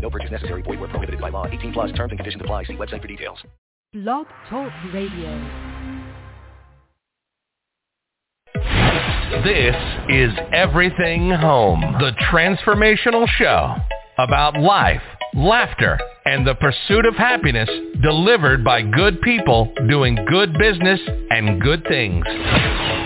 No purchase necessary. Void where prohibited by law. 18 plus terms and conditions apply. See website for details. Blog Talk Radio. This is Everything Home, the transformational show about life, laughter, and the pursuit of happiness delivered by good people doing good business and good things.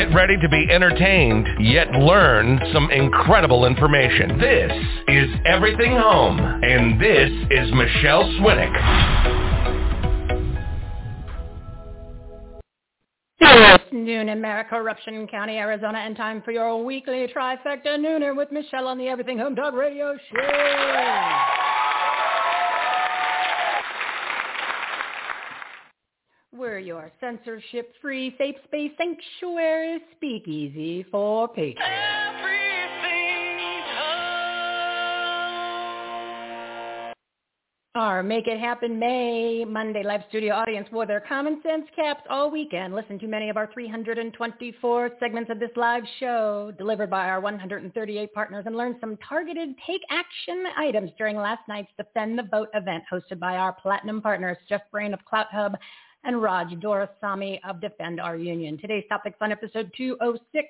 Get ready to be entertained, yet learn some incredible information. This is Everything Home, and this is Michele Swinick. Noon in Merrick, Corruption County, Arizona, and time for your weekly trifecta nooner with Michele on the Everything Home Dog Radio Show. We're your censorship-free, safe space sanctuary speakeasy for patriots. Our Make It Happen May Monday live studio audience wore their common sense caps all weekend. Listen to many of our 324 segments of this live show delivered by our 138 partners and learn some targeted take action items during last night's Defend the Vote event hosted by our platinum partners, Jeff Brain of CloutHub and Raj Doraisamy of Defend Our Union. Today's topics on episode 206,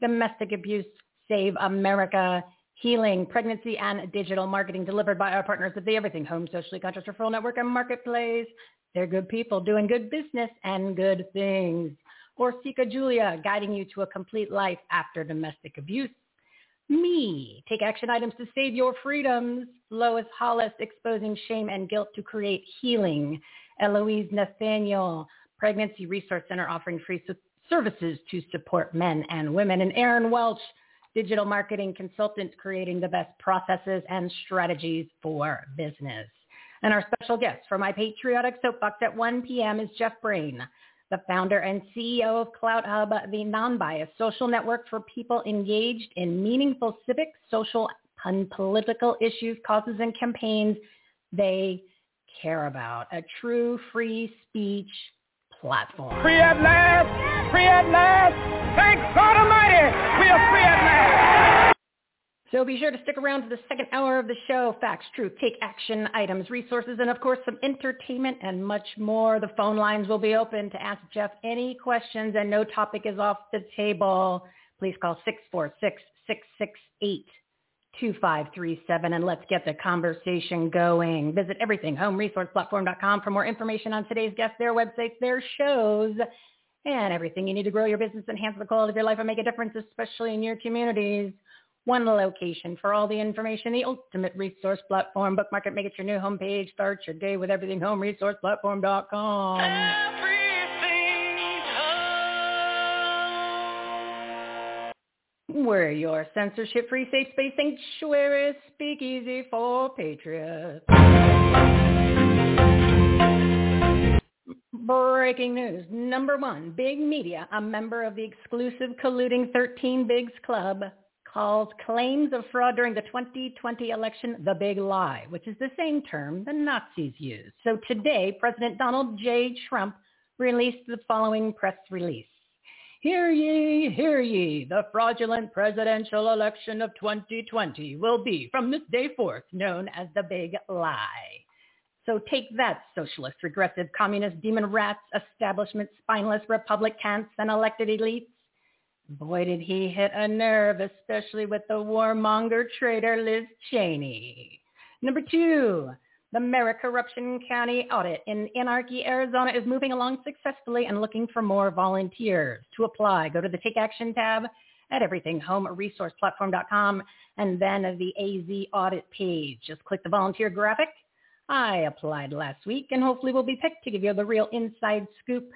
Domestic Abuse Save America healing, pregnancy, and digital marketing delivered by our partners at the Everything Home Socially Conscious Referral Network and Marketplace. They're good people doing good business and good things. Orsika Julia, guiding you to a complete life after domestic abuse. Me, take action items to save your freedoms. Lois Hollis, exposing shame and guilt to create healing. Elouise Nathaniel, Pregnancy Resource Center offering free services to support men and women. And Aaron Welch, digital marketing consultant creating the best processes and strategies for business. And our special guest for my patriotic soapbox at 1 p.m. is Jeff Brain, the founder and CEO of CloutHub, the non-biased social network for people engaged in meaningful civic, social, and political issues, causes, and campaigns they care about. A true free speech platform. Free at last! Free at last! Thank God Almighty! We are free at last! So be sure to stick around to the second hour of the show. Facts, truth, take action items, resources, and of course some entertainment and much more. The phone lines will be open to ask Jeff any questions and no topic is off the table. Please call 646-668 2537 and let's get the conversation going. Visit everythinghomeresourceplatform.com for more information on today's guests, their websites, their shows, and everything you need to grow your business, enhance the quality of your life, and make a difference, especially in your communities. One location for all the information, the ultimate resource platform. Bookmark it, make it your new homepage. Start your day with everythinghomeresourceplatform.com. We're your censorship-free safe space sanctuary speakeasy for patriots. Breaking news. Number one, Big Media, a member of the exclusive colluding 13 Bigs Club, calls claims of fraud during the 2020 election the big lie, which is the same term the Nazis used. So today, President Donald J. Trump released the following press release. Hear ye, hear ye, the fraudulent presidential election of 2020 will be from this day forth known as the big lie. So take that, socialist, regressive, communist, demon rats, establishment, spineless Republicans, and elected elites. Boy, did he hit a nerve, especially with the warmonger traitor Liz Cheney. Number two, The Merrick Corruption County audit in Anarchy, Arizona is moving along successfully and looking for more volunteers. To apply, go to the Take Action tab at everythinghomeresourceplatform.com and then the AZ audit page. Just click the volunteer graphic. I applied last week and hopefully will be picked to give you the real inside scoop.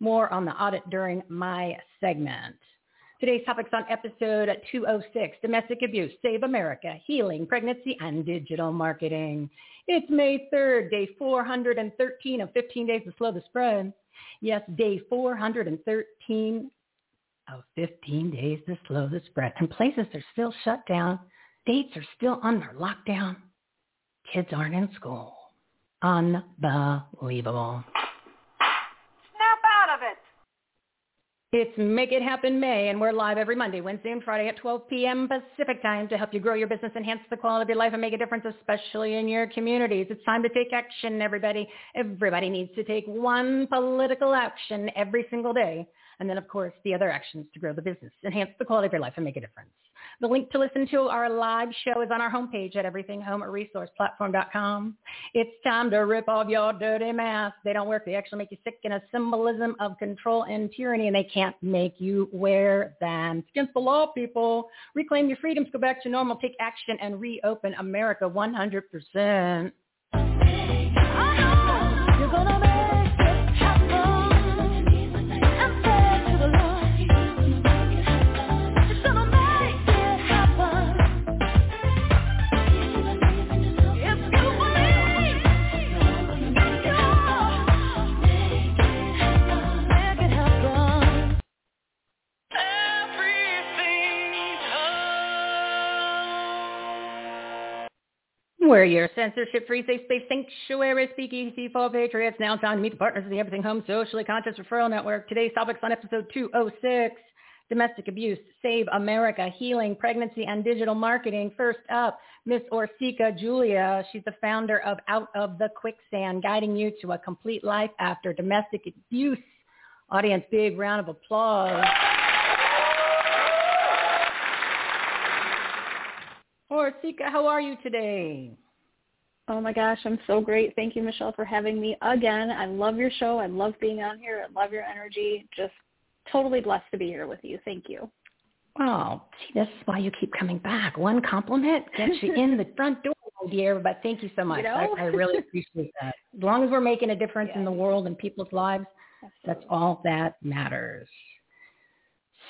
More on the audit during my segment. Today's topics on episode 206, Domestic Abuse, Save America, Healing, Pregnancy, and Digital Marketing. It's May 3rd, day 413 of 15 days to slow the spread. Yes, day 413 of 15 days to slow the spread. And places are still shut down. States are still under lockdown. Kids aren't in school. Unbelievable. It's Make It Happen May, and we're live every Monday, Wednesday, and Friday at 12 p.m. Pacific time to help you grow your business, enhance the quality of your life, and make a difference, especially in your communities. It's time to take action, everybody. Everybody needs to take one political action every single day. And then, of course, the other actions to grow the business, enhance the quality of your life, and make a difference. The link to listen to our live show is on our homepage at everythinghomeresourceplatform.com. It's time to rip off your dirty masks. They don't work. They actually make you sick in a symbolism of control and tyranny, and they can't make you wear them. It's against the law, people. Reclaim your freedoms. Go back to normal. Take action and reopen America 100%. We're your censorship-free safe space sanctuary speakeasy for patriots. Now time to meet the partners of the Everything Home Socially Conscious Referral Network. Today's topics on episode 206, domestic abuse, save America, healing, pregnancy, and digital marketing. First up, Miss Orsika Julia. She's the founder of Out of the Quicksand, guiding you to a complete life after domestic abuse. Audience, big round of applause. Orsika, how are you today? Oh my gosh, I'm so great. Thank you, Michele, for having me again. I love your show. I love being on here. I love your energy. Just totally blessed to be here with you. Thank you. Oh, see, this is why you keep coming back. One compliment gets you in the front door, my dear. But thank you so much. You know? I, I, really appreciate that. As long as we're making a difference yeah. in the world and people's lives, Absolutely. that's all that matters.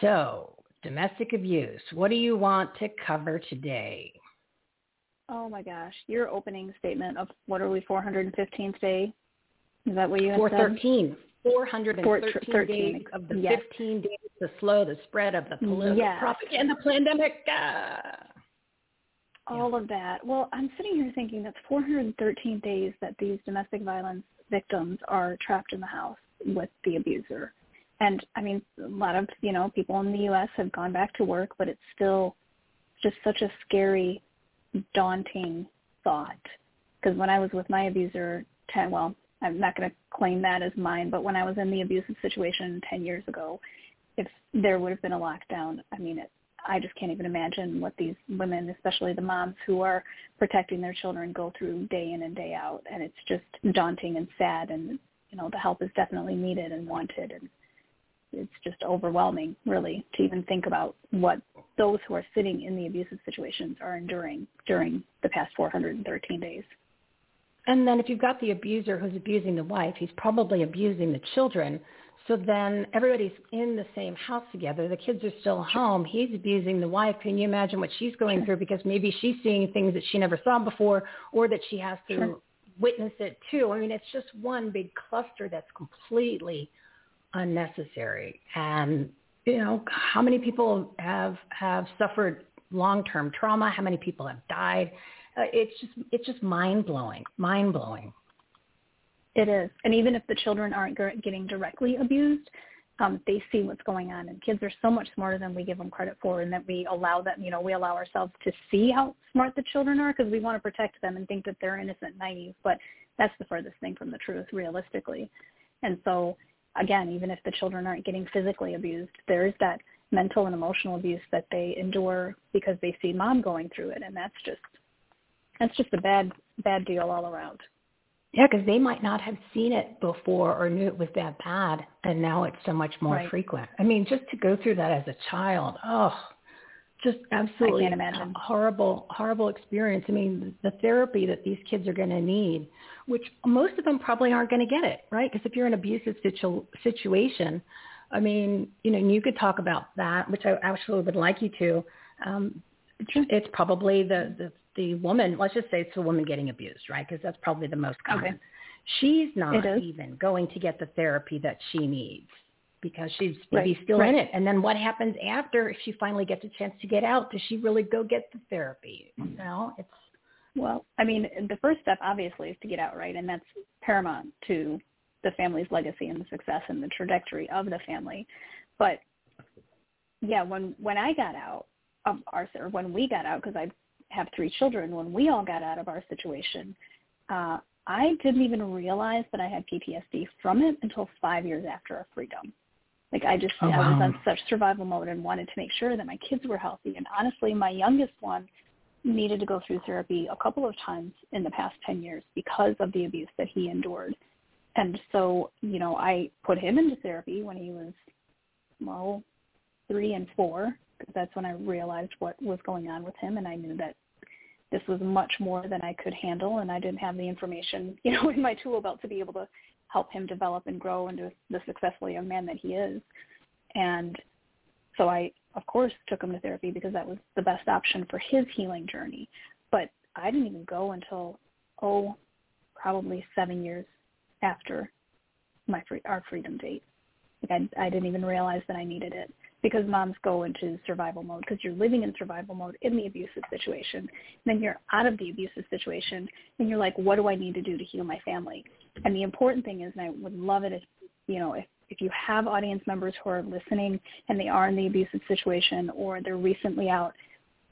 So, domestic abuse. What do you want to cover today? Oh my gosh, your opening statement of what are we 415th day? Is that what you had 413. 413 days of the yes. 15 days to slow the spread of the political yes. propaganda pandemic. Uh, all yeah. of that. Well, I'm sitting here thinking that's 413 days that these domestic violence victims are trapped in the house with the abuser. And I mean, a lot of, you know, people in the U.S. have gone back to work, but it's still just such a scary daunting thought because when I was with my abuser, 10, well, I'm not going to claim that as mine, but when I was in the abusive situation 10 years ago, if there would have been a lockdown, I mean, it, I just can't even imagine what these women, especially the moms who are protecting their children, go through day in and day out. And it's just daunting and sad. And, you know, the help is definitely needed and wanted. And it's just overwhelming, really, to even think about what those who are sitting in the abusive situations are enduring during the past 413 days. And then if you've got the abuser who's abusing the wife, he's probably abusing the children. So then everybody's in the same house together. The kids are still home. He's abusing the wife. Can you imagine what she's going through? Because maybe she's seeing things that she never saw before or that she has to sure. witness it too. I mean, it's just one big cluster that's completely unnecessary. And you know, how many people have have suffered long-term trauma? How many people have died? Uh, it's just it's just mind blowing, mind blowing. It is, and even if the children aren't getting directly abused, um, they see what's going on. And kids are so much smarter than we give them credit for, and that we allow them, you know, we allow ourselves to see how smart the children are because we want to protect them and think that they're innocent, naive. But that's the furthest thing from the truth, realistically. And so again, even if the children aren't getting physically abused, there is that mental and emotional abuse that they endure because they see mom going through it, and that's just that's just a bad bad deal all around. Yeah, because they might not have seen it before or knew it was that bad, and now it's so much more right. frequent. I mean, just to go through that as a child, oh, just absolutely I can't imagine. horrible, horrible experience. I mean, the therapy that these kids are going to need, which most of them probably aren't going to get it, right? Because if you're in an abusive situ- situation, I mean, you know, and you could talk about that, which I actually would like you to. Um, it's probably the, the the woman. Let's just say it's the woman getting abused, right? Because that's probably the most common. Okay. She's not even going to get the therapy that she needs because she's maybe right. still right. in it. And then what happens after if she finally gets a chance to get out? Does she really go get the therapy? You know, it's well, I mean, the first step obviously is to get out, right? And that's paramount to the family's legacy and the success and the trajectory of the family. But yeah, when when I got out of our or when we got out because I have three children, when we all got out of our situation, uh, I didn't even realize that I had PTSD from it until five years after our freedom. Like I just oh, I wow. was on such survival mode and wanted to make sure that my kids were healthy. And honestly, my youngest one needed to go through therapy a couple of times in the past 10 years because of the abuse that he endured. And so, you know, I put him into therapy when he was, well, three and four, because that's when I realized what was going on with him. And I knew that this was much more than I could handle. And I didn't have the information, you know, in my tool belt to be able to help him develop and grow into the successful young man that he is. And so I, of course, took him to therapy because that was the best option for his healing journey. But I didn't even go until, oh, probably seven years after my free, our freedom date. Like I, I didn't even realize that I needed it because moms go into survival mode because you're living in survival mode in the abusive situation. And then you're out of the abusive situation and you're like, what do I need to do to heal my family? And the important thing is, and I would love it if, you know, if, if you have audience members who are listening and they are in the abusive situation or they're recently out,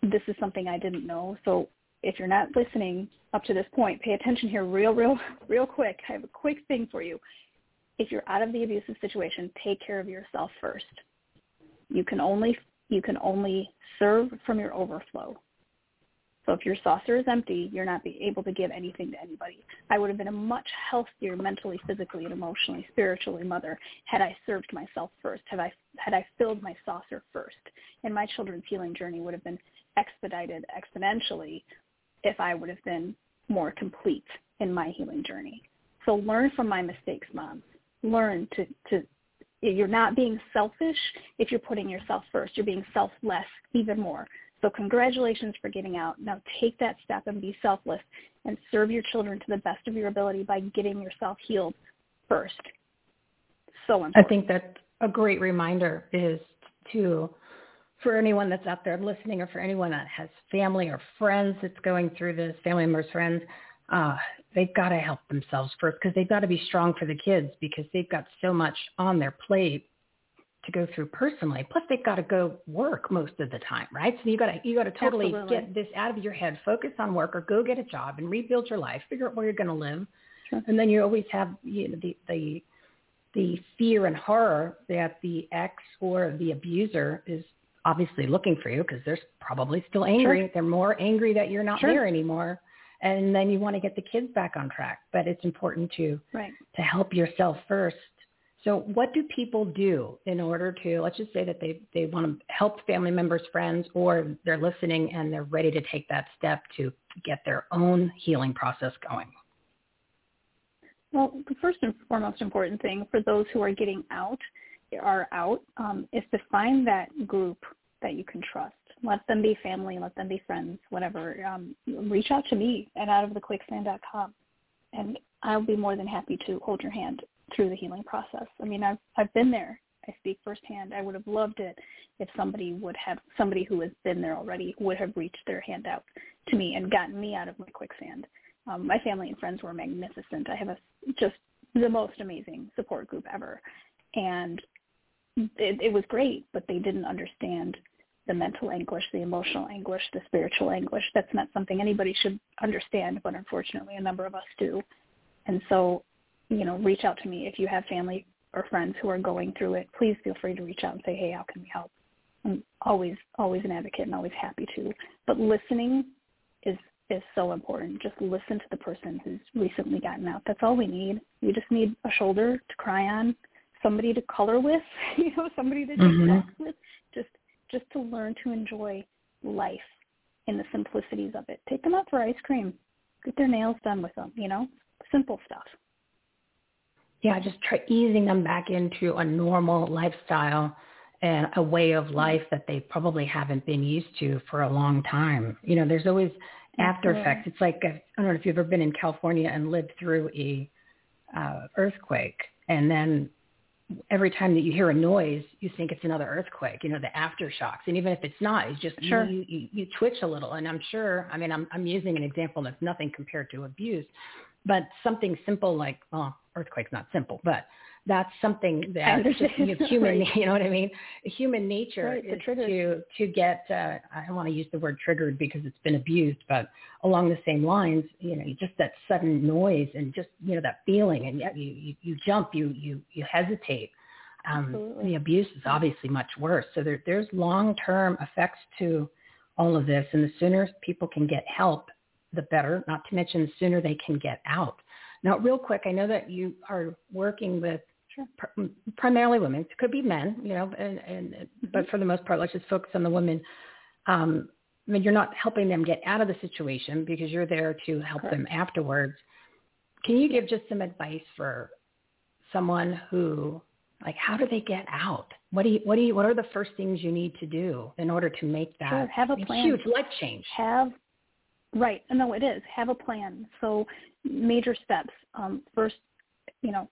this is something I didn't know. So if you're not listening up to this point, pay attention here real, real, real quick. I have a quick thing for you. If you're out of the abusive situation, take care of yourself first. You can only you can only serve from your overflow. So if your saucer is empty, you're not able to give anything to anybody. I would have been a much healthier mentally, physically, and emotionally, spiritually mother had I served myself first. Had I had I filled my saucer first, and my children's healing journey would have been expedited exponentially if I would have been more complete in my healing journey. So learn from my mistakes, mom. Learn to to you're not being selfish if you're putting yourself first. You're being selfless even more. So congratulations for getting out. Now take that step and be selfless and serve your children to the best of your ability by getting yourself healed first. So important. I think that's a great reminder is to for anyone that's out there listening or for anyone that has family or friends that's going through this, family members, friends, uh, they've got to help themselves first because they've got to be strong for the kids because they've got so much on their plate to go through personally. Plus, they've got to go work most of the time, right? So you got to you got to totally Absolutely. get this out of your head, focus on work, or go get a job and rebuild your life, figure out where you're going to live, Sure. and then you always have you know, the the the fear and horror that the ex or the abuser is obviously looking for you because they're probably still angry. Sure. They're more angry that you're not Sure. there anymore. And then you want to get the kids back on track. But it's important to Right. to help yourself first. So what do people do in order to, let's just say that they, they want to help family members, friends, or they're listening and they're ready to take that step to get their own healing process going? Well, the first and foremost important thing for those who are getting out, are out, um, is to find that group that you can trust. Let them be family, let them be friends, whatever. Um, reach out to me at outofthequicksand.com, and I'll be more than happy to hold your hand through the healing process. I mean, I've I've been there. I speak firsthand. I would have loved it if somebody would have somebody who has been there already would have reached their hand out to me and gotten me out of my quicksand. Um, my family and friends were magnificent. I have a just the most amazing support group ever, and it, it was great. But they didn't understand the mental anguish, the emotional anguish, the spiritual anguish. That's not something anybody should understand, but unfortunately, a number of us do. And so, you know, reach out to me if you have family or friends who are going through it. Please feel free to reach out and say, "Hey, how can we help?" I'm always always an advocate and always happy to. But listening is is so important. Just listen to the person who's recently gotten out. That's all we need. We just need a shoulder to cry on, somebody to color with, you know, somebody to mm-hmm. sex with. Just to learn to enjoy life in the simplicities of it. Take them out for ice cream. Get their nails done with them, you know? Simple stuff. Yeah, just try easing them back into a normal lifestyle and a way of life that they probably haven't been used to for a long time. You know, there's always after effects. It's like I don't know if you've ever been in California and lived through a uh, earthquake, and then every time that you hear a noise, you think it's another earthquake. You know, the aftershocks, and even if it's not, it's just sure. you, you you twitch a little. And I'm sure. I mean, I'm I'm using an example that's nothing compared to abuse, but something simple like well, earthquake's not simple, but that's something that you know, human, right. you know what I mean? Human nature right, is to to get. Uh, I don't want to use the word triggered because it's been abused, but along the same lines, you know, just that sudden noise and just you know that feeling, and yet you you, you jump, you you you hesitate. Um, the abuse is obviously much worse. So there, there's long-term effects to all of this, and the sooner people can get help, the better. Not to mention the sooner they can get out. Now, real quick, I know that you are working with Sure. primarily women. It could be men, you know, and, and but for the most part, let's just focus on the women. Um, I mean, you're not helping them get out of the situation because you're there to help Correct. them afterwards. Can you give just some advice for someone who, like, how do they get out? What do you, what do you, what are the first things you need to do in order to make that sure. have a plan. huge life change? Have right. No, it is. Have a plan. So major steps. Um, first, you know,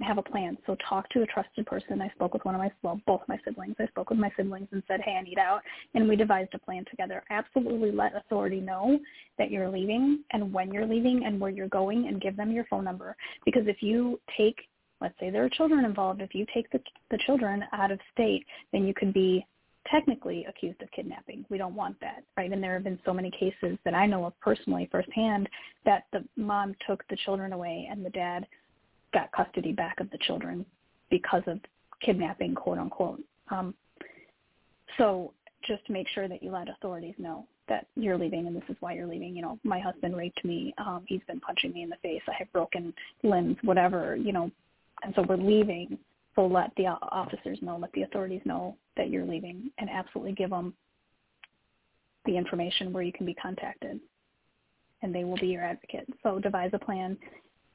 have a plan. So talk to a trusted person. I spoke with one of my, well, both my siblings. I spoke with my siblings and said, hey, I need out. And we devised a plan together. Absolutely let authority know that you're leaving and when you're leaving and where you're going and give them your phone number. Because if you take, let's say there are children involved, if you take the, the children out of state, then you could be technically accused of kidnapping. We don't want that, right? And there have been so many cases that I know of personally firsthand that the mom took the children away and the dad – got custody back of the children because of kidnapping, quote unquote. Um, so just make sure that you let authorities know that you're leaving and this is why you're leaving. You know, my husband raped me. Um, he's been punching me in the face. I have broken limbs, whatever, you know, and so we're leaving. So let the officers know, let the authorities know that you're leaving and absolutely give them the information where you can be contacted and they will be your advocate. So devise a plan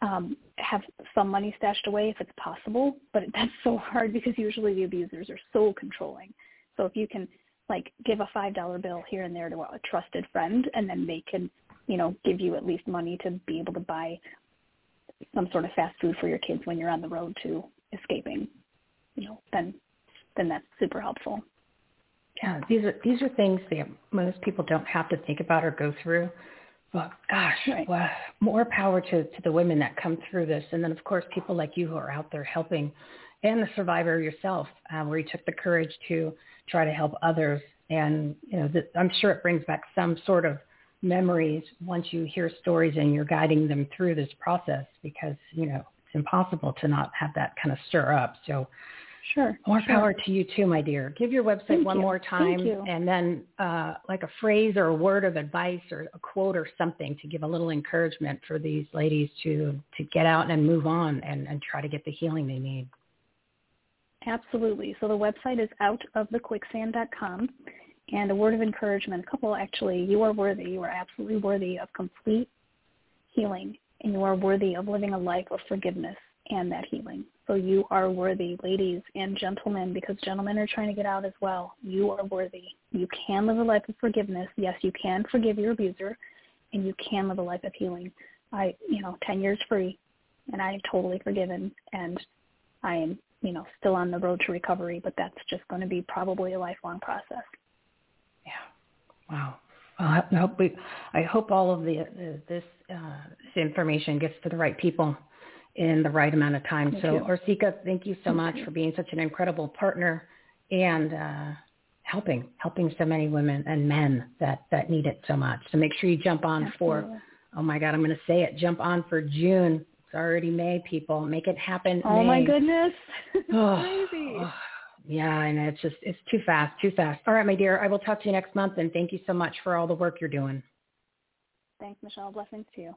um, have some money stashed away if it's possible, but that's so hard because usually the abusers are so controlling. So if you can like give a five dollar bill here and there to a trusted friend, and then they can, you know, give you at least money to be able to buy some sort of fast food for your kids when you're on the road to escaping, you know, then then that's super helpful. Yeah, these are these are things that most people don't have to think about or go through. Well, gosh, right. well, more power to, to the women that come through this. And then, of course, people like you who are out there helping and the survivor yourself, uh, where you took the courage to try to help others. And, you know, the, I'm sure it brings back some sort of memories once you hear stories and you're guiding them through this process because, you know, it's impossible to not have that kind of stir up. So Sure. More sure. power to you too, my dear. Give your website Thank one you. more time and then uh, like a phrase or a word of advice or a quote or something to give a little encouragement for these ladies to, to get out and move on and, and try to get the healing they need. Absolutely. So the website is outofthequicksand.com. And a word of encouragement, a couple actually, you are worthy. You are absolutely worthy of complete healing and you are worthy of living a life of forgiveness and that healing. So you are worthy, ladies and gentlemen, because gentlemen are trying to get out as well. You are worthy. You can live a life of forgiveness. Yes, you can forgive your abuser, and you can live a life of healing. I, you know, 10 years free, and I am totally forgiven, and I am, you know, still on the road to recovery, but that's just going to be probably a lifelong process. Yeah. Wow. Well, I hope we, I hope all of the, uh, this, uh, this information gets to the right people in the right amount of time. Thank so you. Orsika, thank you so much for being such an incredible partner and uh, helping, helping so many women and men that, that need it so much. So make sure you jump on Absolutely. for, oh my God, I'm going to say it, jump on for June. It's already May, people. Make it happen. Oh May. my goodness. Oh, Crazy. oh, yeah, I know. It's just, it's too fast, too fast. All right, my dear. I will talk to you next month and thank you so much for all the work you're doing. Thanks, Michele. Blessings to you.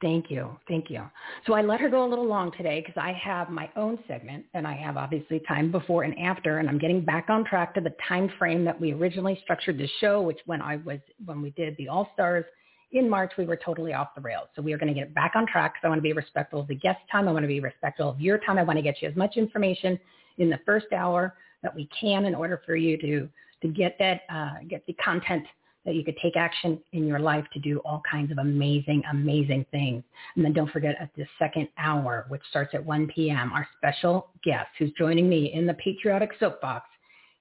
Thank you. Thank you. So I let her go a little long today because I have my own segment and I have obviously time before and after and I'm getting back on track to the time frame that we originally structured the show, which when I was, when we did the All Stars in March, we were totally off the rails. So we are going to get back on track because I want to be respectful of the guest time. I want to be respectful of your time. I want to get you as much information in the first hour that we can in order for you to, to get that, uh, get the content that you could take action in your life to do all kinds of amazing, amazing things. And then don't forget at the second hour, which starts at 1 p.m., our special guest who's joining me in the Patriotic Soapbox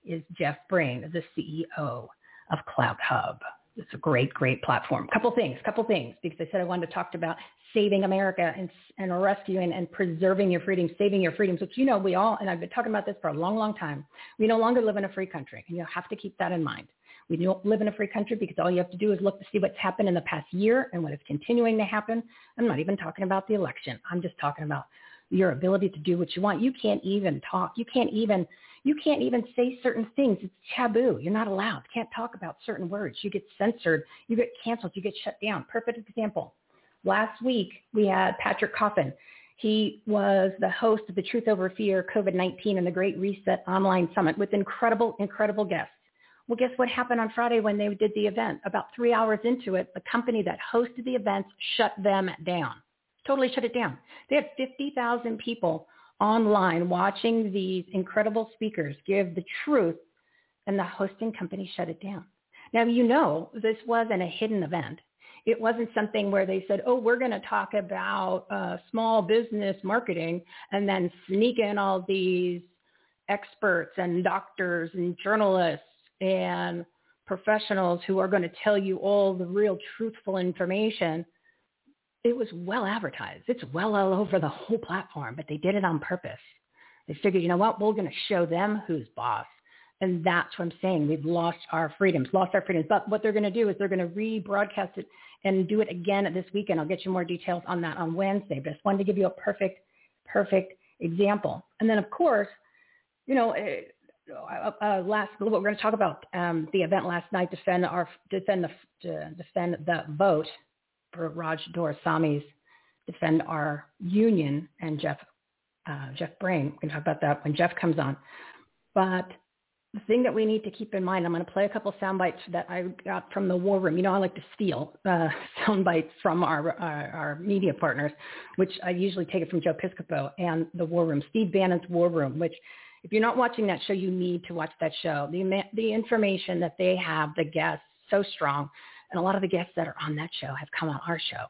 is Jeff Brain, the CEO of CloutHub. It's a great, great platform. Couple things, couple things, because I said I wanted to talk about saving America and, and rescuing and preserving your freedoms, saving your freedoms, which you know we all, and I've been talking about this for a long, long time. We no longer live in a free country, and you have to keep that in mind. We don't live in a free country because all you have to do is look to see what's happened in the past year and what is continuing to happen. I'm not even talking about the election. I'm just talking about your ability to do what you want. You can't even talk. You can't even you can't even say certain things. It's taboo. You're not allowed. You can't talk about certain words. You get censored. You get canceled. You get shut down. Perfect example. Last week we had Patrick Coffin. He was the host of the Truth Over Fear COVID-19 and the Great Reset Online Summit with incredible, incredible guests. Well, guess what happened on Friday when they did the event? About three hours into it, the company that hosted the events shut them down. Totally shut it down. They had 50,000 people online watching these incredible speakers give the truth, and the hosting company shut it down. Now, you know, this wasn't a hidden event. It wasn't something where they said, oh, we're going to talk about uh, small business marketing and then sneak in all these experts and doctors and journalists and professionals who are going to tell you all the real truthful information, it was well advertised. It's well all over the whole platform, but they did it on purpose. They figured, you know what, we're going to show them who's boss. And that's what I'm saying. We've lost our freedoms, lost our freedoms. But what they're going to do is they're going to rebroadcast it and do it again this weekend. I'll get you more details on that on Wednesday. But I just wanted to give you a perfect, perfect example. And then, of course, you know, eh, uh, uh, last we're going to talk about um, the event last night. Defend our defend the defend the vote for Raj Doraisamy's defend our union and Jeff uh, Jeff Brain. We can talk about that when Jeff comes on. But the thing that we need to keep in mind, I'm going to play a couple sound bites that I got from the war room. You know, I like to steal uh, sound bites from our, our, our media partners, which I usually take it from Joe Piscopo and the war room, Steve Bannon's war room, which if you're not watching that show, you need to watch that show. The, the information that they have, the guests, so strong. And a lot of the guests that are on that show have come on our show.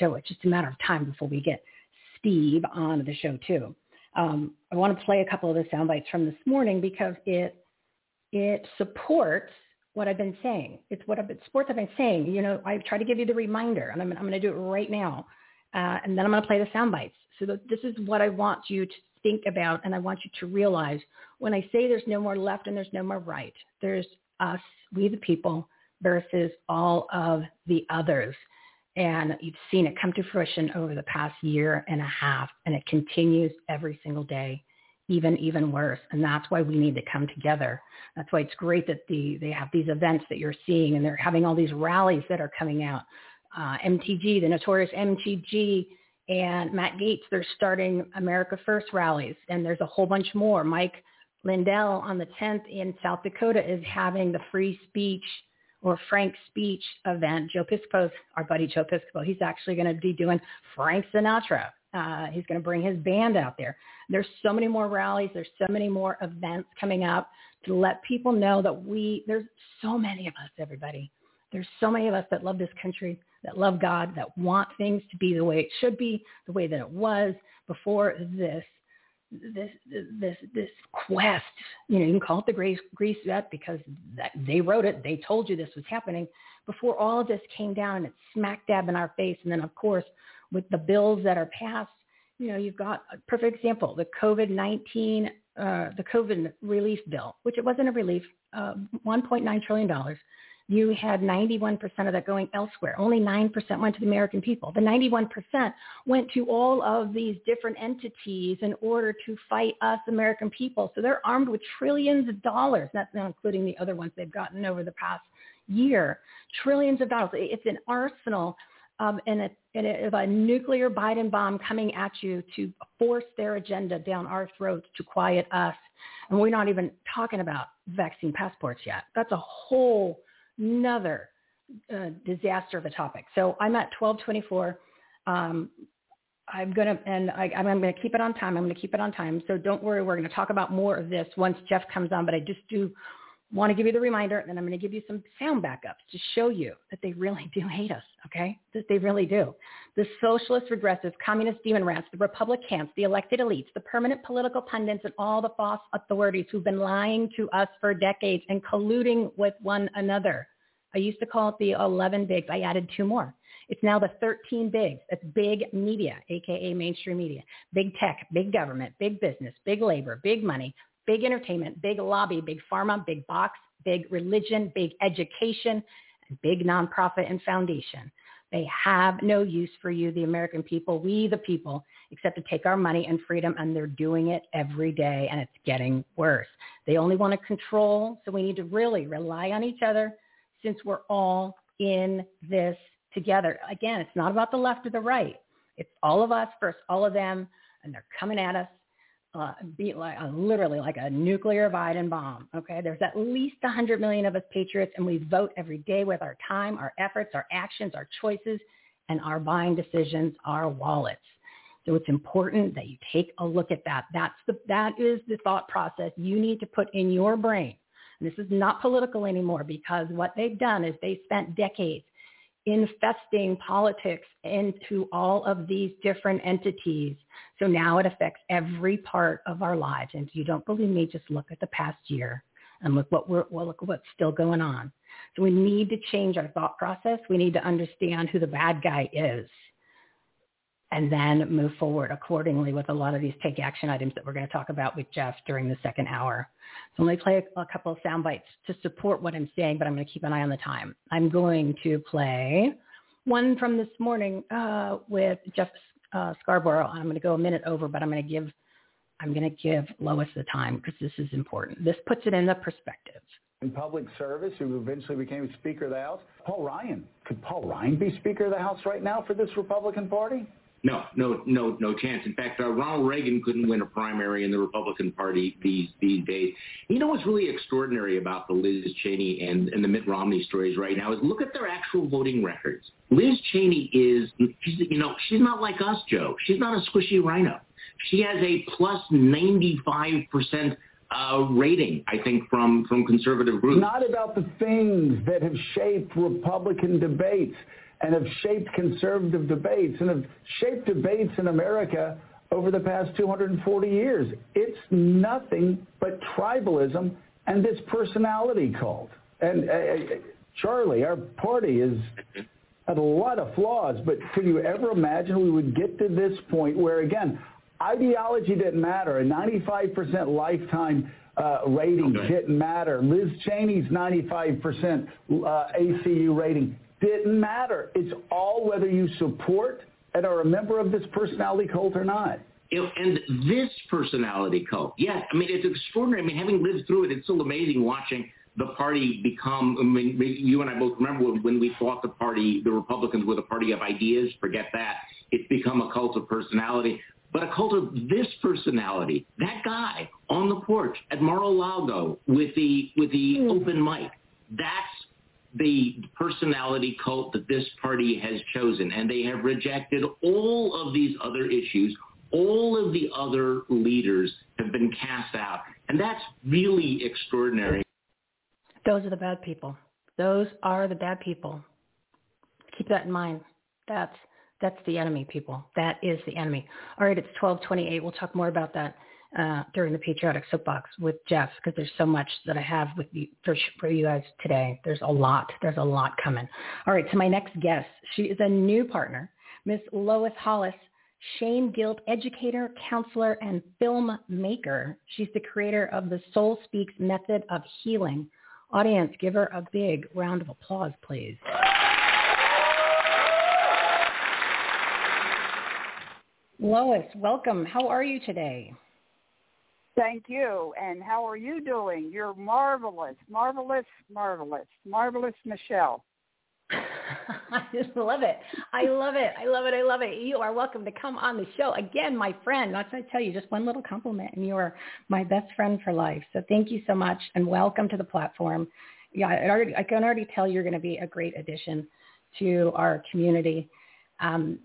So it's just a matter of time before we get Steve on the show too. Um, I want to play a couple of the sound bites from this morning because it it supports what I've been saying. It's what I've been, sports I've been saying. You know, I try to give you the reminder, and I'm, I'm going to do it right now. Uh, and then I'm going to play the sound bites. So this is what I want you to think about and I want you to realize when I say there's no more left and there's no more right, there's us, we the people, versus all of the others. And you've seen it come to fruition over the past year and a half, and it continues every single day, even even worse. And that's why we need to come together. That's why it's great that the they have these events that you're seeing, and they're having all these rallies that are coming out. Uh, MTG, the notorious MTG and Matt Gaetz, they're starting America First rallies, and there's a whole bunch more. Mike Lindell on the 10th in South Dakota is having the free speech or Frank speech event. Joe Piscopo's our buddy Joe Piscopo. He's actually going to be doing Frank Sinatra. Uh, he's going to bring his band out there. There's so many more rallies. There's so many more events coming up to let people know that we, there's so many of us, everybody. There's so many of us that love this country that love God, that want things to be the way it should be, the way that it was before this this this this quest. You know, you can call it the Grease Grease Vet because that, they wrote it. They told you this was happening before all of this came down and it's smack dab in our face. And then, of course, with the bills that are passed, you know, you've got a perfect example: the COVID nineteen, uh, the COVID relief bill, which it wasn't a relief, uh, one point nine trillion dollars you had 91% of that going elsewhere. Only 9% went to the American people. The 91% went to all of these different entities in order to fight us American people. So they're armed with trillions of dollars. That's not including the other ones they've gotten over the past year. Trillions of dollars. It's an arsenal um, and, a, and a, a nuclear Biden bomb coming at you to force their agenda down our throats to quiet us. And we're not even talking about vaccine passports yet. That's a whole another uh, disaster of a topic. So I'm at 1224. Um, I'm gonna and I, am gonna keep it on time. I'm gonna keep it on time. So don't worry. We're gonna talk about more of this once Jeff comes on. But I just do want to give you the reminder, and then I'm going to give you some sound backups to show you that they really do hate us, okay? That they really do. The socialist, regressive, communist demon rats, the Republicans, the elected elites, the permanent political pundits, and all the false authorities who've been lying to us for decades and colluding with one another. I used to call it the 11 bigs. I added two more. It's now the 13 bigs. That's big media, aka mainstream media, big tech, big government, big business, big labor, big money, big entertainment, big lobby, big pharma, big box, big religion, big education, big nonprofit and foundation. They have no use for you, the American people, we the people, except to take our money and freedom, and they're doing it every day, and it's getting worse. They only want to control, so we need to really rely on each other since we're all in this together. Again, it's not about the left or the right. It's all of us versus all of them, and they're coming at us uh, be like uh, literally like a nuclear Biden bomb. Okay, there's at least 100 million of us patriots, and we vote every day with our time, our efforts, our actions, our choices, and our buying decisions, our wallets. So it's important that you take a look at that. That's the that is the thought process you need to put in your brain. And this is not political anymore because what they've done is they spent decades infesting politics into all of these different entities. So now it affects every part of our lives. And if you don't believe me, just look at the past year and look what we're, well, look what's still going on. So we need to change our thought process. We need to understand who the bad guy is and then move forward accordingly with a lot of these take action items that we're going to talk about with Jeff during the second hour. So going to play a, a couple of sound bites to support what I'm saying, but I'm going to keep an eye on the time. I'm going to play one from this morning uh, with Jeff uh, Scarborough. I'm going to go a minute over, but I'm going to give I'm going to give Lois the time because this is important. This puts it in the perspective. In public service, who eventually became Speaker of the House, Paul Ryan. Could Paul Ryan be Speaker of the House right now for this Republican Party? No, no, no, no chance. In fact, uh, Ronald Reagan couldn't win a primary in the Republican Party these these days. You know what's really extraordinary about the Liz Cheney and, and the Mitt Romney stories right now is look at their actual voting records. Liz Cheney is, she's, you know, she's not like us, Joe. She's not a squishy rhino. She has a plus 95 percent uh, rating, I think, from, from conservative groups. Not about the things that have shaped Republican debates and have shaped conservative debates and have shaped debates in America over the past 240 years. It's nothing but tribalism and this personality cult. And uh, uh Charlie, our party is had a lot of flaws, but could you ever imagine we would get to this point where, again, ideology didn't matter. A 95% lifetime uh, rating okay. didn't matter. Liz Cheney's 95% uh, ACU rating didn't matter. It's all whether you support and are a member of this personality cult or not. And this personality cult, yes, I mean, it's extraordinary. I mean, having lived through it, it's still amazing watching the party become, I mean, you and I both remember when we thought the party, the Republicans were the party of ideas, forget that. It's become a cult of personality, but a cult of this personality, that guy on the porch at Mar-a-Lago with the, with the mm. open mic, that's the personality cult that this party has chosen, and they have rejected all of these other issues. All of the other leaders have been cast out, and that's really extraordinary. Those are the bad people. Those are the bad people. Keep that in mind. That's that's the enemy, people. That is the enemy. All right, it's 1228. We'll talk more about that uh, during the Patriotic Soapbox with Jeff because there's so much that I have with you for, for you guys today. There's a lot. There's a lot coming. All right, So my next guest. She is a new partner, Miss Lois Hollis, shame guilt educator, counselor, and filmmaker. She's the creator of the Soul Speaks method of healing, Audience, give her a big round of applause, please. Lois, welcome. How are you today? Thank you. And how are you doing? You're marvelous, marvelous, marvelous, marvelous, Michele. I just love it. I love it. I love it. I love it. You are welcome to come on the show again, my friend. Not to tell you just one little compliment, and you are my best friend for life. So thank you so much, and welcome to the platform. Yeah, I, already, I can already tell you're going to be a great addition to our community. Um,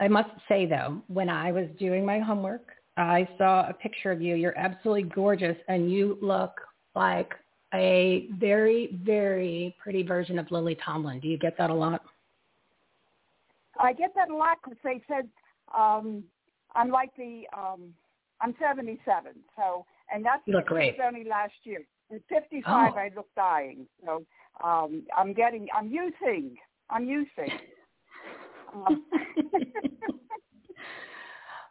I must say though, when I was doing my homework, I saw a picture of you. You're absolutely gorgeous, and you look like a very, very pretty version of Lily Tomlin. Do you get that a lot? I get that a lot because they said um, I'm like the um, I'm 77, so and that's you look great. only last year. At 55, oh. I look dying. So um, I'm getting I'm using I'm using. um,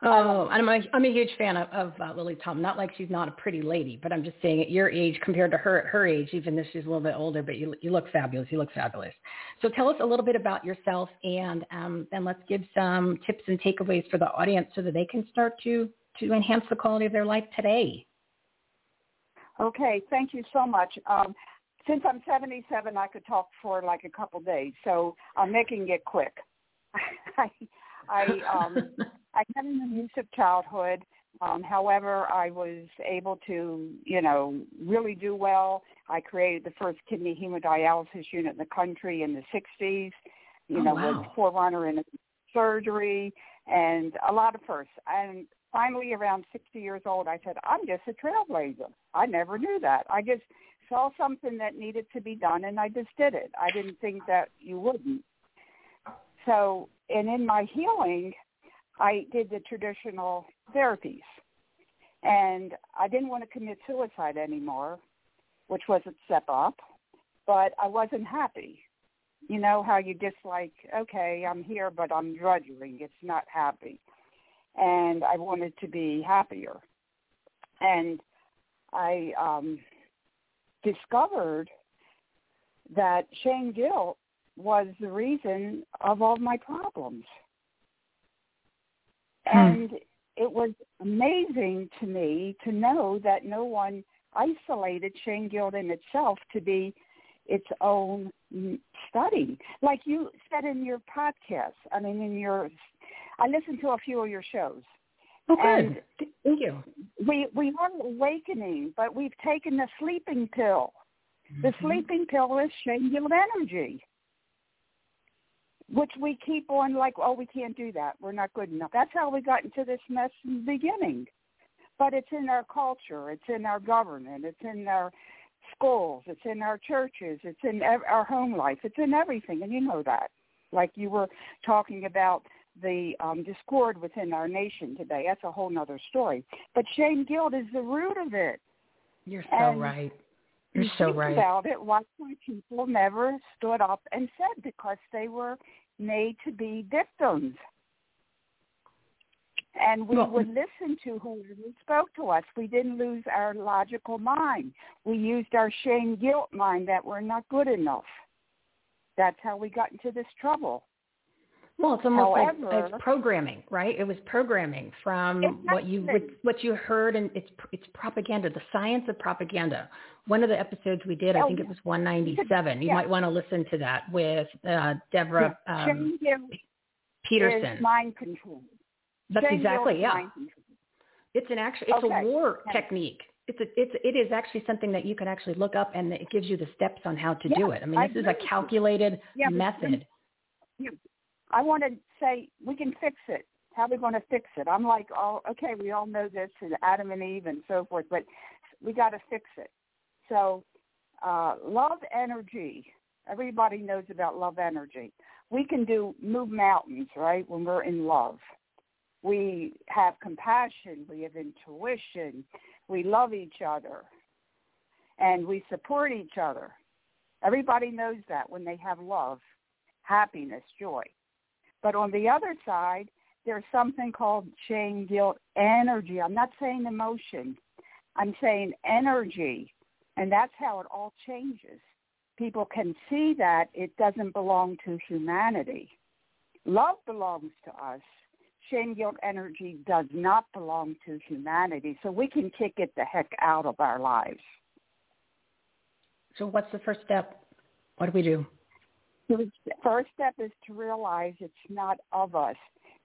Oh, and I'm a, I'm a huge fan of, of uh, Lily Tom. Not like she's not a pretty lady, but I'm just saying at your age compared to her at her age, even though she's a little bit older, but you you look fabulous. You look fabulous. So tell us a little bit about yourself, and um, then let's give some tips and takeaways for the audience so that they can start to to enhance the quality of their life today. Okay, thank you so much. Um, since I'm 77, I could talk for like a couple days, so I'm making it quick. I, I um, I had an abusive childhood. Um, however, I was able to, you know, really do well. I created the first kidney hemodialysis unit in the country in the 60s. You Oh, know, wow. was forerunner in surgery and a lot of firsts. And finally, around 60 years old, I said, I'm just a trailblazer. I never knew that. I just saw something that needed to be done, and I just did it. I didn't think that you wouldn't. So, and in my healing, I did the traditional therapies. And I didn't want to commit suicide anymore, which was a step up, but I wasn't happy. You know how you just like, okay, I'm here, but I'm drudging. It's not happy. And I wanted to be happier. And I um, discovered that shame guilt was the reason of all my problems. And it was amazing to me to know that no one isolated guilt in itself to be its own study. Like you said in your podcast, I mean, in your, I listened to a few of your shows. Oh, good. And Thank you. we we are awakening, but we've taken the sleeping pill. The Mm-hmm. sleeping pill is guilt energy, which we keep on like, oh, we can't do that. We're not good enough. That's how we got into this mess in the beginning. But it's in our culture. It's in our government. It's in our schools. It's in our churches. It's in ev- our home life. It's in everything, and you know that. Like you were talking about the um, discord within our nation today. That's a whole other story. But shame guilt is the root of it. You're so And right. You're so right. about it, why my people never stood up and said because they were made to be victims. And we Well- would listen to whoever spoke to us. We didn't lose our logical mind. We used our shame guilt mind that we're not good enough. That's how we got into this trouble. Well, it's almost However- like it's programming, right? It was programming from what you what you heard, and it's it's propaganda. The science of propaganda. One of the episodes we did, I Oh, think yeah. it was 197. You Yeah. might want to listen to that with uh, Deborah um, Peterson. mind control. That's exactly yeah. It's an actual it's Okay. a war Yeah. technique. It's a it's it is actually something that you can actually look up, and it gives you the steps on how to do it. I mean, I this is a calculated Yeah, method. I want to say we can fix it. How are we going to fix it? I'm like, oh, okay, we all know this, and Adam and Eve and so forth, but we got to fix it. So, uh, love energy. Everybody knows about love energy. We can do move mountains, right? When we're in love, we have compassion. We have intuition. We love each other, and we support each other. Everybody knows that when they have love, happiness, joy. But on the other side, there's something called shame, guilt, energy. I'm not saying emotion. I'm saying energy. And that's how it all changes. People can see that it doesn't belong to humanity. Love belongs to us. Shame, guilt, energy does not belong to humanity. So we can kick it the heck out of our lives. So what's the first step? What do we do? The first step is to realize it's not of us.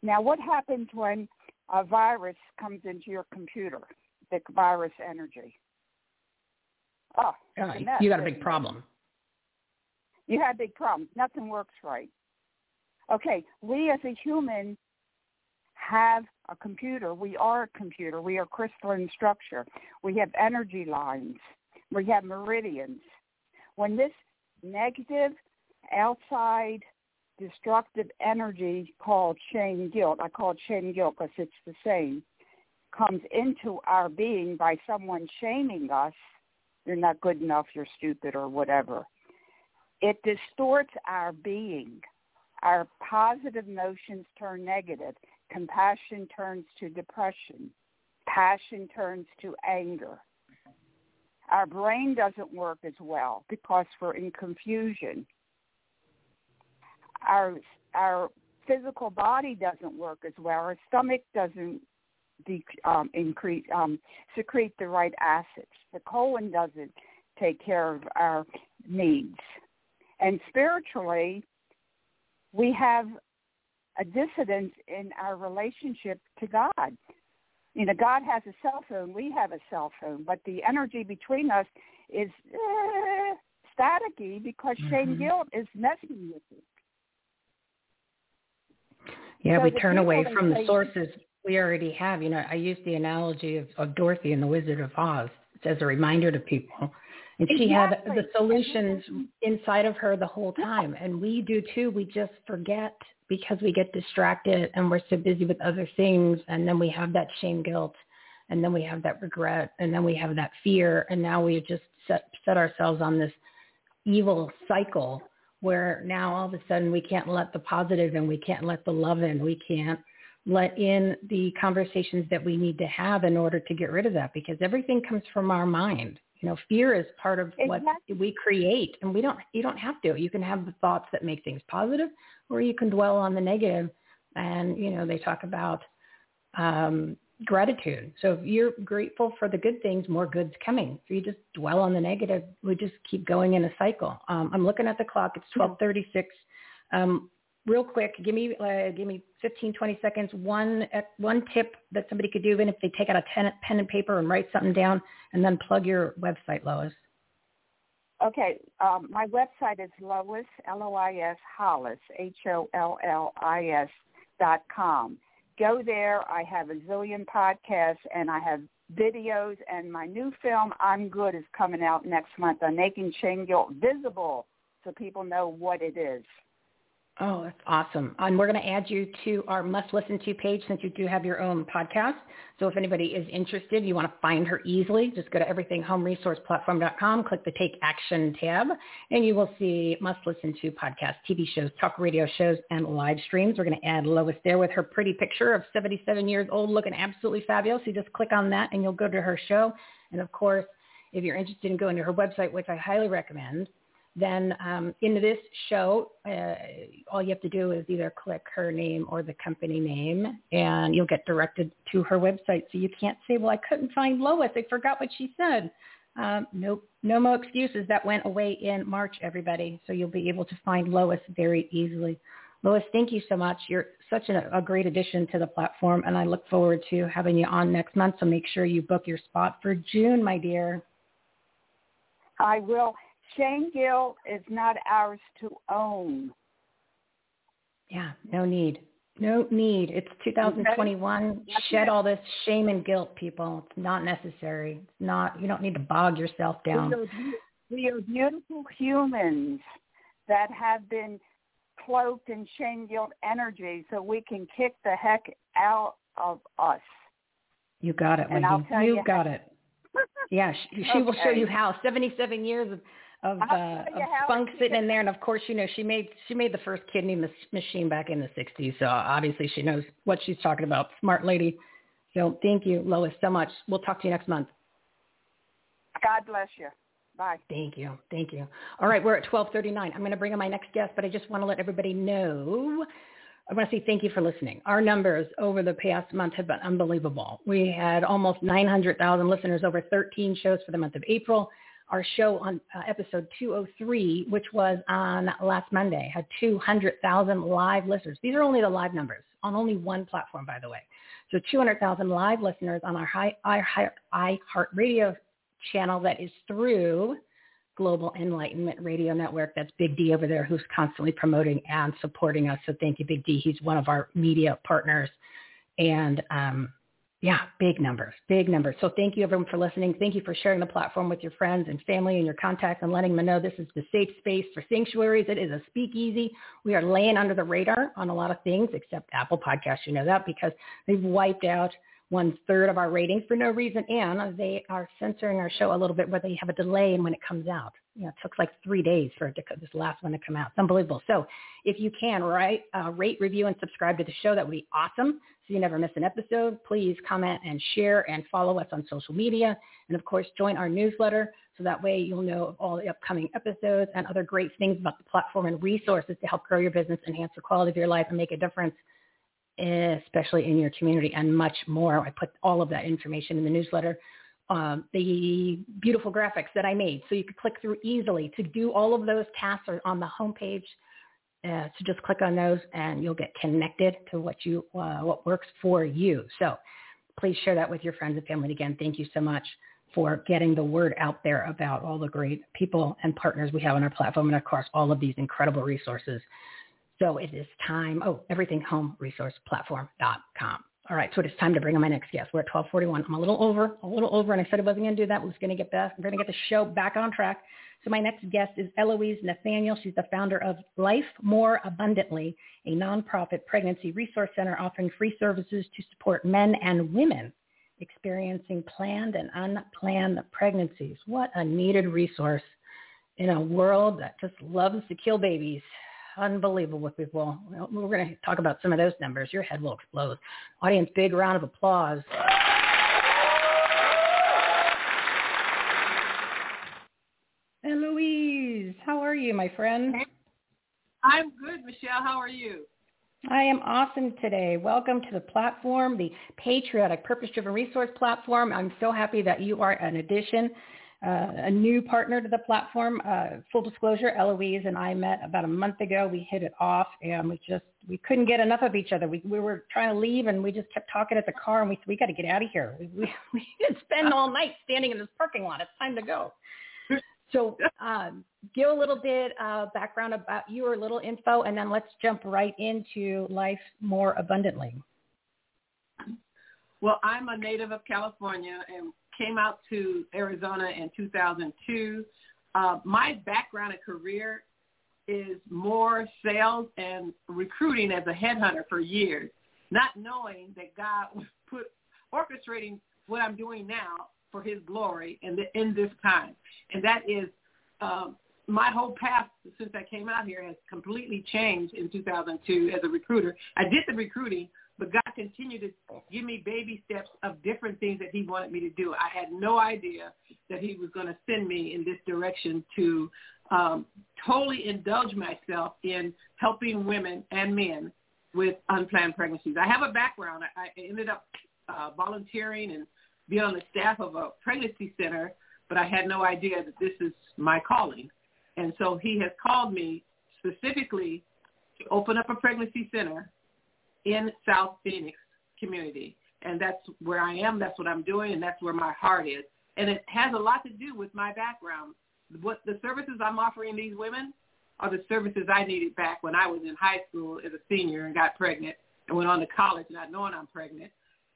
Now, what happens when a virus comes into your computer, the virus energy? Oh, uh, you got a big problem. You have big problems. Nothing works right. Okay, we as a human have a computer. We are a computer. We are crystalline structure. We have energy lines. We have meridians. When this negative outside destructive energy called shame guilt, I call it shame guilt because it's the same, comes into our being by someone shaming us, you're not good enough, you're stupid or whatever. It distorts our being. Our positive notions turn negative. Compassion turns to depression. Passion turns to anger. Our brain doesn't work as well because we're in confusion our our physical body doesn't work as well. Our stomach doesn't de- um, increase um, secrete the right acids. The colon doesn't take care of our needs. And spiritually, we have a dissidence in our relationship to God. You know, God has a cell phone, we have a cell phone, but the energy between us is eh, staticky because mm-hmm. shame guilt is messing with it. Yeah, so we turn away from the sources we already have. You know, I use the analogy of, of Dorothy and the Wizard of Oz as a reminder to people. And she had the solutions inside of her the whole time. And we do too. We just forget because we get distracted and we're so busy with other things. And then we have that shame guilt. And then we have that regret. And then we have that fear. And now we just set, set ourselves on this evil cycle where now all of a sudden we can't let the positive in, we can't let the love in, we can't let in the conversations that we need to have in order to get rid of that because everything comes from our mind. You know, fear is part of what we create and we don't you don't have to. You can have the thoughts that make things positive or you can dwell on the negative and you know, they talk about um gratitude. So if you're grateful for the good things, more good's coming. If you just dwell on the negative, we just keep going in a cycle. Um, I'm looking at the clock. It's 1236. Um, real quick, give me uh, give me 15, 20 seconds. One uh, one tip that somebody could do, even if they take out a pen, pen and paper and write something down, and then plug your website, Lois. Okay, um, my website is Lois L O I S Hollis H O L L I S dot com go there. I have a zillion podcasts and I have videos and my new film, I'm Good, is coming out next month on making shame guilt visible so people know what it is. Oh, that's awesome. And we're going to add you to our must listen to page since you do have your own podcast. So if anybody is interested, you want to find her easily, just go to everythinghomeresourceplatform.com, click the take action tab, and you will see must listen to podcasts, TV shows, talk radio shows, and live streams. We're going to add Lois there with her pretty picture of 77 years old looking absolutely fabulous. You just click on that and you'll go to her show. And of course, if you're interested in going to her website, which I highly recommend, then um, in this show, uh, all you have to do is either click her name or the company name, and you'll get directed to her website. So you can't say, well, I couldn't find Lois. I forgot what she said. Um, nope, no more excuses. That went away in March, everybody. So you'll be able to find Lois very easily. Lois, thank you so much. You're such a, a great addition to the platform, and I look forward to having you on next month. So make sure you book your spot for June, my dear. I will. Shame guilt is not ours to own. Yeah, no need. No need. It's 2021. Shed all this shame and guilt, people. It's not necessary. It's not. You don't need to bog yourself down. We are beautiful humans that have been cloaked in shame guilt energy, so we can kick the heck out of us. You got it, tell you, you got it. Yeah, she, she okay. will show you how. 77 years of of, uh, of spunk sitting in there. And of course, you know, she made she made the first kidney machine back in the 60s. So obviously she knows what she's talking about. Smart lady. So thank you, Lois, so much. We'll talk to you next month. God bless you. Bye. Thank you. Thank you. All right, we're at 1239. I'm going to bring on my next guest, but I just want to let everybody know I want to say thank you for listening. Our numbers over the past month have been unbelievable. We had almost 900,000 listeners over 13 shows for the month of April. Our show on uh, episode 203, which was on last Monday, had 200,000 live listeners. These are only the live numbers on only one platform, by the way. So 200,000 live listeners on our iHeart Radio channel that is through Global Enlightenment Radio Network. That's Big D over there who's constantly promoting and supporting us. So thank you, Big D. He's one of our media partners. And um, yeah, big numbers, big numbers. So thank you everyone for listening. Thank you for sharing the platform with your friends and family and your contacts and letting them know this is the safe space for sanctuaries. It is a speakeasy. We are laying under the radar on a lot of things except Apple Podcasts. You know that because they've wiped out – one third of our ratings for no reason, and they are censoring our show a little bit where they have a delay in when it comes out. You know, it took like three days for it to, this last one to come out. It's unbelievable. So if you can, right, uh, rate, review, and subscribe to the show, that would be awesome. So you never miss an episode. Please comment and share and follow us on social media, and of course, join our newsletter. So that way you'll know of all the upcoming episodes and other great things about the platform and resources to help grow your business, enhance the quality of your life, and make a difference especially in your community and much more. I put all of that information in the newsletter. Um, the beautiful graphics that I made. So you can click through easily to do all of those tasks are on the homepage. Uh, so just click on those and you'll get connected to what you uh, what works for you. So please share that with your friends and family. again, thank you so much for getting the word out there about all the great people and partners we have on our platform and of course all of these incredible resources so it is time. Oh, everythinghomeresourceplatform.com. All right, so it is time to bring on my next guest. We're at 1241. I'm a little over, a little over, and I said I wasn't going to do that. I was going to get back. We're going to get the show back on track. So my next guest is Elouise Nathaniel. She's the founder of Life More Abundantly, a nonprofit pregnancy resource center offering free services to support men and women experiencing planned and unplanned pregnancies. What a needed resource in a world that just loves to kill babies unbelievable people. We're going to talk about some of those numbers. Your head will explode. Audience, big round of applause. And Louise, how are you, my friend? I'm good, Michele. How are you? I am awesome today. Welcome to the platform, the Patriotic Purpose Driven Resource Platform. I'm so happy that you are an addition uh, a new partner to the platform. Uh, full disclosure, Elouise and I met about a month ago. We hit it off and we just, we couldn't get enough of each other. We, we were trying to leave and we just kept talking at the car and we said, we got to get out of here. We, we, we didn't spend all night standing in this parking lot. It's time to go. So um, give a little bit of background about you or a little info and then let's jump right into life more abundantly. Well, I'm a native of California and came out to Arizona in 2002. Uh, my background and career is more sales and recruiting as a headhunter for years, not knowing that God was put orchestrating what I'm doing now for His glory in, the, in this time, and that is um, my whole path since I came out here has completely changed in 2002 as a recruiter. I did the recruiting, but God continued to give me baby steps of different things that he wanted me to do. I had no idea that he was going to send me in this direction to um, totally indulge myself in helping women and men with unplanned pregnancies. I have a background. I, I ended up uh, volunteering and being on the staff of a pregnancy center, but I had no idea that this is my calling. And so he has called me specifically to open up a pregnancy center in South Phoenix community. And that's where I am. That's what I'm doing. And that's where my heart is. And it has a lot to do with my background. What the services I'm offering these women are the services I needed back when I was in high school as a senior and got pregnant and went on to college not knowing I'm pregnant.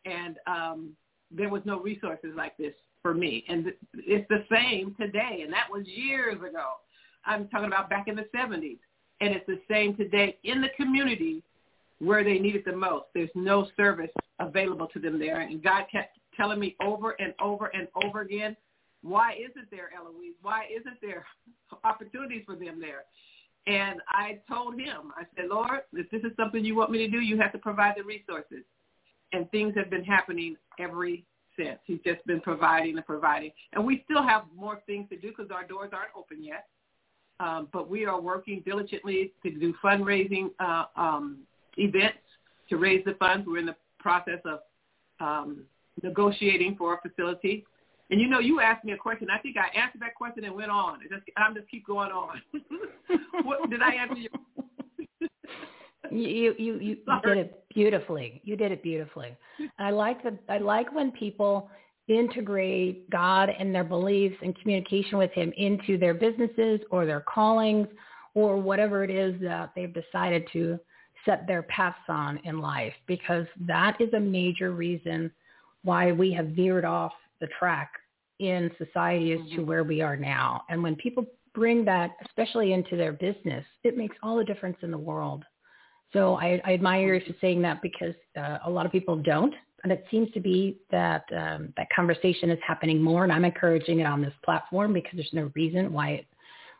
And um, there was no resources like this for me. And it's the same today. And that was years ago. I'm talking about back in the 70s. And it's the same today in the community where they need it the most. There's no service available to them there. And God kept telling me over and over and over again, why isn't there, Elouise? Why isn't there opportunities for them there? And I told him, I said, Lord, if this is something you want me to do, you have to provide the resources. And things have been happening every since. He's just been providing and providing. And we still have more things to do because our doors aren't open yet. Um, but we are working diligently to do fundraising uh, um, events to raise the funds. We're in the process of um, negotiating for a facility. And you know, you asked me a question. I think I answered that question and went on. It just, I'm just keep going on. what, did I answer your? You you you, you did it beautifully. You did it beautifully. I like the I like when people integrate God and their beliefs and communication with Him into their businesses or their callings or whatever it is that they've decided to set their paths on in life because that is a major reason why we have veered off the track in society as mm-hmm. to where we are now. And when people bring that, especially into their business, it makes all the difference in the world. So I, I admire you for saying that because uh, a lot of people don't. And it seems to be that um, that conversation is happening more, and I'm encouraging it on this platform because there's no reason why it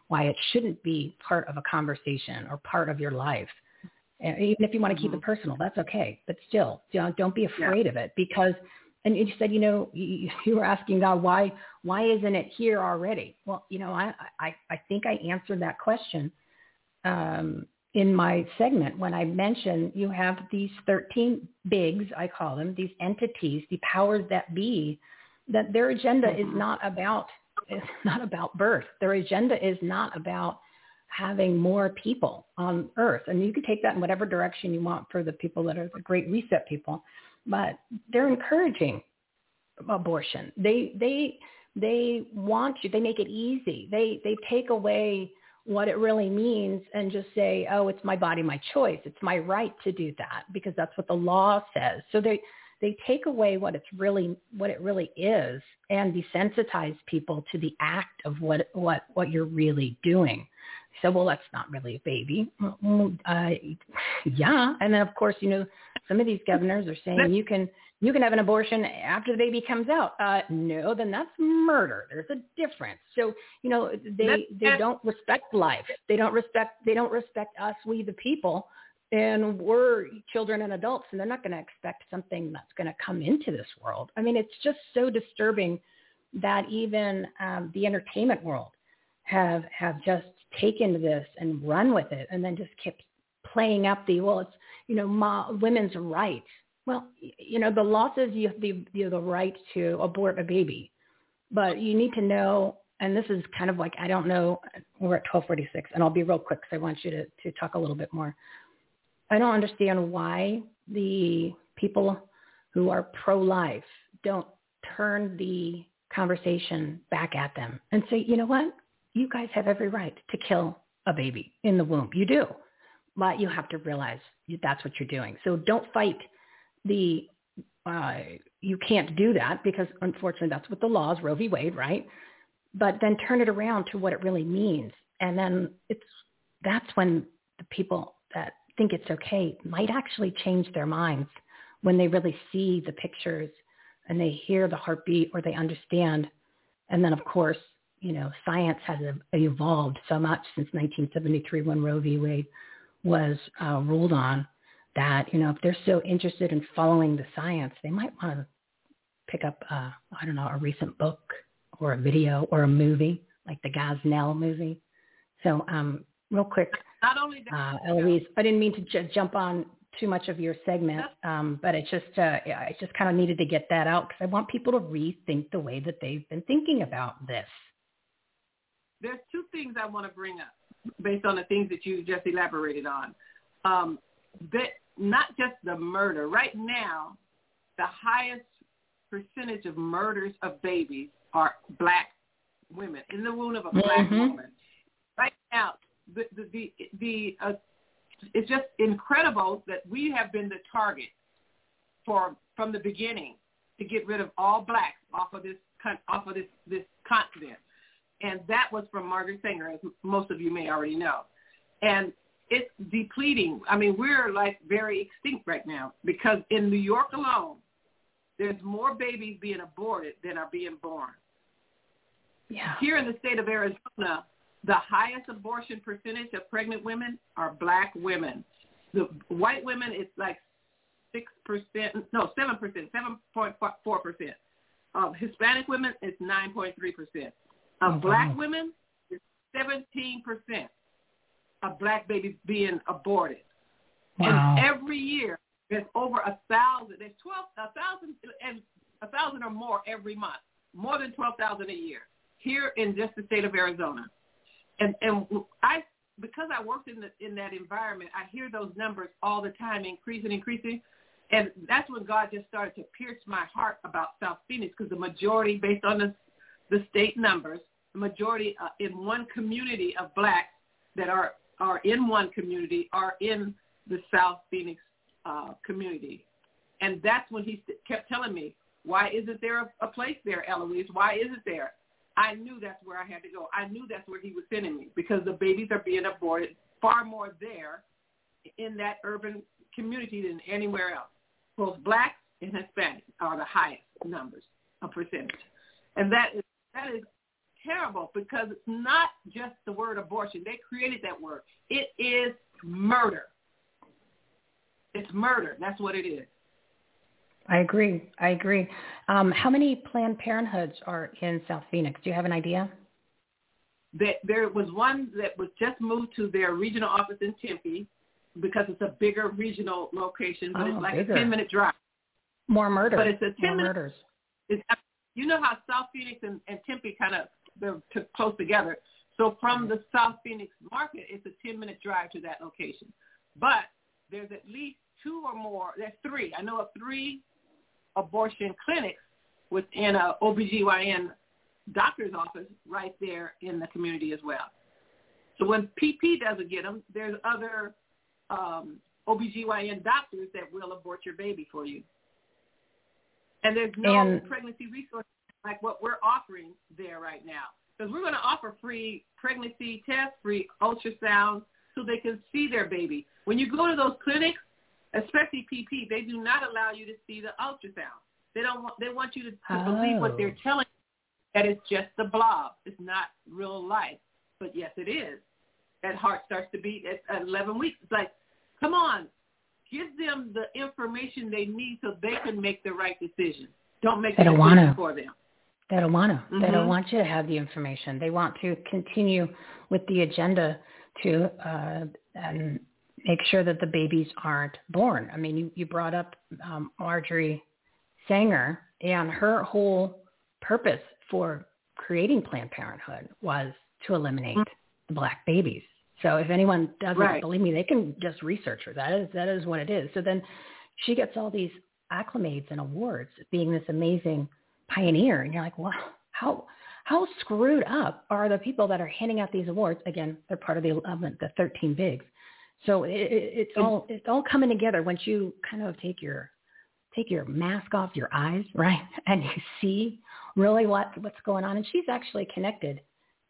why it shouldn't be part of a conversation or part of your life. And even if you want to keep it mm-hmm. personal, that's okay. But still, don't don't be afraid yeah. of it because. And you said, you know, you, you were asking God why why isn't it here already? Well, you know, I I, I think I answered that question um, in my segment when I mentioned you have these 13 bigs, I call them, these entities, the powers that be, that their agenda is mm-hmm. not about it's not about birth. Their agenda is not about having more people on earth. And you can take that in whatever direction you want for the people that are the great reset people. But they're encouraging abortion. They they they want you, they make it easy. They they take away what it really means and just say, oh, it's my body, my choice. It's my right to do that because that's what the law says. So they they take away what it's really what it really is and desensitize people to the act of what what what you're really doing. So well, that's not really a baby. Uh, yeah, and then of course you know some of these governors are saying you can you can have an abortion after the baby comes out. Uh, no, then that's murder. There's a difference. So, you know, they, they don't respect life. They don't respect, they don't respect us, we the people. And we're children and adults, and they're not going to expect something that's going to come into this world. I mean, it's just so disturbing that even um, the entertainment world have have just taken this and run with it, and then just kept playing up the well, it's you know, ma- women's rights well, you know, the law says you have the, you have the right to abort a baby, but you need to know, and this is kind of like, I don't know, we're at 1246, and I'll be real quick because I want you to, to talk a little bit more. I don't understand why the people who are pro-life don't turn the conversation back at them and say, you know what? You guys have every right to kill a baby in the womb. You do. But you have to realize that's what you're doing. So don't fight the uh, you can't do that because unfortunately that's what the law is Roe v. Wade, right? But then turn it around to what it really means, and then it's that's when the people that think it's okay might actually change their minds when they really see the pictures and they hear the heartbeat or they understand. And then of course, you know, science has evolved so much since 1973 when Roe v. Wade was uh, ruled on that, you know, if they're so interested in following the science, they might want to pick up, uh, I don't know, a recent book or a video or a movie like the Gosnell movie. So, um, real quick, not only that, uh, Elouise, I didn't mean to j- jump on too much of your segment, um, but it just, uh, yeah, I just kind of needed to get that out because I want people to rethink the way that they've been thinking about this. There's two things I want to bring up based on the things that you just elaborated on. Um, that not just the murder. Right now, the highest percentage of murders of babies are black women in the womb of a black mm-hmm. woman. Right now, the the the, the uh, it's just incredible that we have been the target for from the beginning to get rid of all blacks off of this off of this this continent, and that was from Margaret Sanger, as most of you may already know. And it's depleting. I mean, we're like very extinct right now because in New York alone, there's more babies being aborted than are being born. Yeah. Here in the state of Arizona, the highest abortion percentage of pregnant women are black women. The white women, it's like six percent, no, seven percent, seven point four percent. of Hispanic women, it's 9.3 percent. Of Oh, black wow. women, it's 17 percent of black babies being aborted. Wow. And every year, there's over a thousand. There's twelve, a thousand, and a thousand or more every month. More than twelve thousand a year here in just the state of Arizona. And and I because I worked in the in that environment, I hear those numbers all the time, increasing, increasing. And that's when God just started to pierce my heart about South Phoenix because the majority, based on the the state numbers, the majority uh, in one community of blacks that are are in one community are in the South Phoenix uh, community. And that's when he kept telling me, why isn't there a, a place there, Elouise? Why isn't there? I knew that's where I had to go. I knew that's where he was sending me because the babies are being aborted far more there in that urban community than anywhere else. Both blacks and Hispanics are the highest numbers of percentage. And that is, that is terrible because it's not just the word abortion. They created that word. It is murder. It's murder. That's what it is. I agree. I agree. Um, how many Planned Parenthoods are in South Phoenix? Do you have an idea? That there was one that was just moved to their regional office in Tempe because it's a bigger regional location, but Oh, it's like bigger. a ten minute drive. More murders. But it's a More 10 minute- murders. It's, you know how South Phoenix and, and Tempe kind of they're t- close together. So from the South Phoenix market, it's a 10 minute drive to that location. But there's at least two or more. There's three. I know of three abortion clinics within a OBGYN doctor's office right there in the community as well. So when PP doesn't get them, there's other um, OBGYN doctors that will abort your baby for you. And there's no And- pregnancy resources like what we're offering there right now. Because we're going to offer free pregnancy tests, free ultrasound, so they can see their baby. When you go to those clinics, especially PP, they do not allow you to see the ultrasound. They don't want. They want you to, to believe what they're Oh. telling you, that it's just a blob. It's not real life. But yes, it is. That heart starts to beat at, at 11 weeks. It's like, come on, give them the information they need so they can make the right decision. Don't make They the don't decision wanna. for them. They don't want to. They don't Mhm. want you to have the information. They want to continue with the agenda to uh, and make sure that the babies aren't born. I mean, you, you brought up um, Marjorie Sanger, and her whole purpose for creating Planned Parenthood was to eliminate the black babies. So if anyone doesn't Right. believe me, they can just research her. That is that is what it is. So then she gets all these acclamates and awards being this amazing pioneer and you're like wow how how screwed up are the people that are handing out these awards again they're part of the 11 the 13 bigs so it, it, it's all it's all coming together once you kind of take your take your mask off your eyes right and you see really what what's going on and she's actually connected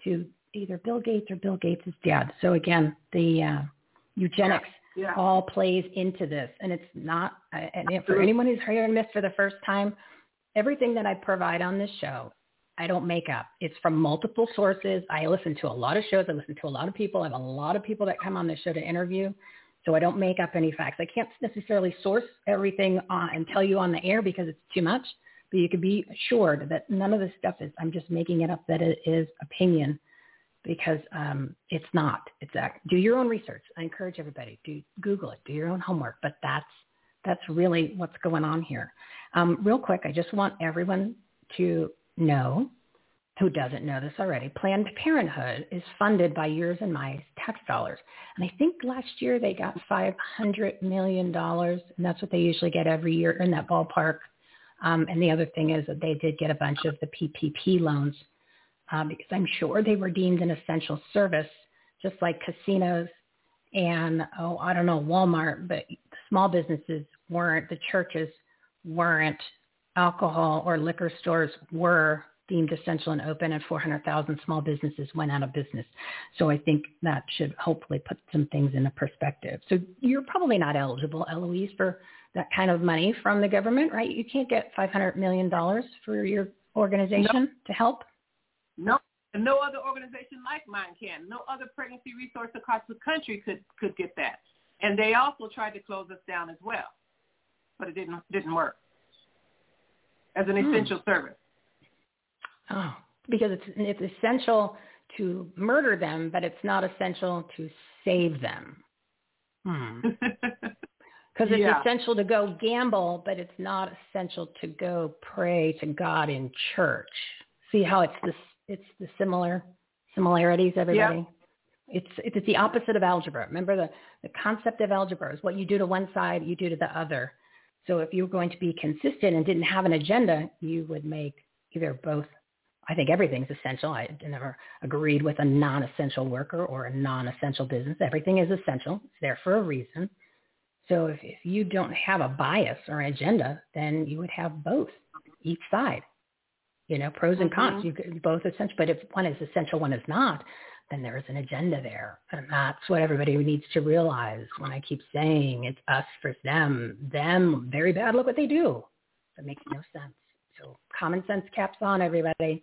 to either bill gates or bill gates' dad so again the uh, eugenics Yeah. all plays into this. And it's not, I- and for anyone who's hearing this for the first time, everything that I provide on this show, I don't make up. It's from multiple sources. I listen to a lot of shows. I listen to a lot of people. I have a lot of people that come on this show to interview. So I don't make up any facts. I can't necessarily source everything on, and tell you on the air because it's too much. But you can be assured that none of this stuff is, I'm just making it up, that it is opinion because um, it's not. It's act- do your own research. I encourage everybody do Google it, do your own homework. But that's that's really what's going on here. Um, real quick, I just want everyone to know who doesn't know this already. Planned Parenthood is funded by yours and my tax dollars, and I think last year they got five hundred million dollars, and that's what they usually get every year in that ballpark. Um, and the other thing is that they did get a bunch of the PPP loans uh, because I'm sure they were deemed an essential service, just like casinos and, oh, I don't know, Walmart, but small businesses weren't, the churches weren't, alcohol or liquor stores were deemed essential and open and 400,000 small businesses went out of business. So I think that should hopefully put some things into perspective. So you're probably not eligible, Elouise, for that kind of money from the government, right? You can't get $500 million for your organization to help. No, and no other organization like mine can. No other pregnancy resource across the country could could get that. And they also tried to close us down as well, but it didn't didn't work as an Hmm. essential service. Oh, because it's it's essential to murder them, but it's not essential to save them. Hmm. Because it's Yeah. essential to go gamble, but it's not essential to go pray to God in church. See how it's this it's the similar similarities, everybody? It's it's the opposite of algebra. Remember the, the concept of algebra is what you do to one side, you do to the other. So if you were going to be consistent and didn't have an agenda, you would make either both I think everything's essential. I never agreed with a non-essential worker or a non-essential business. Everything is essential. It's there for a reason. So if, if you don't have a bias or an agenda, then you would have both, each side. You know, pros and mm-hmm. cons. You could both essential. But if one is essential, one is not, then there is an agenda there, and that's what everybody needs to realize. When I keep saying it's us versus them, them very bad. Look what they do. That makes no sense. So common sense caps on, everybody.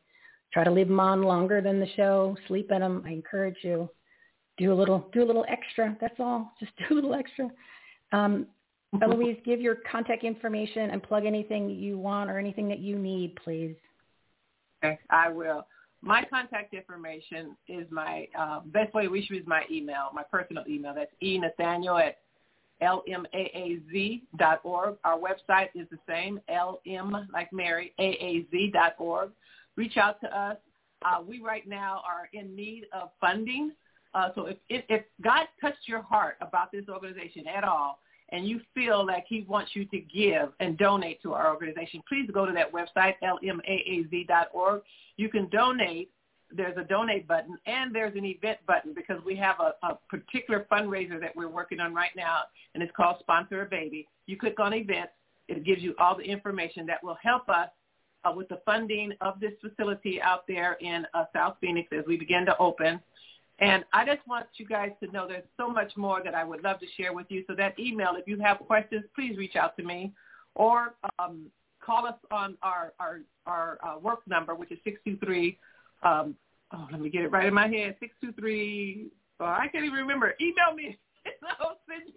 Try to leave them on longer than the show. Sleep in them. I encourage you. Do a little, do a little extra. That's all. Just do a little extra. Um, Elouise, give your contact information and plug anything you want or anything that you need, please. Okay, I will. My contact information is my uh, best way to reach me is my email, my personal email. That's e nathaniel at lmaaz dot org. Our website is the same, lm like Mary aaz dot org. Reach out to us. Uh, we right now are in need of funding. Uh, so if, if, if God touched your heart about this organization at all, and you feel like he wants you to give and donate to our organization, please go to that website, lmaaz.org. You can donate. There's a donate button and there's an event button because we have a, a particular fundraiser that we're working on right now, and it's called Sponsor a Baby. You click on events. It gives you all the information that will help us uh, with the funding of this facility out there in uh, South Phoenix as we begin to open. And I just want you guys to know there's so much more that I would love to share with you. So that email, if you have questions, please reach out to me or um, call us on our our, our uh, work number, which is 623. Um, oh, let me get it right in my head. 623. Oh, I can't even remember. Email me. I'll send you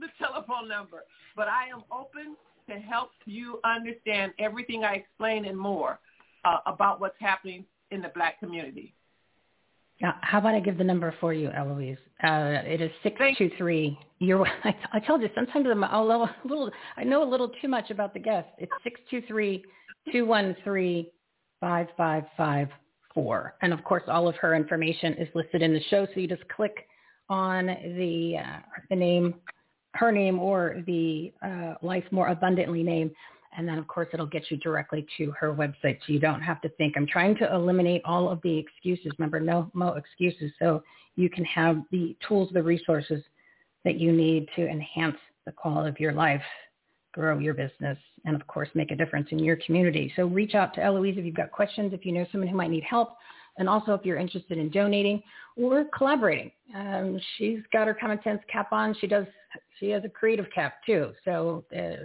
the telephone number. But I am open to help you understand everything I explain and more uh, about what's happening in the black community. Now, how about I give the number for you, Elouise? Uh, it is six two three. You're. I, I told you sometimes I'm a little, a little. I know a little too much about the guest. It's six two three two one three five five five four, and of course, all of her information is listed in the show. So you just click on the uh, the name, her name, or the uh, Life More Abundantly name, and then, of course, it'll get you directly to her website so you don't have to think. I'm trying to eliminate all of the excuses. Remember, no more excuses. So you can have the tools, the resources that you need to enhance the quality of your life, grow your business, and, of course, make a difference in your community. So reach out to Elouise if you've got questions, if you know someone who might need help, and also if you're interested in donating or collaborating. Um, she's got her common sense cap on. She does. She has a creative cap too. So uh,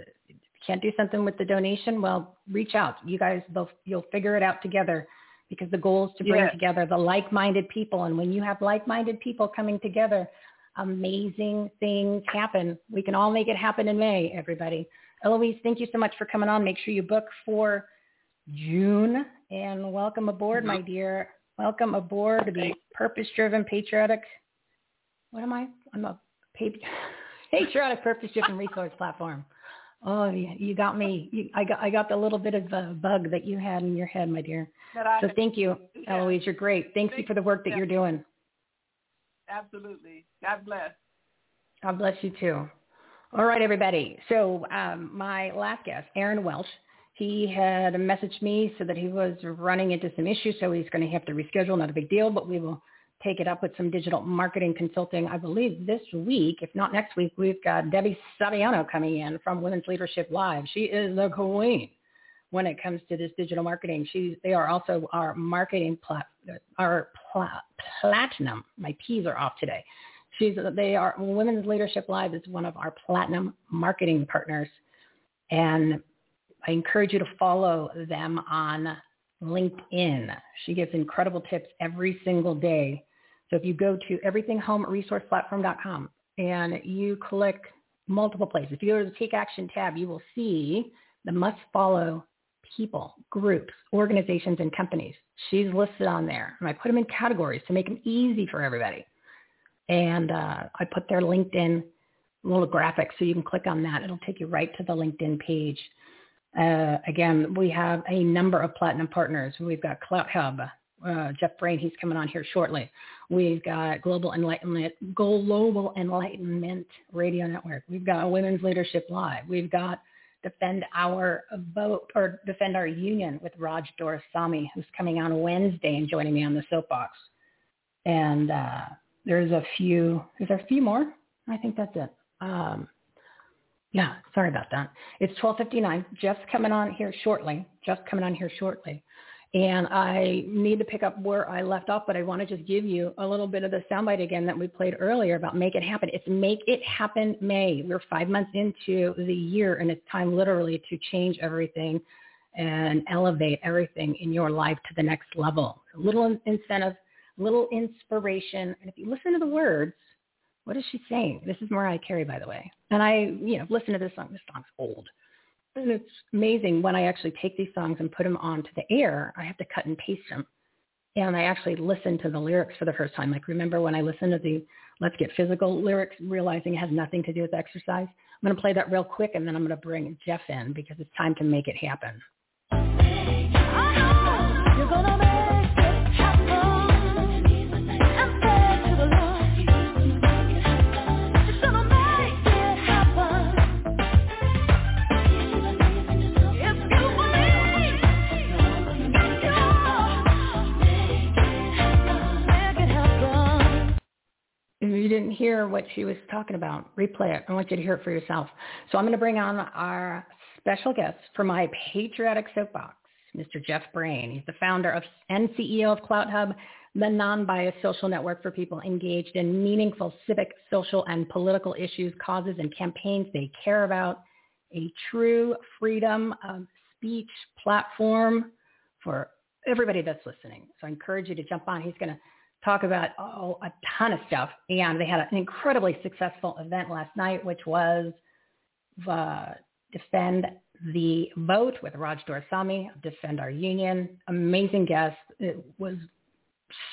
can't do something with the donation, well, reach out. You guys, you'll figure it out together because the goal is to bring together the like-minded people. And when you have like-minded people coming together, amazing things happen. We can all make it happen in May, everybody. Elouise, thank you so much for coming on. Make sure you book for June and welcome aboard, my mm-hmm. dear. Welcome aboard to the purpose-driven, patriotic. What am I? I'm a pa- patriotic, purpose-driven resource platform. Oh, you, you got me. You, I got I got the little bit of a bug that you had in your head, my dear. So thank you, Yeah. Elouise. You're great. Thank you for the work that Yeah. you're doing. Absolutely. God bless. God bless you too. All right, everybody. So um, my last guest, Aaron Welsh, he had messaged me so that he was running into some issues, so he's going to have to reschedule. Not a big deal, but we will take it up with some digital marketing consulting. I believe this week, if not next week, we've got Debbie Saviano coming in from Women's Leadership Live. She is the queen when it comes to this digital marketing. She, they are also our marketing plat, our pla, platinum. My P's are off today. She's, they are Women's Leadership Live is one of our platinum marketing partners, and I encourage you to follow them on LinkedIn. She gives incredible tips every single day. So if you go to everythinghomeresourceplatform.com and you click multiple places, if you go to the Take Action tab, you will see the must follow people, groups, organizations, and companies. She's listed on there. And I put them in categories to make them easy for everybody. And uh, I put their LinkedIn little graphic so you can click on that. It'll take you right to the LinkedIn page. Uh, again, we have a number of platinum partners. We've got CloutHub, uh, Jeff Brain, he's coming on here shortly. We've got Global Enlightenment, Global Enlightenment Radio Network. We've got Women's Leadership Live. We've got Defend Our Vote or Defend Our Union with Raj Doraisamy, who's coming on Wednesday and joining me on the soapbox. And uh, there's a few, is there a few more? I think that's it. Um, yeah, sorry about that. It's 12:59. Jeff's coming on here shortly. Jeff's coming on here shortly. And I need to pick up where I left off, but I want to just give you a little bit of the soundbite again that we played earlier about Make It Happen. It's Make It Happen May. We're five months into the year, and it's time literally to change everything and elevate everything in your life to the next level. A little incentive, little inspiration. And if you listen to the words, what is she saying? This is Mariah Carey, by the way. And I, you know, listen to this song. This song's old. And it's amazing when I actually take these songs and put them onto the air, I have to cut and paste them. And I actually listen to the lyrics for the first time. Like remember when I listened to the Let's Get Physical lyrics, realizing it has nothing to do with exercise? I'm going to play that real quick and then I'm going to bring Jeff in because it's time to make it happen. You didn't hear what she was talking about, replay it. I want you to hear it for yourself. So I'm going to bring on our special guest for my patriotic soapbox, Mr. Jeff Brain. He's the founder of and CEO of CloutHub, the non-biased social network for people engaged in meaningful civic, social, and political issues, causes, and campaigns they care about. A true freedom of speech platform for everybody that's listening. So I encourage you to jump on. He's going to talk about oh, a ton of stuff. And they had an incredibly successful event last night, which was uh, Defend the Vote with Raj Doraisamy, Defend Our Union. Amazing guest. It was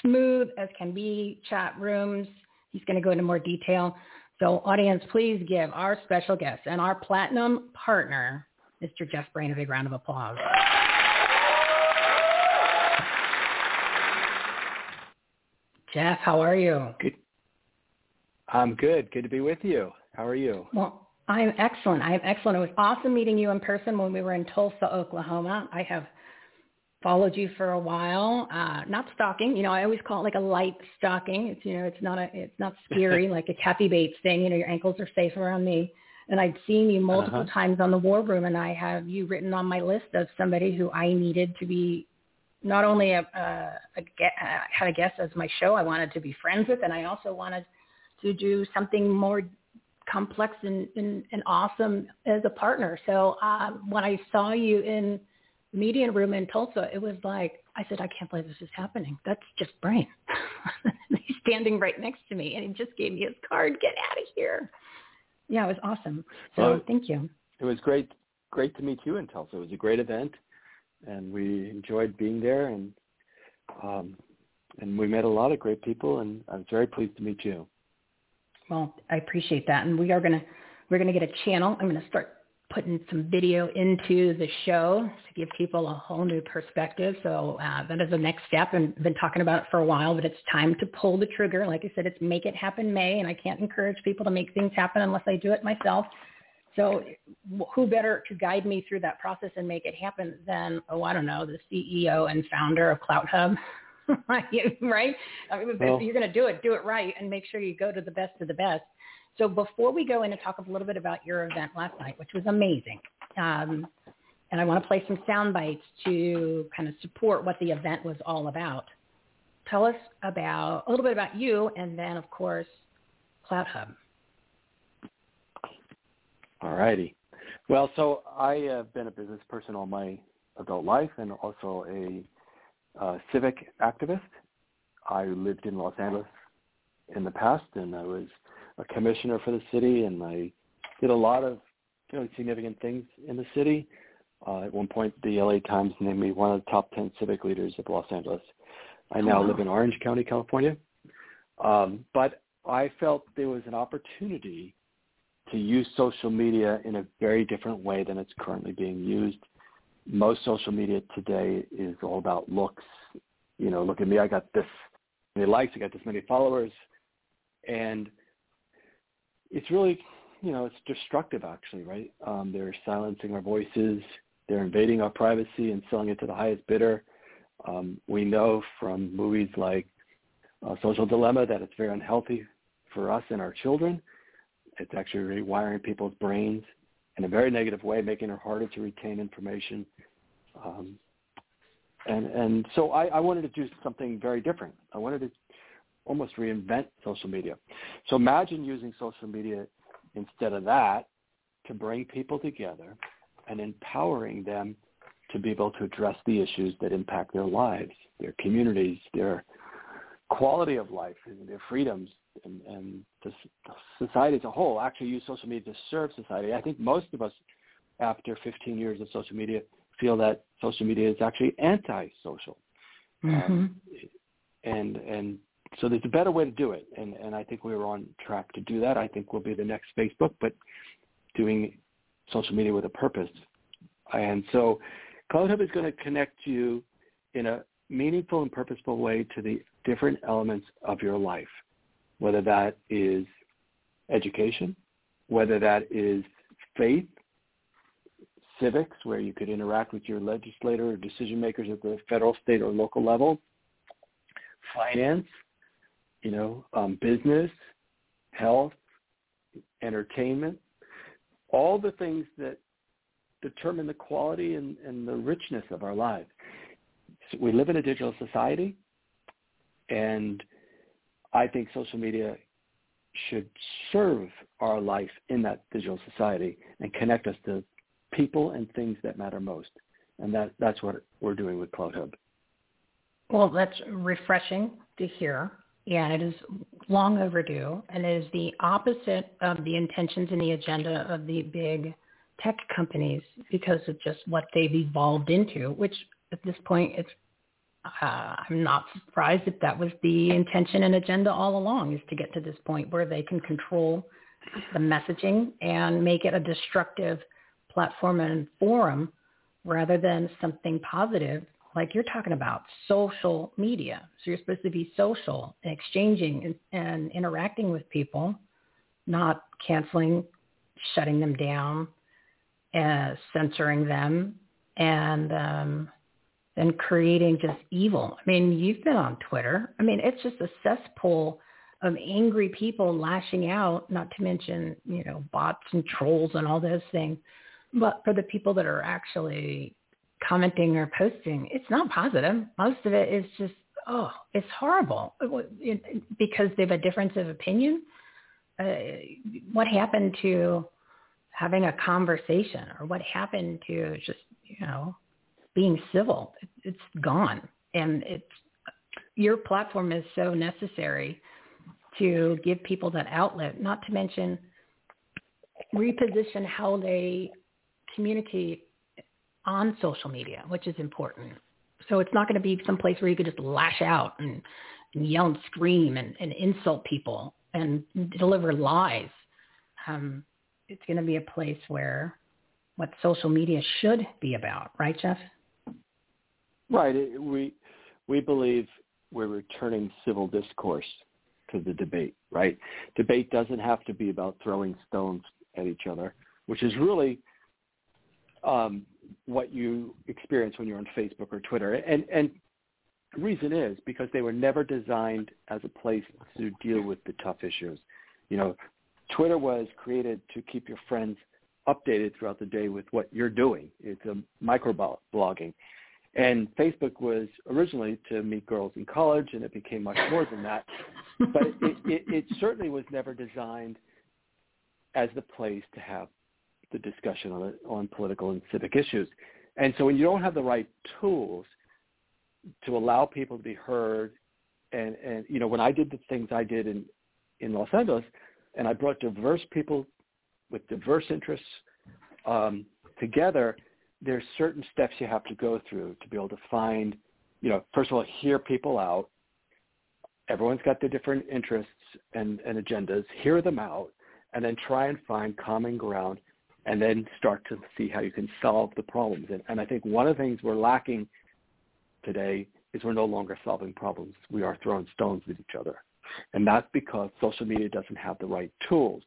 smooth as can be, chat rooms. He's going to go into more detail. So audience, please give our special guest and our platinum partner, Mr. Jeff Brain, a big round of applause. Jeff, how are you? Good. I'm good. Good to be with you. How are you? Well, I'm excellent. I am excellent. It was awesome meeting you in person when we were in Tulsa, Oklahoma. I have followed you for a while. Uh, not stalking, you know, I always call it like a light stalking. It's you know, it's not a it's not scary like a Kathy Bates thing, you know, your ankles are safe around me. And I'd seen you multiple uh-huh. times on the war room and I have you written on my list of somebody who I needed to be not only a, a, a, had a guest as my show I wanted to be friends with, and I also wanted to do something more complex and, and, and awesome as a partner. So um, when I saw you in the media room in Tulsa, it was like, I said, I can't believe this is happening. That's just Brain. He's standing right next to me, and he just gave me his card. Get out of here. Yeah, it was awesome. So well, thank you. It was great, great to meet you in Tulsa. It was a great event and we enjoyed being there and um, and we met a lot of great people and I was very pleased to meet you. Well, I appreciate that, and we are gonna we're gonna get a channel. I'm gonna start putting some video into the show to give people a whole new perspective. So uh, that is the next step, and I've been talking about it for a while. But it's time to pull the trigger. Like I said, it's make it happen May, and I can't encourage people to make things happen unless I do it myself. So who better to guide me through that process and make it happen than, oh, I don't know, the CEO and founder of CloutHub, right? I mean, well, if you're going to do it, do it right and make sure you go to the best of the best. So before we go in and talk a little bit about your event last night, which was amazing, um, and I want to play some sound bites to kind of support what the event was all about. Tell us about a little bit about you and then, of course, CloutHub. All righty. Well, so I have been a business person all my adult life and also a uh, civic activist. I lived in Los Angeles in the past, and I was a commissioner for the city, and I did a lot of you know significant things in the city. Uh, at one point, the LA Times named me one of the top 10 civic leaders of Los Angeles. I now oh, wow. live in Orange County, California. Um, but I felt there was an opportunity to use social media in a very different way than it's currently being used. Most social media today is all about looks. You know, look at me, I got this many likes, I got this many followers. And it's really, you know, it's destructive actually, right? Um, they're silencing our voices. They're invading our privacy and selling it to the highest bidder. Um, we know from movies like uh, Social Dilemma that it's very unhealthy for us and our children. It's actually rewiring people's brains in a very negative way, making it harder to retain information. Um, and and so I, I wanted to do something very different. I wanted to almost reinvent social media. So imagine using social media instead of that to bring people together and empowering them to be able to address the issues that impact their lives, their communities, their quality of life, their freedoms, and, and the society as a whole. Actually, use social media to serve society. I think most of us, after 15 years of social media, feel that social media is actually anti-social. Mm-hmm. Um, and and so there's a better way to do it, and and I think we're on track to do that. I think we'll be the next Facebook, but doing social media with a purpose. And so CloutHub is going to connect you in a meaningful and purposeful way to the different elements of your life, whether that is education, whether that is faith, civics, where you could interact with your legislator or decision makers at the federal, state, or local level, finance, you know, um, business, health, entertainment, all the things that determine the quality and, and the richness of our lives. So we live in a digital society, and I think social media should serve our life in that digital society and connect us to people and things that matter most. And that, that's what we're doing with CloutHub. Well, that's refreshing to hear. And it is long overdue. And it is the opposite of the intentions and the agenda of the big tech companies because of just what they've evolved into, which at this point it's uh, I'm not surprised if that was the intention and agenda all along is to get to this point where they can control the messaging and make it a destructive platform and forum rather than something positive like you're talking about social media. So you're supposed to be social and exchanging and, and interacting with people, not canceling, shutting them down, uh, censoring them, and um, then creating just evil. I mean, you've been on Twitter. I mean, it's just a cesspool of angry people lashing out, not to mention, you know, bots and trolls and all those things. But for the people that are actually commenting or posting, it's not positive. Most of it is just, oh, it's horrible because they have a difference of opinion. Uh, what happened to having a conversation or what happened to just, you know, being civil? It's gone. And it's, your platform is so necessary to give people that outlet, not to mention reposition how they communicate on social media, which is important. So it's not going to be some place where you could just lash out and, and yell and scream and, and, insult people and deliver lies. Um, it's going to be a place where what social media should be about, right, Jeff? Right. We we believe we're returning civil discourse to the debate. Right. Debate doesn't have to be about throwing stones at each other, which is really um, what you experience when you're on Facebook or Twitter. And and the reason is because they were never designed as a place to deal with the tough issues. You know, Twitter was created to keep your friends updated throughout the day with what you're doing. It's a microblogging. And Facebook was originally to meet girls in college, and it became much more than that. But it, it, it certainly was never designed as the place to have the discussion on, on political and civic issues. And so when you don't have the right tools to allow people to be heard, and, and you know, when I did the things I did in, in Los Angeles, and I brought diverse people with diverse interests um, together, there's certain steps you have to go through to be able to find, you know, first of all, hear people out. Everyone's got their different interests and, and agendas. Hear them out, and then try and find common ground, and then start to see how you can solve the problems. And, and I think one of the things we're lacking today is we're no longer solving problems. We are throwing stones at each other. And that's because social media doesn't have the right tools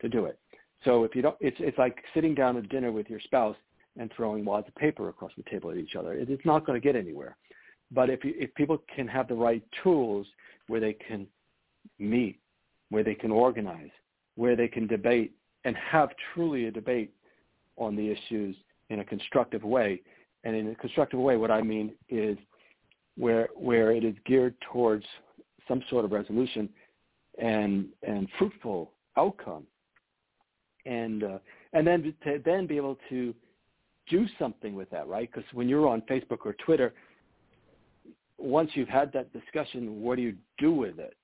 to do it. So if you don't, it's, it's like sitting down at dinner with your spouse and throwing wads of paper across the table at each other. It is not going to get anywhere. But if, if people can have the right tools where they can meet, where they can organize, where they can debate and have truly a debate on the issues in a constructive way. And in a constructive way, what I mean is where where it is geared towards some sort of resolution and and fruitful outcome, and uh, and then to then be able to do something with that, right? Because when you're on Facebook or Twitter, once you've had that discussion, what do you do with it?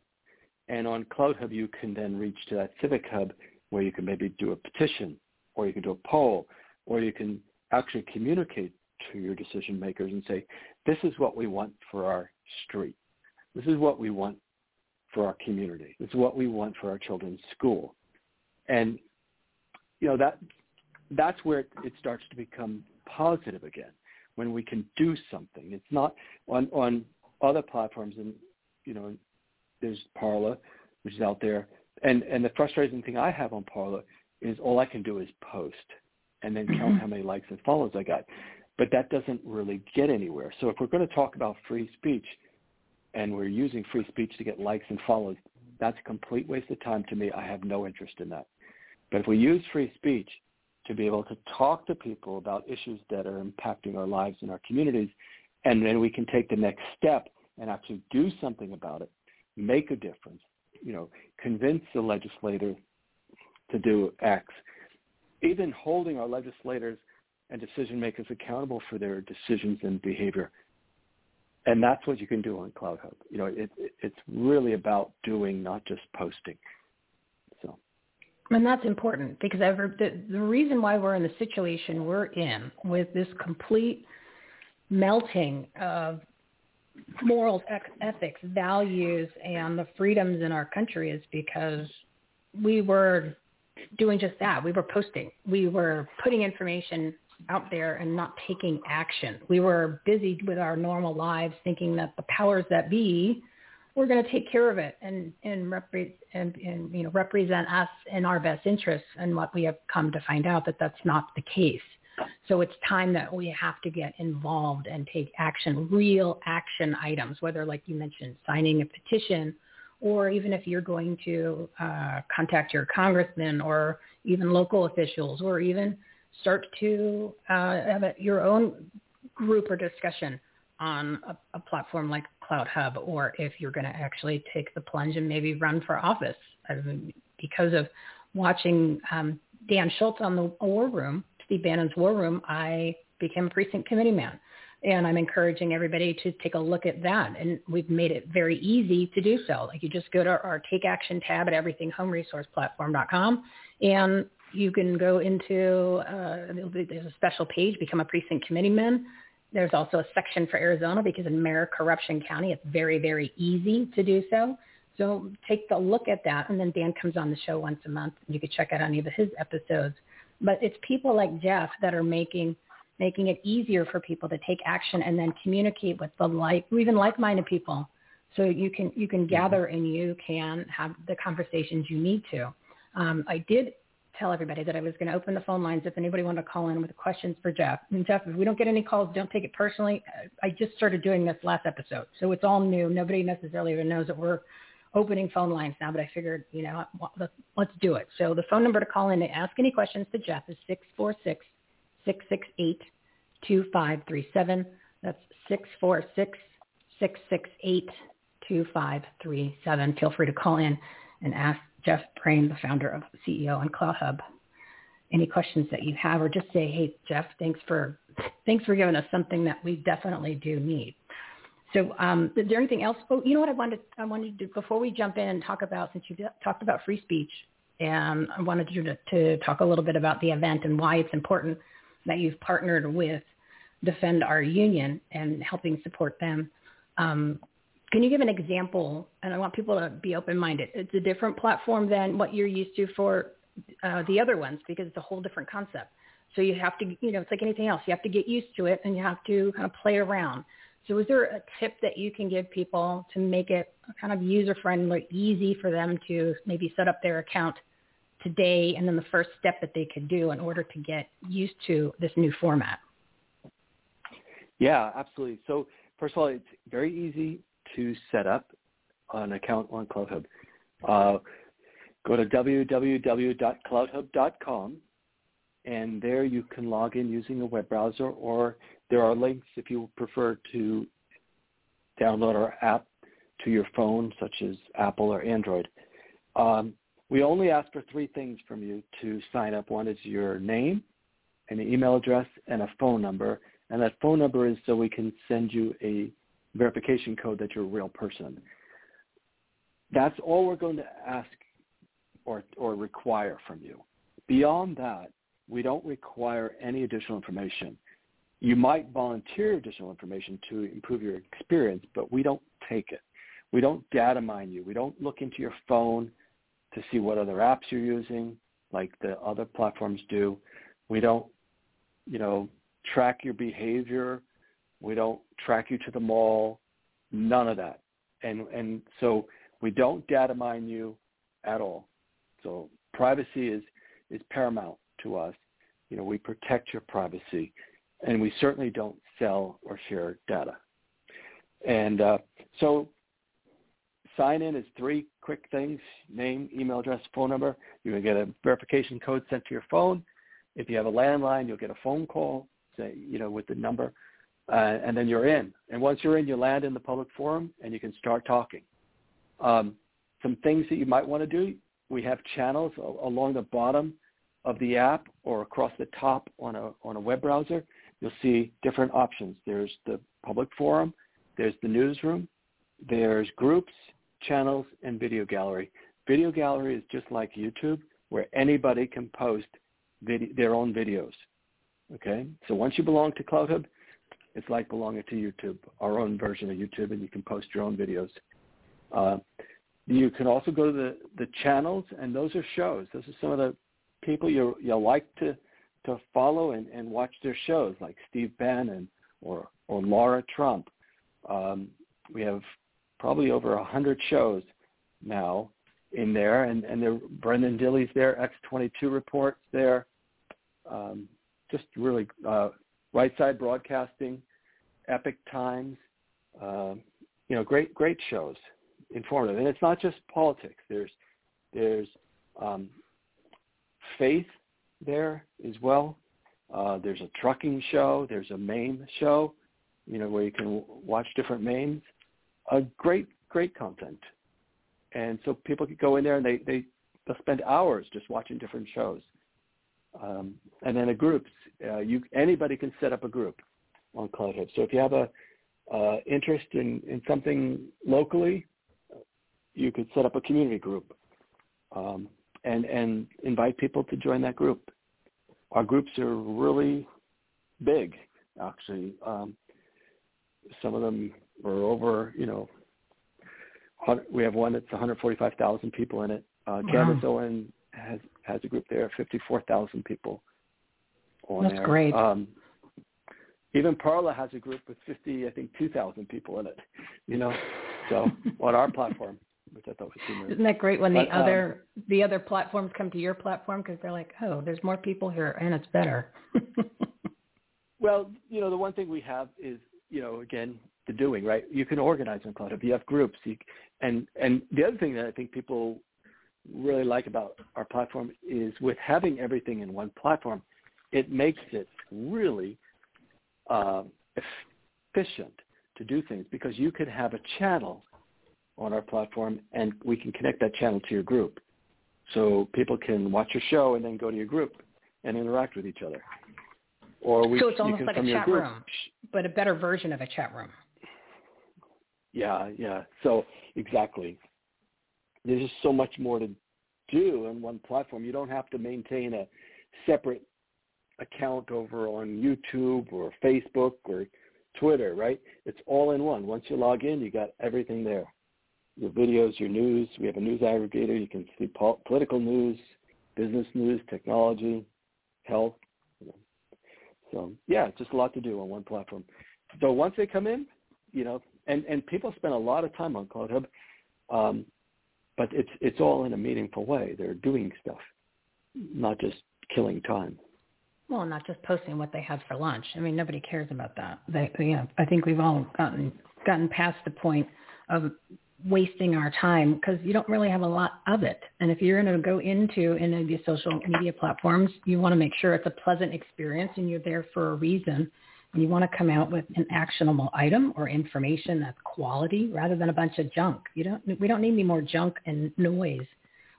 And on CloutHub, you can then reach to that Civic Hub where you can maybe do a petition, or you can do a poll, or you can actually communicate to your decision makers and say, this is what we want for our street. This is what we want for our community. This is what we want for our children's school. And, you know, that that's where it, it starts to become positive again, when we can do something. It's not on, on other platforms, and, you know, there's Parler, which is out there. And, and the frustrating thing I have on Parler is all I can do is post and then count mm-hmm. how many likes and follows I got but that doesn't really get anywhere. So if we're going to talk about free speech and we're using free speech to get likes and follows, that's a complete waste of time to me. I have no interest in that. But if we use free speech to be able to talk to people about issues that are impacting our lives and our communities, and then we can take the next step and actually do something about it, make a difference, you know, convince the legislator to do X, even holding our legislators and decision makers accountable for their decisions and behavior. And that's what you can do on CloutHub. You know, it, it's really about doing, not just posting. And that's important because ever, the, the reason why we're in the situation we're in with this complete melting of morals, ethics, values, and the freedoms in our country is because we were doing just that. We were posting. We were putting information out there and not taking action. We were busy with our normal lives thinking that the powers that be were going to take care of it and and, repre- and and you know represent us in our best interests and what we have come to find out that that's not the case. So it's time that we have to get involved and take action, real action items, whether like you mentioned, signing a petition, or even if you're going to uh, contact your congressman or even local officials, or even start to uh, have a, your own group or discussion on a, a platform like CloutHub, or if you're going to actually take the plunge and maybe run for office. I mean, because of watching um, Dan Schultz on the War Room, Steve Bannon's War Room, I became a precinct committee man. And I'm encouraging everybody to take a look at that. And we've made it very easy to do so. Like you just go to our Take Action tab at everythinghomeresourceplatform.com and you can go into, uh, there's a special page, become a precinct committeeman. There's also a section for Arizona because in Mayor Corruption County, it's very, very easy to do so. So take a look at that. And then Dan comes on the show once a month. And You can check out any of his episodes. But it's people like Jeff that are making making it easier for people to take action and then communicate with the like even like-minded people. So you can you can gather and you can have the conversations you need to. Um, I did tell everybody that I was going to open the phone lines if anybody wanted to call in with questions for Jeff. And Jeff, if we don't get any calls, don't take it personally. I just started doing this last episode, so it's all new. Nobody necessarily even knows that we're opening phone lines now, but I figured, you know, let's do it. So the phone number to call in to ask any questions to Jeff is 646 668 2537. That's 646 668 2537. Feel free to call in and ask Jeff Brain, the founder of CEO on CloutHub. Any questions that you have, or just say, "Hey, Jeff, thanks for thanks for giving us something that we definitely do need." So, um, is there anything else? Oh, you know what I wanted I wanted to do before we jump in and talk about since you talked about free speech, and I wanted you to, to talk a little bit about the event and why it's important. that you've partnered with Defend Our Union and helping support them. Um, can you give an example? And I want people to be open-minded. It's a different platform than what you're used to for uh, the other ones because it's a whole different concept. So you have to, you know, it's like anything else. You have to get used to it and you have to kind of play around. So is there a tip that you can give people to make it kind of user-friendly, easy for them to maybe set up their account today and then the first step that they could do in order to get used to this new format? Yeah, absolutely. So first of all, it's very easy to set up an account on CloutHub. Uh, go to www.clouthub.com and there you can log in using a web browser or there are links if you prefer to download our app to your phone such as Apple or Android. Um, we only ask for three things from you to sign up. One is your name, an email address, and a phone number. And that phone number is so we can send you a verification code that you're a real person. That's all we're going to ask or, or require from you. Beyond that, we don't require any additional information. You might volunteer additional information to improve your experience, but we don't take it. We don't data mine you. We don't look into your phone to see what other apps you're using like the other platforms do. We don't, you know, track your behavior. We don't track you to the mall. None of that. And and so we don't data mine you at all. So privacy is is paramount to us. You know, we protect your privacy, and we certainly don't sell or share data. And uh, so sign in is three quick things, name, email address, phone number. You're going to get a verification code sent to your phone. If you have a landline, you'll get a phone call, say, you know, with the number, uh, and then you're in. And once you're in, you land in the public forum, and you can start talking. Um, some things that you might want to do, we have channels along the bottom of the app or across the top on a, on a web browser. You'll see different options. There's the public forum, there's the newsroom, there's groups, channels, and video gallery. Video gallery is just like YouTube, where anybody can post their own videos. Okay, so once you belong to CloutHub, it's like belonging to YouTube, our own version of YouTube, and you can post your own videos. Uh, you can also go to the, the channels, and those are shows. Those are some of the people you you like to to follow and, and watch their shows, like Steve Bannon or or Laura Trump. Um, we have probably over a hundred shows now in there, and and there Brenden Dilley's there, X22 reports there, um, just really uh, Right Side Broadcasting, Epoch Times, uh, you know, great great shows, informative, and it's not just politics. There's there's um, faith there as well. Uh, there's a trucking show. There's a MAME show, you know, where you can watch different MAMEs a great, great content. And so people could go in there and they, they, they'll spend hours just watching different shows. Um, and then a group, uh, you, anybody can set up a group on CloutHub. So if you have a uh, interest in, in something locally, you could set up a community group um, and, and invite people to join that group. Our groups are really big, actually. Um, some of them we're over, you know, we have one that's 145,000 people in it. Uh, wow. Candace Owen has has a group there, 54,000 people on that's there. great. Um, even Parler has a group with 50, I think, 2,000 people in it. You know, so on our platform, which I thought was super. Isn't that great when the but, um, other um, the other platforms come to your platform because they're like, oh, there's more people here and it's better. well, you know, the one thing we have is, you know, again, the doing, right? You can organize on CloutHub. You have groups. You, and, and the other thing that I think people really like about our platform is with having everything in one platform, it makes it really uh, efficient to do things because you could have a channel on our platform and we can connect that channel to your group. So people can watch your show and then go to your group and interact with each other. Or we, so it's almost like a chat group, room, but a better version of a chat room. Yeah, yeah. So exactly. There's just so much more to do in one platform. You don't have to maintain a separate account over on YouTube or Facebook or Twitter, right? It's all in one. Once you log in, you got everything there. Your videos, your news. We have a news aggregator. You can see po- political news, business news, technology, health. So yeah, just a lot to do on one platform. So once they come in, you know, and and people spend a lot of time on CloutHub, um, but it's it's all in a meaningful way. They're doing stuff, not just killing time. Well, not just posting what they had for lunch. I mean, nobody cares about that. They, you know, I think we've all gotten gotten past the point of wasting our time because you don't really have a lot of it. And if you're going to go into any of these social media platforms, you want to make sure it's a pleasant experience and you're there for a reason. And you want to come out with an actionable item or information that's quality rather than a bunch of junk. You don't. We don't need any more junk and noise,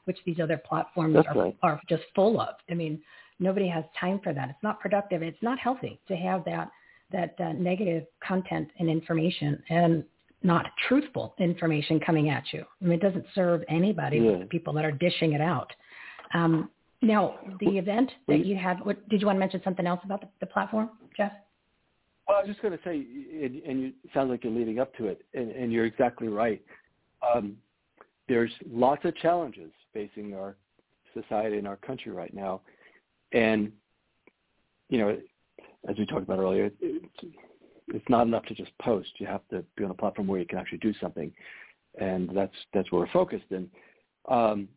which these other platforms are, right. are just full of. I mean, nobody has time for that. It's not productive. It's not healthy to have that that uh, negative content and information and not truthful information coming at you. I mean, it doesn't serve anybody Yeah. the people that are dishing it out. Um, now, the event that you had, what, did you want to mention something else about the, the platform, Jeff? Well, I was just going to say, and, and you, it sounds like you're leading up to it, and, and you're exactly right. Um, there's lots of challenges facing our society and our country right now, and you know, as we talked about earlier, it's, it's not enough to just post. You have to be on a platform where you can actually do something, and that's that's where we're focused. And um,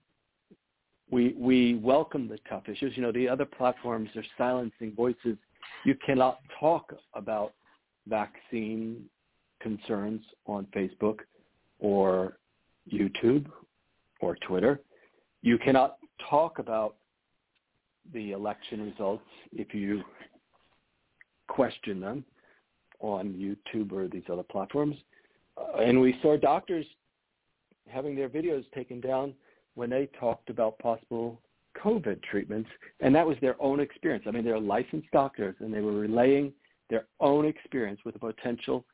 we we welcome the tough issues. You know, the other platforms are silencing voices. You cannot talk about vaccine concerns on Facebook or YouTube or Twitter. You cannot talk about the election results if you question them on YouTube or these other platforms. Uh, and we saw doctors having their videos taken down when they talked about possible COVID treatments, and that was their own experience. I mean, they're licensed doctors, and they were relaying their own experience with a potential,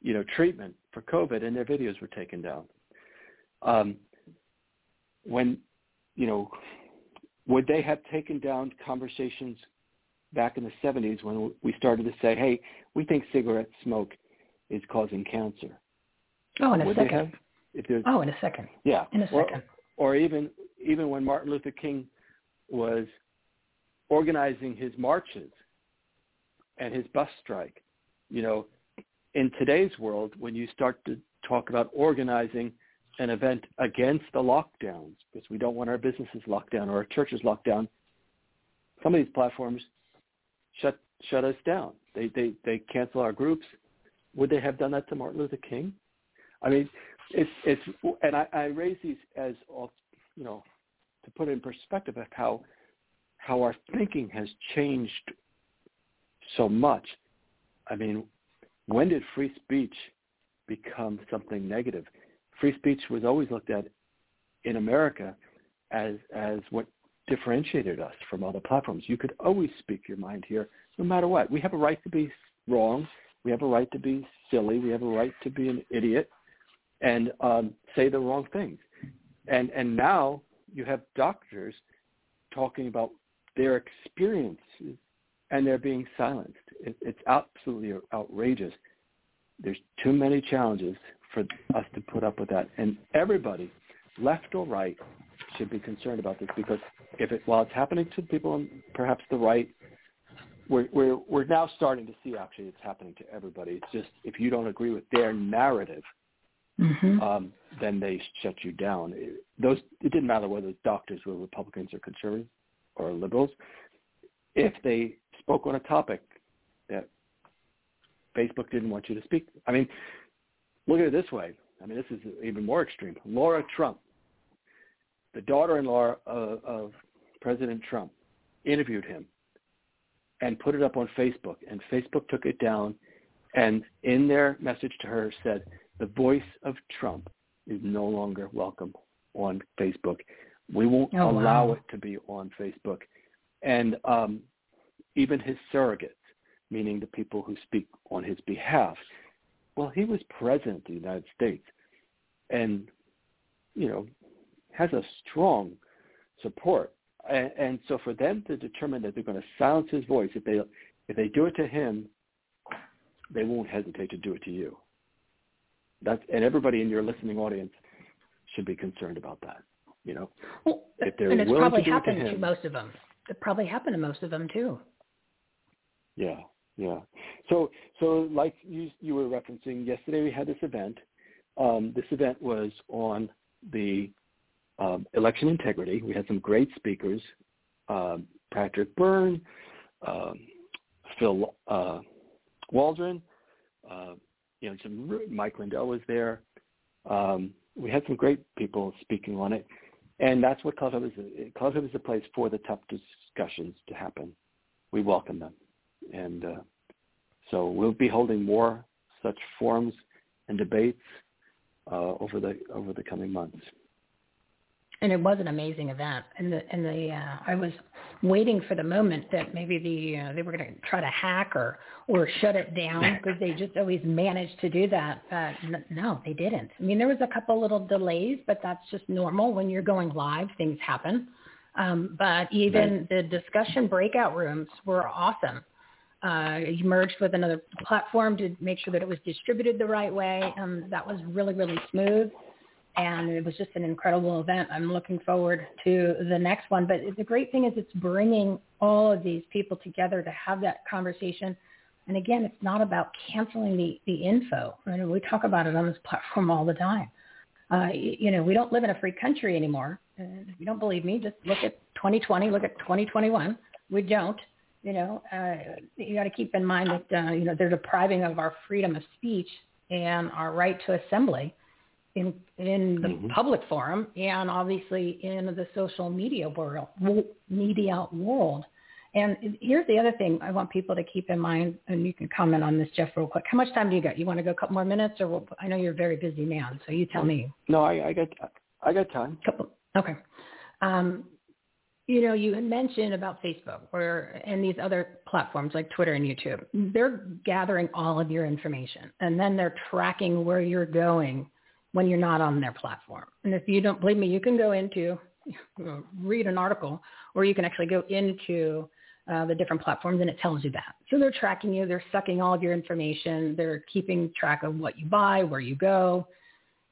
you know, treatment for COVID, and their videos were taken down. Um, when, you know, would they have taken down conversations back in the 70s when we started to say, hey, we think cigarette smoke is causing cancer? Oh, in a would second. have? If there's, Oh, in a second. yeah. In a Or- second. or even even when Martin Luther King was organizing his marches and his bus strike, you know, in today's world, when you start to talk about organizing an event against the lockdowns, because we don't want our businesses locked down or our churches locked down, some of these platforms shut shut us down. They they they cancel our groups. Would they have done that to Martin Luther King? I mean, it's it's and I, I raise these as you know to put in perspective of how how our thinking has changed so much. I mean, when did free speech become something negative? Free speech was always looked at in America as as what differentiated us from other platforms. You could always speak your mind here, no matter what. We have a right to be wrong. We have a right to be silly. We have a right to be an idiot and um, say the wrong things. And and now you have doctors talking about their experiences, and they're being silenced. It, it's absolutely outrageous. There's too many challenges for us to put up with that, and everybody, left or right, should be concerned about this because if it while it's happening to people on perhaps the right, we're we're we're now starting to see actually it's happening to everybody. It's just if you don't agree with their narrative, Mm-hmm. um, then they shut you down. It, those it didn't matter whether doctors were Republicans or conservatives or liberals. If they spoke on a topic that Facebook didn't want you to speak, I mean, look at it this way. I mean, this is even more extreme. Laura Trump, the daughter-in-law of, of President Trump, interviewed him and put it up on Facebook, and Facebook took it down, and in their message to her said the voice of Trump is no longer welcome on Facebook. We won't Oh, wow. allow it to be on Facebook. And um, even his surrogates, meaning the people who speak on his behalf, well, he was president of the United States and, you know, has a strong support. and, and so for them to determine that they're going to silence his voice, if they if they do it to him, they won't hesitate to do it to you. That's and everybody in your listening audience should be concerned about that. You know, well, if they're and it's willing probably to do it to happened to, him, most of them. It probably happened to most of them too. Yeah, yeah. So, so like you you were referencing yesterday, we had this event. Um, this event was on the um, election integrity. We had some great speakers: um, Patrick Byrne, um, Phil uh, Waldron. Uh, you know, some Mike Lindell was there. Um, we had some great people speaking on it, and that's what CloutHub is. CloutHub is a place for the tough discussions to happen. We welcome them, and uh, so we'll be holding more such forums and debates uh, over the over the coming months. And it was an amazing event. And the and the uh, I was waiting for the moment that maybe the uh, they were going to try to hack or or shut it down because they just always managed to do that. But no, they didn't. I mean, there was a couple little delays, but that's just normal when you're going live. Things happen. Um, but even right. the discussion breakout rooms were awesome. Uh, merged with another platform to make sure that it was distributed the right way. Um, that was really, really smooth. And it was just an incredible event. I'm looking forward to the next one. But the great thing is it's bringing all of these people together to have that conversation. And again, it's not about canceling the, the info. I mean, we talk about it on this platform all the time. Uh, you know, we don't live in a free country anymore. And if you don't believe me, just look at 2020, look at 2021. We don't you know, uh, you got to keep in mind that, uh, you know, they're depriving of our freedom of speech and our right to assembly in in the mm-hmm. public forum and obviously in the social media world media world. And here's the other thing I want people to keep in mind, and you can comment on this, Jeff, real quick. How much time do you got? You want to go a couple more minutes, or we'll, I know you're a very busy man, so you tell me. No, I, I got I got time. Couple. Okay. Um, you know, you had mentioned about Facebook or and these other platforms like Twitter and YouTube. They're gathering all of your information and then they're tracking where you're going when you're not on their platform. And if you don't believe me, you can go into read an article or you can actually go into uh, the different platforms and it tells you that. So they're tracking you, they're sucking all of your information, they're keeping track of what you buy, where you go,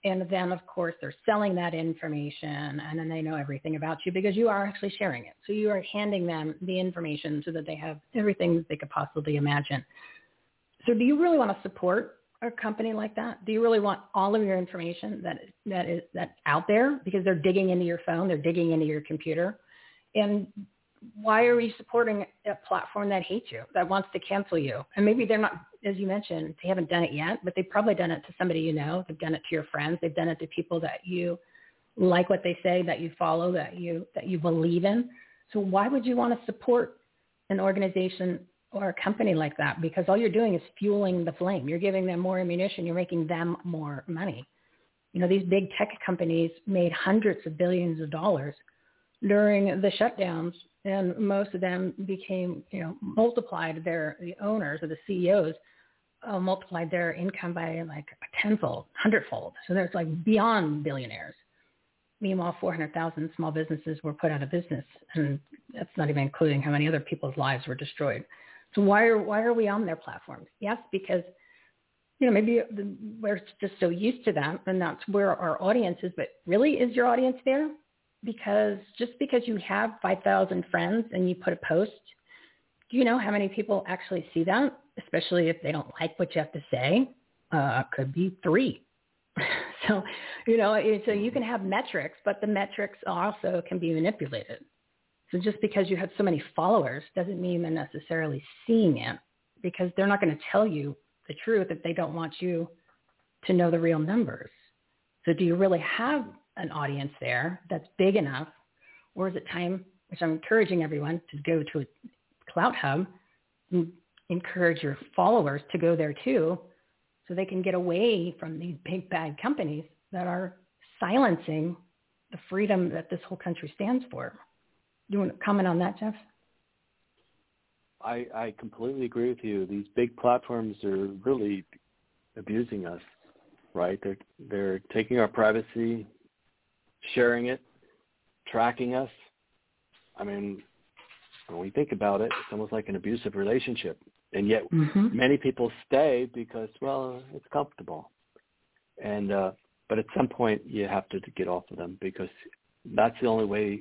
and then, of course, they're selling that information and then they know everything about you because you are actually sharing it. So you are handing them the information so that they have everything that they could possibly imagine. So do you really want to support a company like that? Do you really want all of your information that that is that's out there because they're digging into your phone, they're digging into your computer? And why are you supporting a platform that hates you, that wants to cancel you? And maybe they're not, as you mentioned, they haven't done it yet, but they've probably done it to somebody you know. They've done it to your friends. They've done it to people that you like what they say, that you follow, that you that you believe in. So why would you want to support an organization or a company like that? Because all you're doing is fueling the flame. You're giving them more ammunition. You're making them more money. You know, these big tech companies made hundreds of billions of dollars during the shutdowns and most of them became, you know, multiplied their the owners or the CEOs uh, multiplied their income by like a tenfold, hundredfold. So there's like beyond billionaires. Meanwhile, 400,000 small businesses were put out of business, and that's not even including how many other people's lives were destroyed. So why are why are we on their platforms? Yes, because you know maybe we're just so used to that, and that's where our audience is. But really, is your audience there? Because just because you have 5,000 friends and you put a post, do you know how many people actually see that? Especially if they don't like what you have to say, uh, could be three. so, you know, so you can have metrics, but the metrics also can be manipulated. So just because you have so many followers doesn't mean they're necessarily seeing it because they're not going to tell you the truth if they don't want you to know the real numbers. So do you really have an audience there that's big enough, or is it time, which I'm encouraging everyone to go to CloutHub, and encourage your followers to go there too, so they can get away from these big bad companies that are silencing the freedom that this whole country stands for. You want to comment on that, Jeff? I, I completely agree with you. These big platforms are really abusing us, right? They're they're taking our privacy, sharing it, tracking us. I mean, when we think about it, it's almost like an abusive relationship, and yet mm-hmm. many people stay because well, it's comfortable, and uh, but at some point you have to get off of them because that's the only way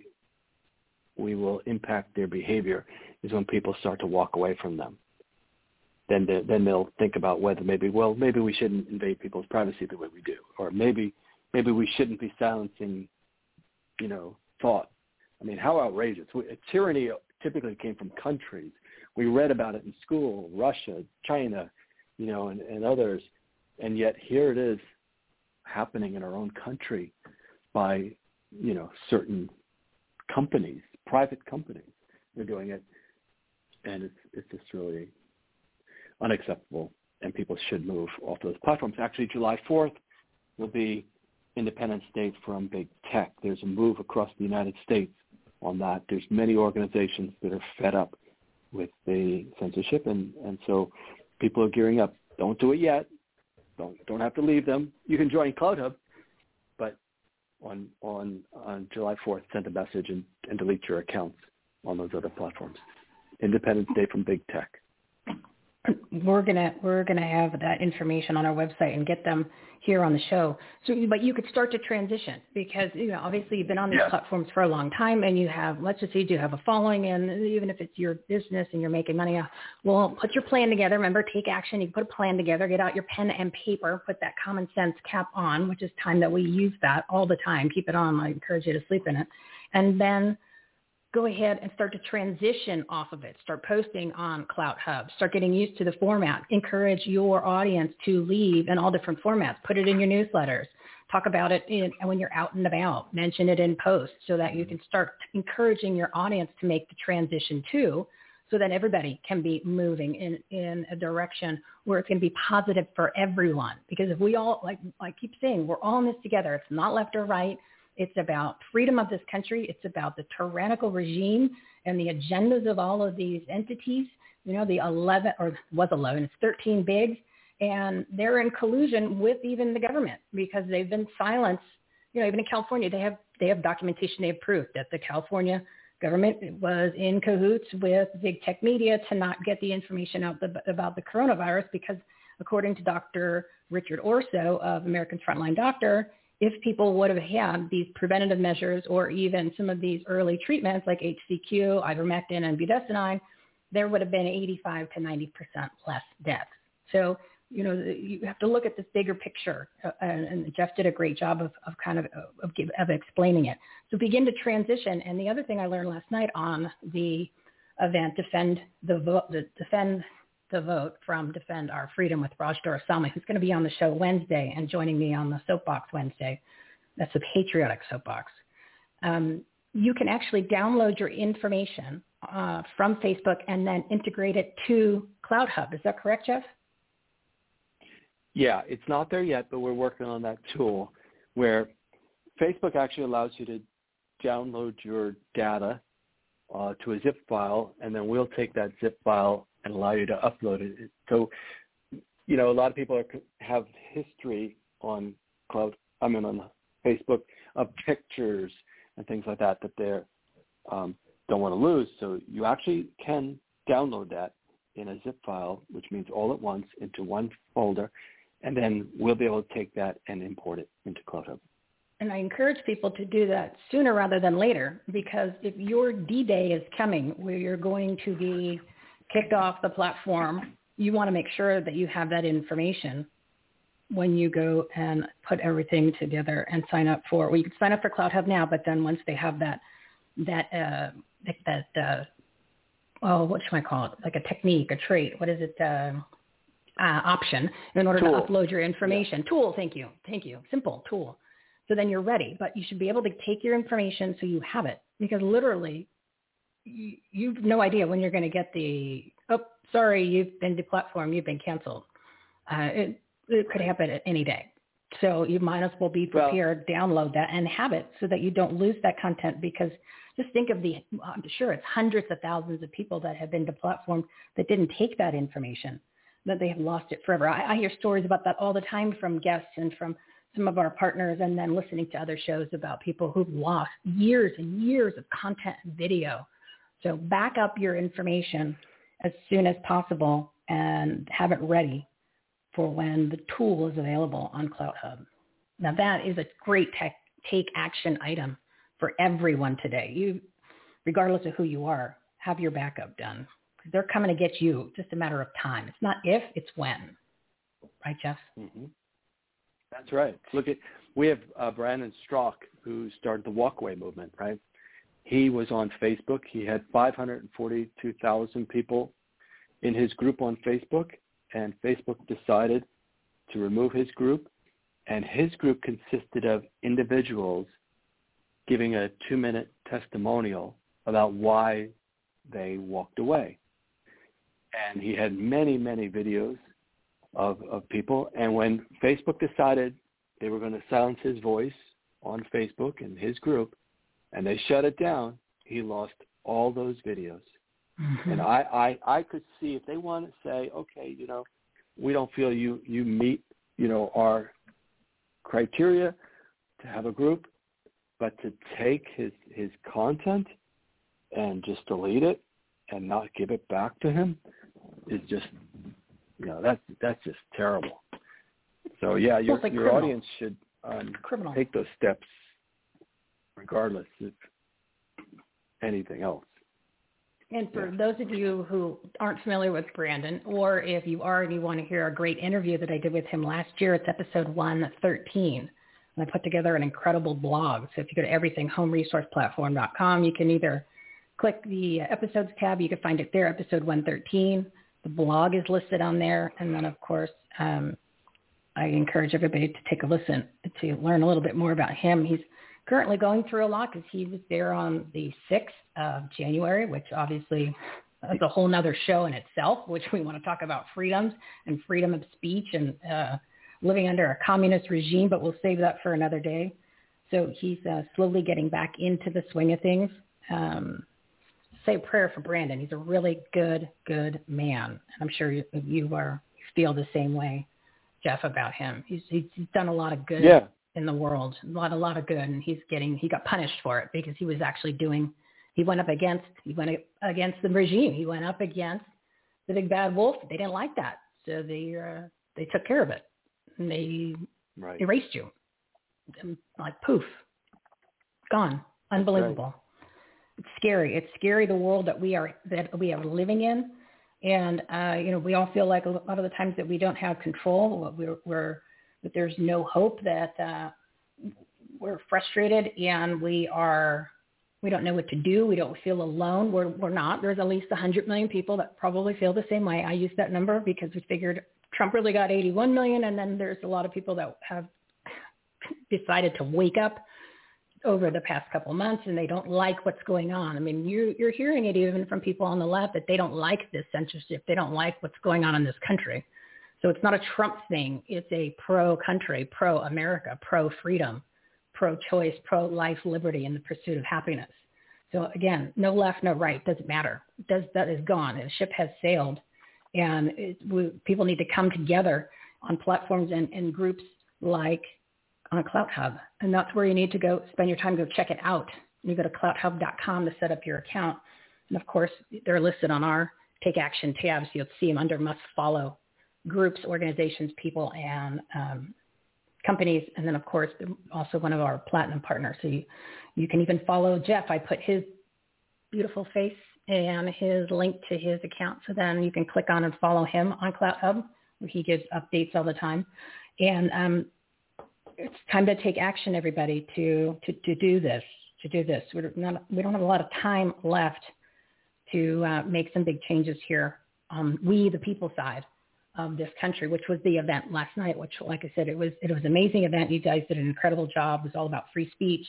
we will impact their behavior is when people start to walk away from them. Then they, then they'll think about whether maybe well maybe we shouldn't invade people's privacy the way we do, or maybe maybe we shouldn't be silencing, you know, thought. I mean, how outrageous! Tyranny typically came from countries. We read about it in school, Russia, China, you know, and, and others, and yet here it is happening in our own country by, you know, certain companies, private companies. They're doing it, and it's it's just really unacceptable, and people should move off those platforms. Actually, July 4th will be Independence Day from big tech. There's a move across the United States on that. There's many organizations that are fed up with the censorship, and and so people are gearing up. Don't do it yet. Don't don't have to leave them. You can join CloutHub, but on on on July 4th, send a message and, and delete your accounts on those other platforms. Independence Day from big tech we're gonna we're gonna have that information on our website and get them here on the show. So, but you could start to transition because you know obviously you've been on these yeah. platforms for a long time and you have let's just say you do have a following and even if it's your business and you're making money, well, put your plan together. Remember, take action. You put a plan together. Get out your pen and paper. Put that common sense cap on, which is time that we use that all the time. Keep it on. I encourage you to sleep in it, and then go ahead and start to transition off of it. Start posting on CloutHub. Start getting used to the format. Encourage your audience to leave in all different formats. Put it in your newsletters. Talk about it in, when you're out and about. Mention it in posts so that you mm-hmm. can start encouraging your audience to make the transition too so that everybody can be moving in, in a direction where it's going to be positive for everyone. Because if we all, like I keep saying, we're all in this together. It's not left or right. It's about freedom of this country. It's about the tyrannical regime and the agendas of all of these entities. You know, the 11 or was 11, it's 13 big, and they're in collusion with even the government because they've been silenced. You know, even in California, they have they have documentation they have proof that the California government was in cahoots with big tech media to not get the information out the, about the coronavirus because according to Dr. Richard Urso of American's Frontline Doctor, if people would have had these preventative measures or even some of these early treatments like HCQ, ivermectin, and budesonide, there would have been 85 to 90% less deaths. So, you know, you have to look at this bigger picture, uh, and Jeff did a great job of, of kind of, of, of explaining it. So begin to transition. And the other thing I learned last night on the event, Defend the Vote, Defend the vote from Defend Our Freedom with Raj Doraisamy, who's going to be on the show Wednesday and joining me on the Soapbox Wednesday. That's a patriotic soapbox. Um, you can actually download your information uh, from Facebook and then integrate it to CloutHub. Is that correct, Jeff? Yeah, it's not there yet, but we're working on that tool where Facebook actually allows you to download your data uh, to a zip file, and then we'll take that zip file and allow you to upload it. So, you know, a lot of people are, have history on cloud, I mean, on Facebook of pictures and things like that that they um, don't want to lose. So you actually can download that in a zip file, which means all at once into one folder, and then we'll be able to take that and import it into CloutHub. And I encourage people to do that sooner rather than later because if your D-Day is coming where you're going to be kicked off the platform, you want to make sure that you have that information when you go and put everything together and sign up for. Well, you can sign up for CloutHub now, but then once they have that that uh, that uh, oh, what should I call it? Like a technique, a trait. What is it? Uh, uh, option in order tool. to upload your information. Yeah. Tool. Thank you. Thank you. Simple tool. So then you're ready, but you should be able to take your information so you have it because literally you, you've no idea when you're going to get the, oh, sorry, you've been deplatformed, you've been canceled. Uh, it, it could happen at any day. So you might as well be prepared, well, download that and have it so that you don't lose that content because just think of the, I'm sure it's hundreds of thousands of people that have been deplatformed that didn't take that information, that they have lost it forever. I, I hear stories about that all the time from guests and from some of our partners and then listening to other shows about people who've lost years and years of content and video. So back up your information as soon as possible and have it ready for when the tool is available on CloutHub. Now that is a great tech, take action item for everyone today. You, regardless of who you are, have your backup done. They're coming to get you. Just a matter of time. It's not if, it's when. Right, Jeff? Mm-hmm. That's right. Look at we have uh, Brandon Straka who started the Walkaway movement. Right. He was on Facebook. He had 542,000 people in his group on Facebook, and Facebook decided to remove his group. And his group consisted of individuals giving a two-minute testimonial about why they walked away. And he had many, many videos of, of people. And when Facebook decided they were going to silence his voice on Facebook and his group, and they shut it down, he lost all those videos. Mm-hmm. And I, I, I could see if they want to say, okay, you know, we don't feel you, you meet, you know, our criteria to have a group, but to take his, his content and just delete it and not give it back to him is just you know that's that's just terrible. So yeah, your like your criminal. audience should um, criminal. take those steps, regardless of anything else. And for yeah. those of you who aren't familiar with Brandon, or if you are and you want to hear a great interview that I did with him last year, it's episode 113. And I put together an incredible blog. So if you go to everythinghomeresourceplatform.com, you can either click the episodes tab. You can find it there, episode 113. The blog is listed on there. And then, of course, um, I encourage everybody to take a listen to learn a little bit more about him. He's currently going through a lot because he was there on the 6th of January, which obviously is a whole nother show in itself, which we want to talk about freedoms and freedom of speech and uh, living under a communist regime, but we'll save that for another day. So he's uh, slowly getting back into the swing of things. Um, say a prayer for Brandon. He's a really good, good man. And I'm sure you, you are feel the same way, Jeff, about him. He's, he's done a lot of good yeah. In the world, a lot, a lot of good, and he's getting he got punished for it because he was actually doing. He went up against he went against the regime. He went up against the big bad wolf. They didn't like that, so they uh, they took care of it. And they right. erased you, and like poof, gone. Unbelievable it's scary. It's scary the world that we are that we are living in, and uh, you know we all feel like a lot of the times that we don't have control. We're, we're that there's no hope. That uh, we're frustrated and we are we don't know what to do. We don't feel alone. We're we're not. There's at least 100 million people that probably feel the same way. I use that number because we figured Trump really got 81 million, and then there's a lot of people that have decided to wake up over the past couple of months and they don't like what's going on. I mean, you, you're hearing it even from people on the left that they don't like this censorship. They don't like what's going on in this country. So it's not a Trump thing. It's a pro-country, pro-America, pro-freedom, pro-choice, pro-life, liberty, and the pursuit of happiness. So again, no left, no right, doesn't matter. Does, that is gone. The ship has sailed. And it, we, people need to come together on platforms and, and groups like uh, on CloutHub. And that's where you need to go spend your time, go check it out. You go to clouthub.com to set up your account. And of course, they're listed on our Take Action tab, so you'll see them under Must Follow groups, organizations, people, and um, companies. And then, of course, also one of our platinum partners. So you, you can even follow Jeff. I put his beautiful face and his link to his account. So then you can click on and follow him on CloutHub, where he gives updates all the time. And um, it's time to take action, everybody, to, to, to do this, to do this. We're not, we don't have a lot of time left to uh, make some big changes here. We, the people side of this country, which was the event last night, which, like I said, it was, it was an amazing event. You guys did an incredible job. It was all about free speech.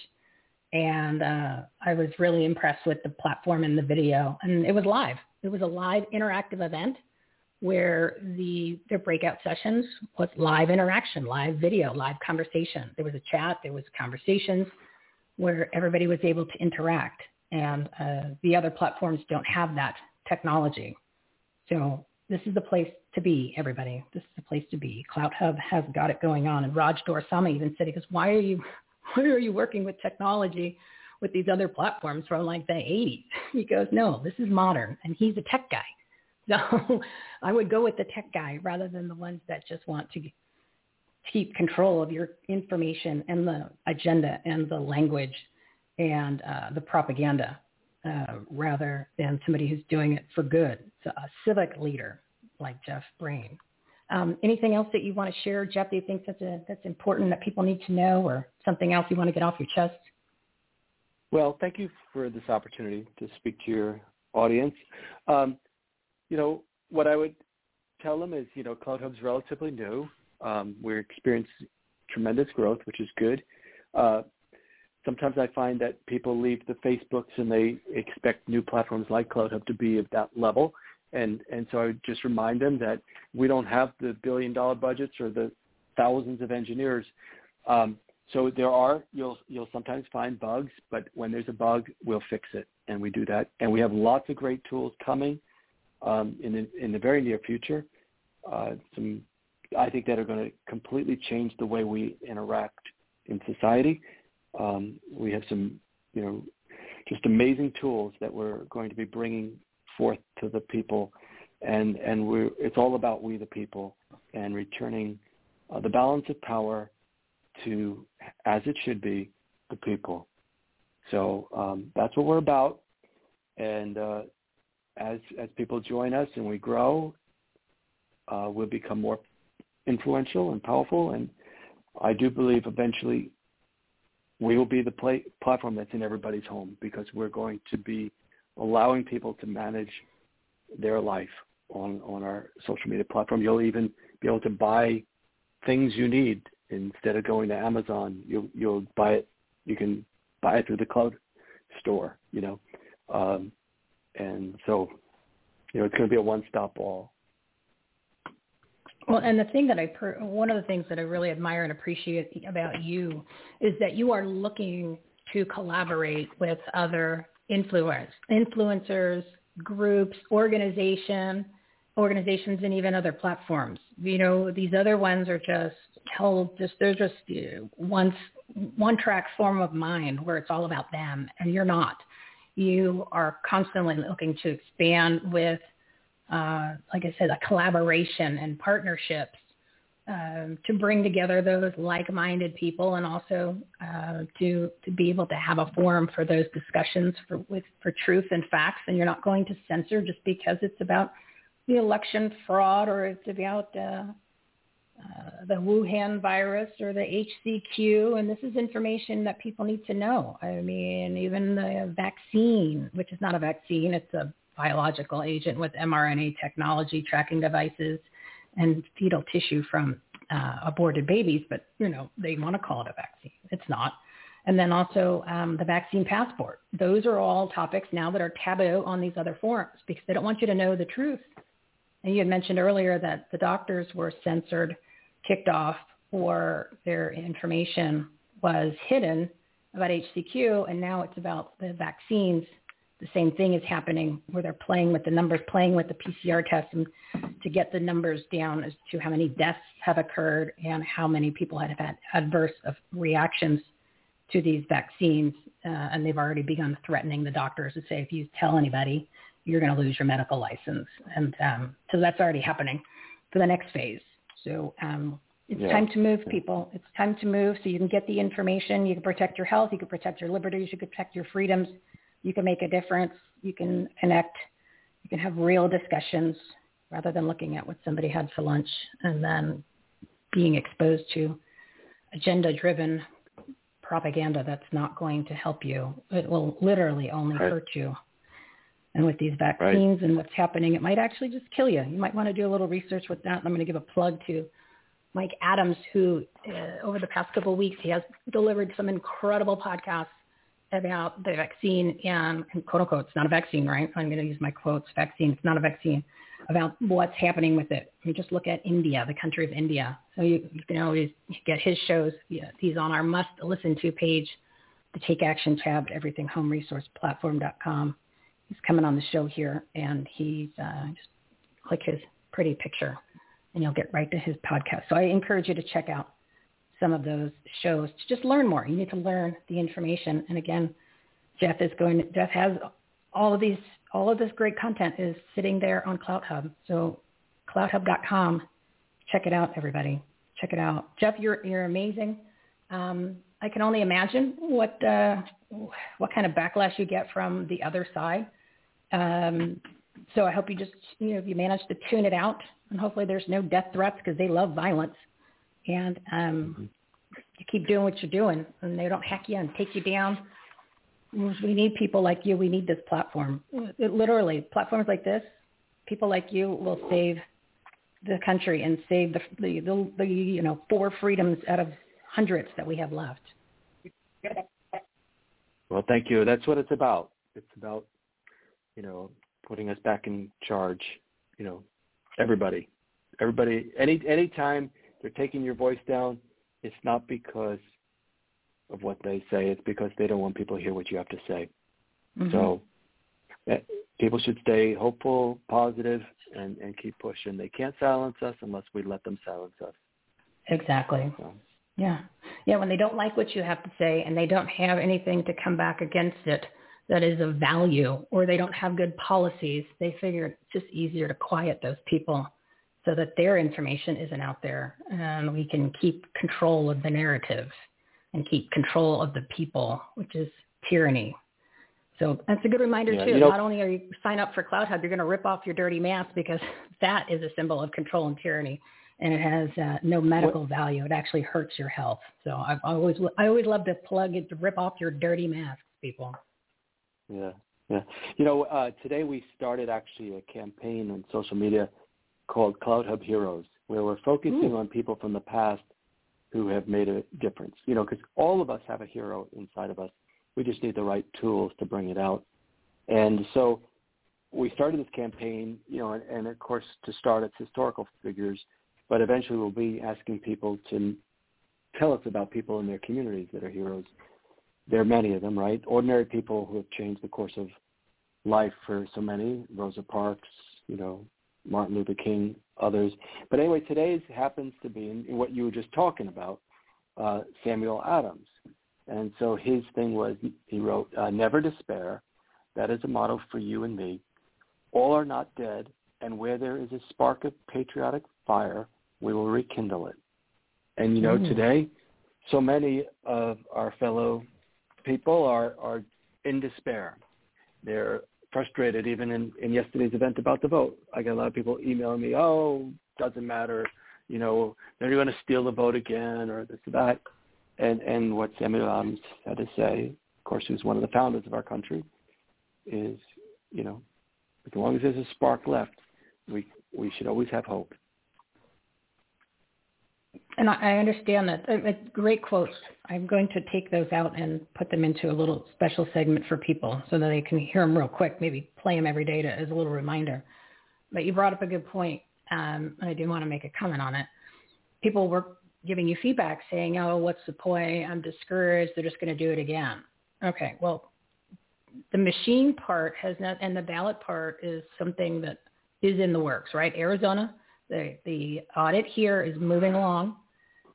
And uh, I was really impressed with the platform and the video. And it was live. It was a live interactive event where the their breakout sessions was live interaction, live video, live conversation. There was a chat, there was conversations where everybody was able to interact, and uh, the other platforms don't have that technology. So this is the place to be, everybody. This is the place to be. CloutHub has got it going on. And Raj Doraisamy even said, he goes, why are you, why are you working with technology with these other platforms from like the 80s? He goes, no, this is modern. And he's a tech guy. So I would go with the tech guy rather than the ones that just want to keep control of your information and the agenda and the language and uh, the propaganda uh, rather than somebody who's doing it for good. So a civic leader like Jeff Brain. Um, anything else that you want to share, Jeff? Do you think that's a, that's important that people need to know, or something else you want to get off your chest? Well, thank you for this opportunity to speak to your audience. Um, you know, what I would tell them is, you know, CloutHub's relatively new. Um, we're experiencing tremendous growth, which is good. Uh, sometimes I find that people leave the Facebooks and they expect new platforms like Cloud Hub to be of that level. And, and so I would just remind them that we don't have the billion dollar budgets or the thousands of engineers. Um, so there are, you'll, you'll sometimes find bugs, but when there's a bug, we'll fix it. And we do that. And we have lots of great tools coming um, in the, in the very near future. Uh, some I think that are going to completely change the way we interact in society. Um, we have some, you know, just amazing tools that we're going to be bringing forth to the people, and and we're it's all about we the people and returning uh, the balance of power to as it should be the people. So um, that's what we're about, and uh, as as people join us and we grow, uh, we'll become more influential and powerful. And I do believe eventually we will be the play, platform that's in everybody's home because we're going to be allowing people to manage their life on on our social media platform. You'll even be able to buy things you need instead of going to Amazon. You'll you'll buy it. You can buy it through the cloud store. You know, um, and so, you know, it's going to be a one-stop all. Well, and the thing that I, one of the things that I really admire and appreciate about you is that you are looking to collaborate with other influencers, influencers, groups, organization, organizations, and even other platforms. You know, these other ones are just held just they're just one one track form of mind where it's all about them, and you're not you are constantly looking to expand with, uh, like I said, a collaboration and partnerships um, to bring together those like-minded people and also uh, to to be able to have a forum for those discussions for with for truth and facts. And you're not going to censor just because it's about the election fraud or it's about uh, uh, the Wuhan virus or the HCQ, and this is information that people need to know. I mean, even the vaccine, which is not a vaccine, it's a biological agent with mRNA technology, tracking devices, and fetal tissue from uh, aborted babies, but, you know, they want to call it a vaccine. It's not. And then also um, the vaccine passport. Those are all topics now that are taboo on these other forums because they don't want you to know the truth. And you had mentioned earlier that the doctors were censored kicked off or their information was hidden about HCQ, and now it's about the vaccines. The same thing is happening where they're playing with the numbers, playing with the PCR tests and to get the numbers down as to how many deaths have occurred and how many people have had adverse reactions to these vaccines. Uh, and they've already begun threatening the doctors to say, if you tell anybody, you're going to lose your medical license. And um, so that's already happening for the next phase. So um, it's yeah. time to move, people. It's time to move so you can get the information. You can protect your health. You can protect your liberties. You can protect your freedoms. You can make a difference. You can connect. You can have real discussions rather than looking at what somebody had for lunch and then being exposed to agenda-driven propaganda that's not going to help you. It will literally only right. hurt you. And with these vaccines right. and what's happening, it might actually just kill you. You might want to do a little research with that. And I'm going to give a plug to Mike Adams, who uh, over the past couple of weeks, he has delivered some incredible podcasts about the vaccine and, and quote unquote, it's not a vaccine, right? I'm going to use my quotes, vaccine, it's not a vaccine, about what's happening with it. You just look at India, the country of India. So you, you can always get his shows. He's on our must listen to page, the Take Action tab at everythinghomeresourceplatform.com he's coming on the show here, and he's uh, just click his pretty picture, and you'll get right to his podcast. So I encourage you to check out some of those shows to just learn more. You need to learn the information. And again, Jeff is going. Jeff has all of these, all of this great content is sitting there on CloutHub. So CloutHub.com. Check it out, everybody. Check it out. Jeff, you're you're amazing. Um, I can only imagine what uh, what kind of backlash you get from the other side. Um, so I hope you just you know if you manage to tune it out, and hopefully there's no death threats because they love violence, and um, mm-hmm. you keep doing what you're doing, and they don't hack you and take you down. We need people like you. We need this platform. It, literally, platforms like this, people like you will save the country and save the, the the, the you know four freedoms out of hundreds that we have left. Well, thank you. That's what it's about. It's about, you know, putting us back in charge. You know, everybody, everybody. Any any time they're taking your voice down, it's not because of what they say. It's because they don't want people to hear what you have to say. Mm-hmm. So eh, people should stay hopeful, positive, and, and keep pushing. They can't silence us unless we let them silence us. Exactly. So. Yeah. Yeah, when they don't like what you have to say and they don't have anything to come back against it that is of value or they don't have good policies, they figure it's just easier to quiet those people so that their information isn't out there and we can keep control of the narrative and keep control of the people, which is tyranny. So that's a good reminder yeah, too. You know, Not only are you sign up for CloutHub, you're going to rip off your dirty mask because that is a symbol of control and tyranny and it has uh, no medical what? value. It actually hurts your health. So I've always I always love to plug it to rip off your dirty masks, people. Yeah, yeah. You know, uh, today we started actually a campaign on social media called CloutHub Heroes, where we're focusing Ooh. on people from the past who have made a difference. You know, because all of us have a hero inside of us. We just need the right tools to bring it out. And so we started this campaign, you know, and, and of course to start, it's historical figures but eventually we'll be asking people to tell us about people in their communities that are heroes. There are many of them, right? Ordinary people who have changed the course of life for so many, Rosa Parks, you know, Martin Luther King, others. But anyway, today's happens to be in, in what you were just talking about, uh, Samuel Adams. And so his thing was, he wrote, uh, never despair. That is a motto for you and me. All are not dead, and where there is a spark of patriotic fire, we will rekindle it. And you know, mm. today, so many of our fellow people are are in despair. They're frustrated. Even in, in yesterday's event about the vote, I got a lot of people emailing me, "Oh, doesn't matter. You know, they're going to steal the vote again, or this or that." And and what Samuel Adams had to say, of course, who's one of the founders of our country, is, you know, as long as there's a spark left, we we should always have hope and I understand that. Great quotes. I'm going to take those out and put them into a little special segment for people so that they can hear them real quick. Maybe play them every day to, as a little reminder. But you brought up a good point, um, and I do want to make a comment on it. People were giving you feedback saying, "Oh, what's the point? I'm discouraged. They're just going to do it again." Okay, well, the machine part has not, and the ballot part is something that is in the works, right? Arizona, the the audit here is moving along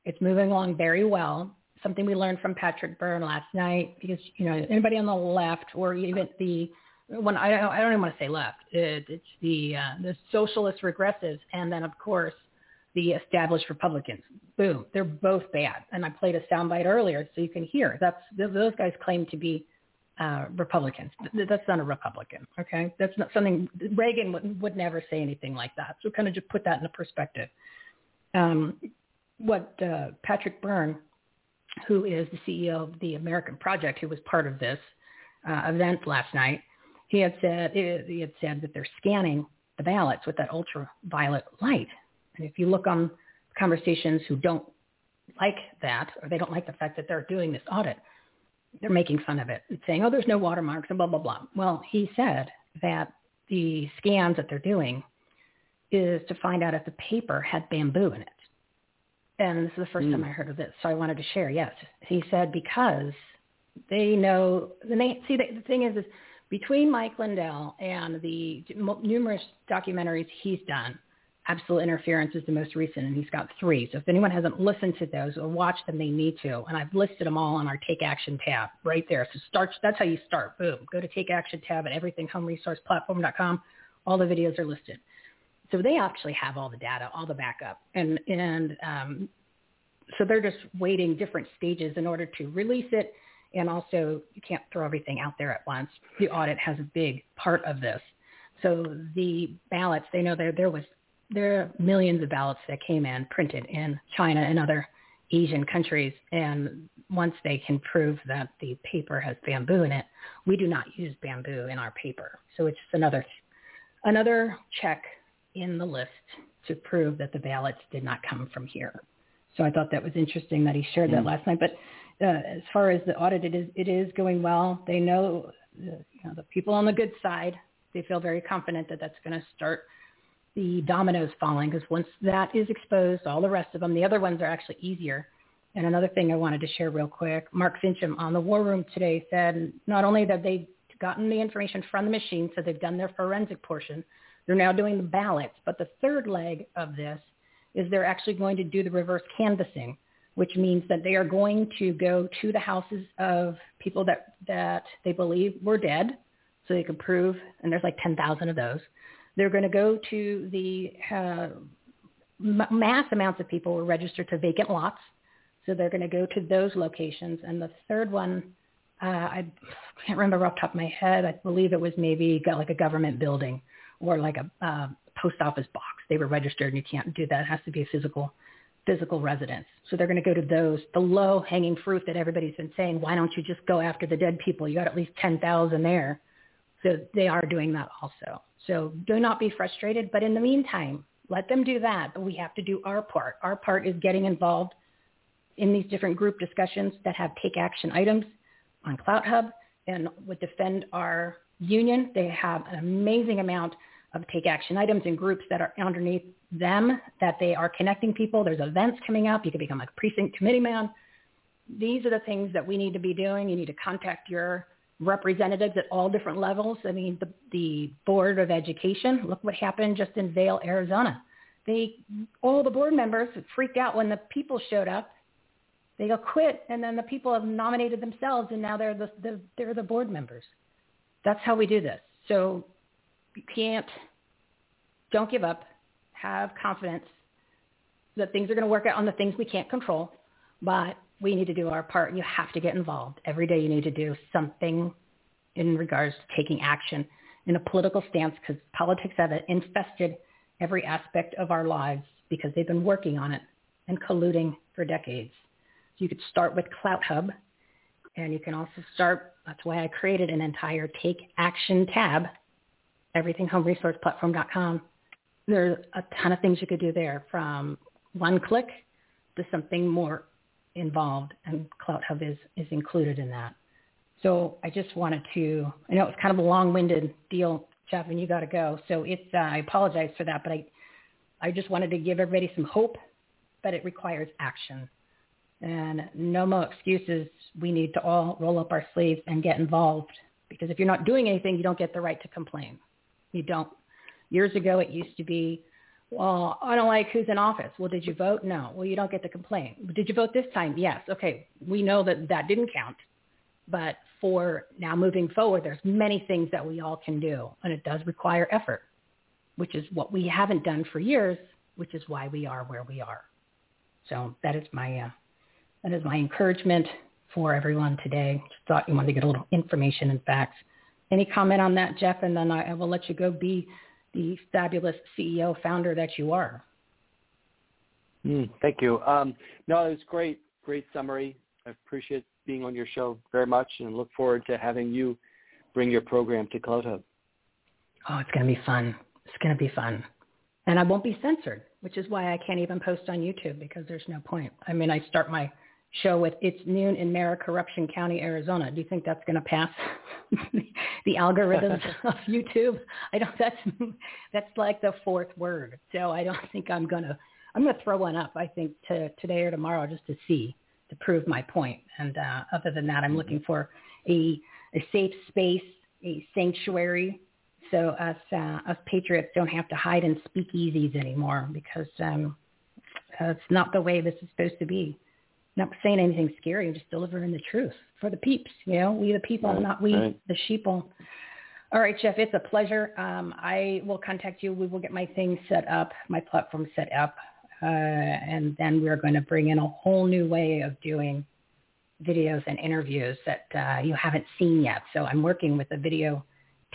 it's moving along very well. Something we learned from Patrick Byrne last night, because you know anybody on the left or even the when I don't, I don't even want to say left. It, it's the uh, the socialist regressives, and then of course the established Republicans. Boom, they're both bad. And I played a soundbite earlier, so you can hear. That's those guys claim to be uh, Republicans. That's not a Republican. Okay, that's not something Reagan would, would never say anything like that. So kind of just put that in perspective. Um, what uh, Patrick Byrne, who is the CEO of the American Project, who was part of this uh, event last night, he had said he had said that they're scanning the ballots with that ultraviolet light. And if you look on conversations who don't like that, or they don't like the fact that they're doing this audit, they're making fun of it and saying, "Oh, there's no watermarks," and blah blah blah. Well, he said that the scans that they're doing is to find out if the paper had bamboo in it and this is the first mm. time I heard of this, so I wanted to share. Yes, he said because they know. And they see the, the thing is, is between Mike Lindell and the numerous documentaries he's done, absolute interference is the most recent, and he's got three. So if anyone hasn't listened to those or watched them, they need to. And I've listed them all on our Take Action tab right there. So start. That's how you start. Boom. Go to Take Action tab at everythinghomeresourceplatform.com. All the videos are listed. So they actually have all the data, all the backup, and and um, so they're just waiting different stages in order to release it. And also, you can't throw everything out there at once. The audit has a big part of this. So the ballots, they know there there was there are millions of ballots that came in printed in China and other Asian countries. And once they can prove that the paper has bamboo in it, we do not use bamboo in our paper. So it's another another check in the list to prove that the ballots did not come from here. So I thought that was interesting that he shared that mm. last night. But uh, as far as the audit, it is it is going well. They know, uh, you know the people on the good side. They feel very confident that that's going to start the dominoes falling because once that is exposed, all the rest of them, the other ones are actually easier. And another thing I wanted to share real quick, Mark Finchem on the War Room today said not only that they've gotten the information from the machine, so they've done their forensic portion, they're now doing the ballots. But the third leg of this is they're actually going to do the reverse canvassing, which means that they are going to go to the houses of people that, that they believe were dead, so they can prove, and there's like 10,000 of those. They're going to go to the uh, mass amounts of people were registered to vacant lots, so they're going to go to those locations. And the third one, uh, I can't remember off the top of my head. I believe it was maybe got like a government building or like a uh, post office box. They were registered, and you can't do that. It has to be a physical physical residence. So they're going to go to those, the low hanging fruit that everybody's been saying, why don't you just go after the dead people? You got at least 10,000 there. So they are doing that also. So do not be frustrated. But in the meantime, let them do that. But we have to do our part. Our part is getting involved in these different group discussions that have take action items on CloutHub and would defend our union. They have an amazing amount of take action items and groups that are underneath them that they are connecting people. There's events coming up. You can become a precinct committee man. These are the things that we need to be doing. You need to contact your representatives at all different levels. I mean, the, the Board of Education, look what happened just in Vail, Arizona. They, all the board members freaked out when the people showed up. They go quit, and then the people have nominated themselves, and now they're the, the they're the board members. That's how we do this. So you can't, don't give up. Have confidence that things are going to work out on the things we can't control, but we need to do our part. You have to get involved. Every day you need to do something in regards to taking action in a political stance because politics have infested every aspect of our lives because they've been working on it and colluding for decades. So you could start with CloutHub and you can also start, that's why I created an entire Take Action tab, everythinghomeresourceplatform.com. There's a ton of things you could do there from one click to something more involved, and CloutHub is, is included in that. So I just wanted to, I know it's kind of a long-winded deal, Jeff, and you got to go. So it's, uh, I apologize for that, but I, I just wanted to give everybody some hope, but it requires action. And no more excuses. We need to all roll up our sleeves and get involved because if you're not doing anything, you don't get the right to complain. You don't. Years ago, it used to be well, I don't like who's in office. Well, did you vote? No. Well, you don't get to complain. Did you vote this time? Yes. Okay. We know that that didn't count. But for now moving forward, there's many things that we all can do. And it does require effort, which is what we haven't done for years, which is why we are where we are. So that is my, uh, that is my encouragement for everyone today. Just thought you wanted to get a little information and facts. Any comment on that, Jeff? And then I, I will let you go be the fabulous CEO founder that you are. Mm, thank you. Um, no, it was great, great summary. I appreciate being on your show very much and look forward to having you bring your program to CloutHub. Oh, it's going to be fun. It's going to be fun. And I won't be censored, which is why I can't even post on YouTube because there's no point. I mean, I start my show with It's Noon in Mara Corruption County, Arizona. Do you think that's going to pass the algorithms of YouTube? I don't. That's that's like the fourth word. So I don't think I'm gonna. I'm gonna throw one up. I think to today or tomorrow just to see to prove my point. And uh, other than that, I'm looking for a a safe space, a sanctuary so us uh, us patriots don't have to hide in speakeasies anymore because um, it's not the way this is supposed to be. Not saying anything scary, just delivering the truth for the peeps. You know, we the people, right, not we right. the sheeple. All right, Jeff, it's a pleasure. Um, I will contact you. We will get my thing set up, my platform set up, uh, and then we're going to bring in a whole new way of doing videos and interviews that uh, you haven't seen yet. So I'm working with a video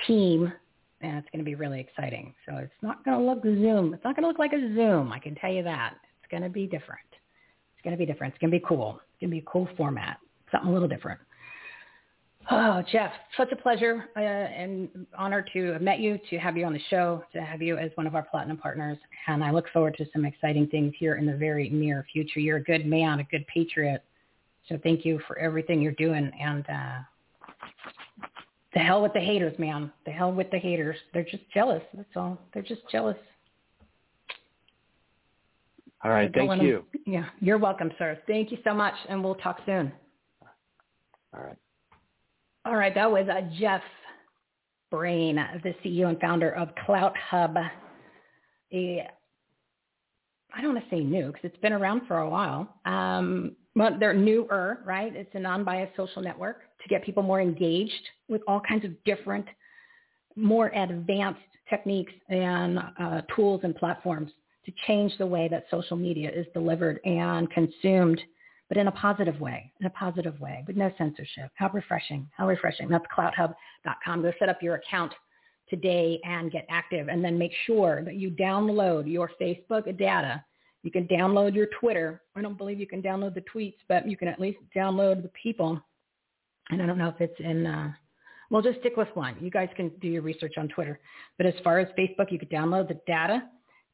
team, and it's going to be really exciting. So it's not going to look Zoom. It's not going to look like a Zoom. I can tell you that. It's going to be different. It's going to be different. It's going to be cool. It's going to be a cool format. Something a little different. Oh, Jeff, such a pleasure uh, and honor to have met you, to have you on the show, to have you as one of our platinum partners. And I look forward to some exciting things here in the very near future. You're a good man, a good patriot. So thank you for everything you're doing. And uh, the hell with the haters, man. The hell with the haters. They're just jealous. That's all. They're just jealous. All right. Thank you. Yeah, you're welcome, sir. Thank you so much, and we'll talk soon. All right. All right, that was uh, Jeff Brain, the CEO and founder of CloutHub. A, I don't want to say new because it's been around for a while. Um, but they're newer, right? It's a non-biased social network to get people more engaged with all kinds of different, more advanced techniques and uh, tools and platforms to change the way that social media is delivered and consumed but in a positive way, in a positive way, with no censorship. How refreshing, how refreshing. That's clouthub.com. Go set up your account today and get active and then make sure that you download your Facebook data. You can download your Twitter. I don't believe you can download the tweets, but you can at least download the people. And I don't know if it's in, uh, well, just stick with one. You guys can do your research on Twitter. But as far as Facebook, you could download the data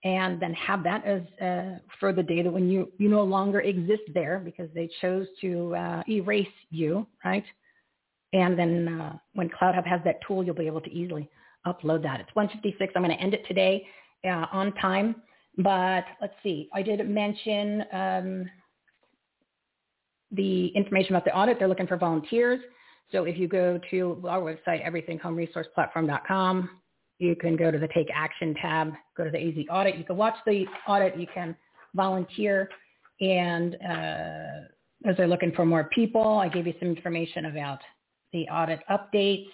and then have that as uh, for the day that when you you no longer exist there because they chose to uh, erase you, right? And then uh, when CloutHub has that tool, you'll be able to easily upload that. It's 156. I'm going to end it today uh, on time, but let's see. I did mention um, the information about the audit. They're looking for volunteers. So if you go to our website, everythinghomeresourceplatform.com, you can go to the Take Action tab, go to the AZ audit. You can watch the audit. You can volunteer. And uh, as they're looking for more people, I gave you some information about the audit updates.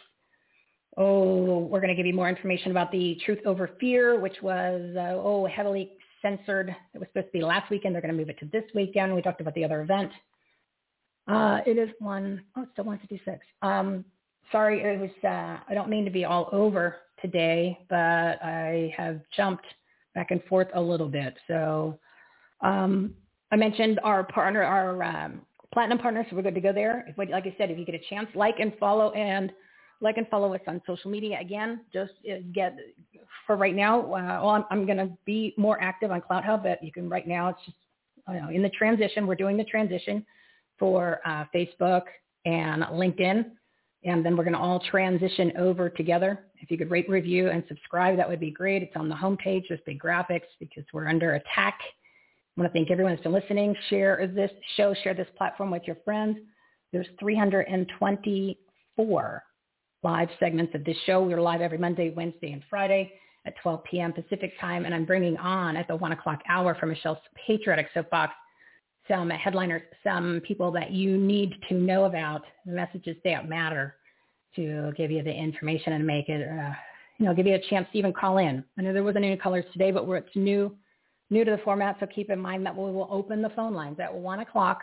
Oh, we're going to give you more information about the Truth Over Fear, which was, uh, oh, heavily censored. It was supposed to be last weekend. They're going to move it to this weekend. We talked about the other event. Uh, it is one, oh, it's still 156. Um, sorry, it was, uh, I don't mean to be all over today, but I have jumped back and forth a little bit. So um, I mentioned our partner, our um, platinum partners. So we're good to go there. If, like I said, if you get a chance, like and follow and like and follow us on social media. Again, just uh, get for right now. Uh, well, I'm, I'm going to be more active on CloutHub, but you can right now. It's just you know, in the transition. We're doing the transition for uh, Facebook and LinkedIn and then we're going to all transition over together. If you could rate, review, and subscribe, that would be great. It's on the homepage. There's big graphics because we're under attack. I want to thank everyone who's been listening. Share this show, share this platform with your friends. There's 324 live segments of this show. We're live every Monday, Wednesday, and Friday at 12 p.m. Pacific time. And I'm bringing on at the 1 o'clock hour from Michele's Patriotic Soapbox some headliners, some people that you need to know about, the messages that matter to give you the information and make it, uh, you know, give you a chance to even call in. I know there wasn't any callers today, but we're, it's new, new to the format. So keep in mind that we will open the phone lines at 1 o'clock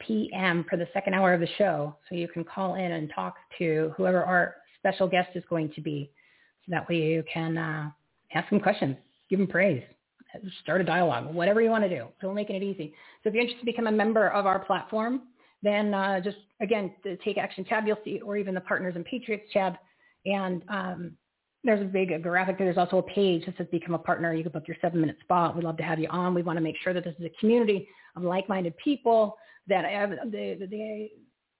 p.m. for the second hour of the show. So you can call in and talk to whoever our special guest is going to be. So that way you can uh, ask them questions, give them praise start a dialogue, whatever you want to do. So we're making it easy. So if you're interested to become a member of our platform, then uh, just, again, the Take Action tab you'll see, or even the Partners and Patriots tab. And um, there's a big graphic. there. There's also a page that says Become a Partner. You can book your seven-minute spot. We'd love to have you on. We want to make sure that this is a community of like-minded people that have, they,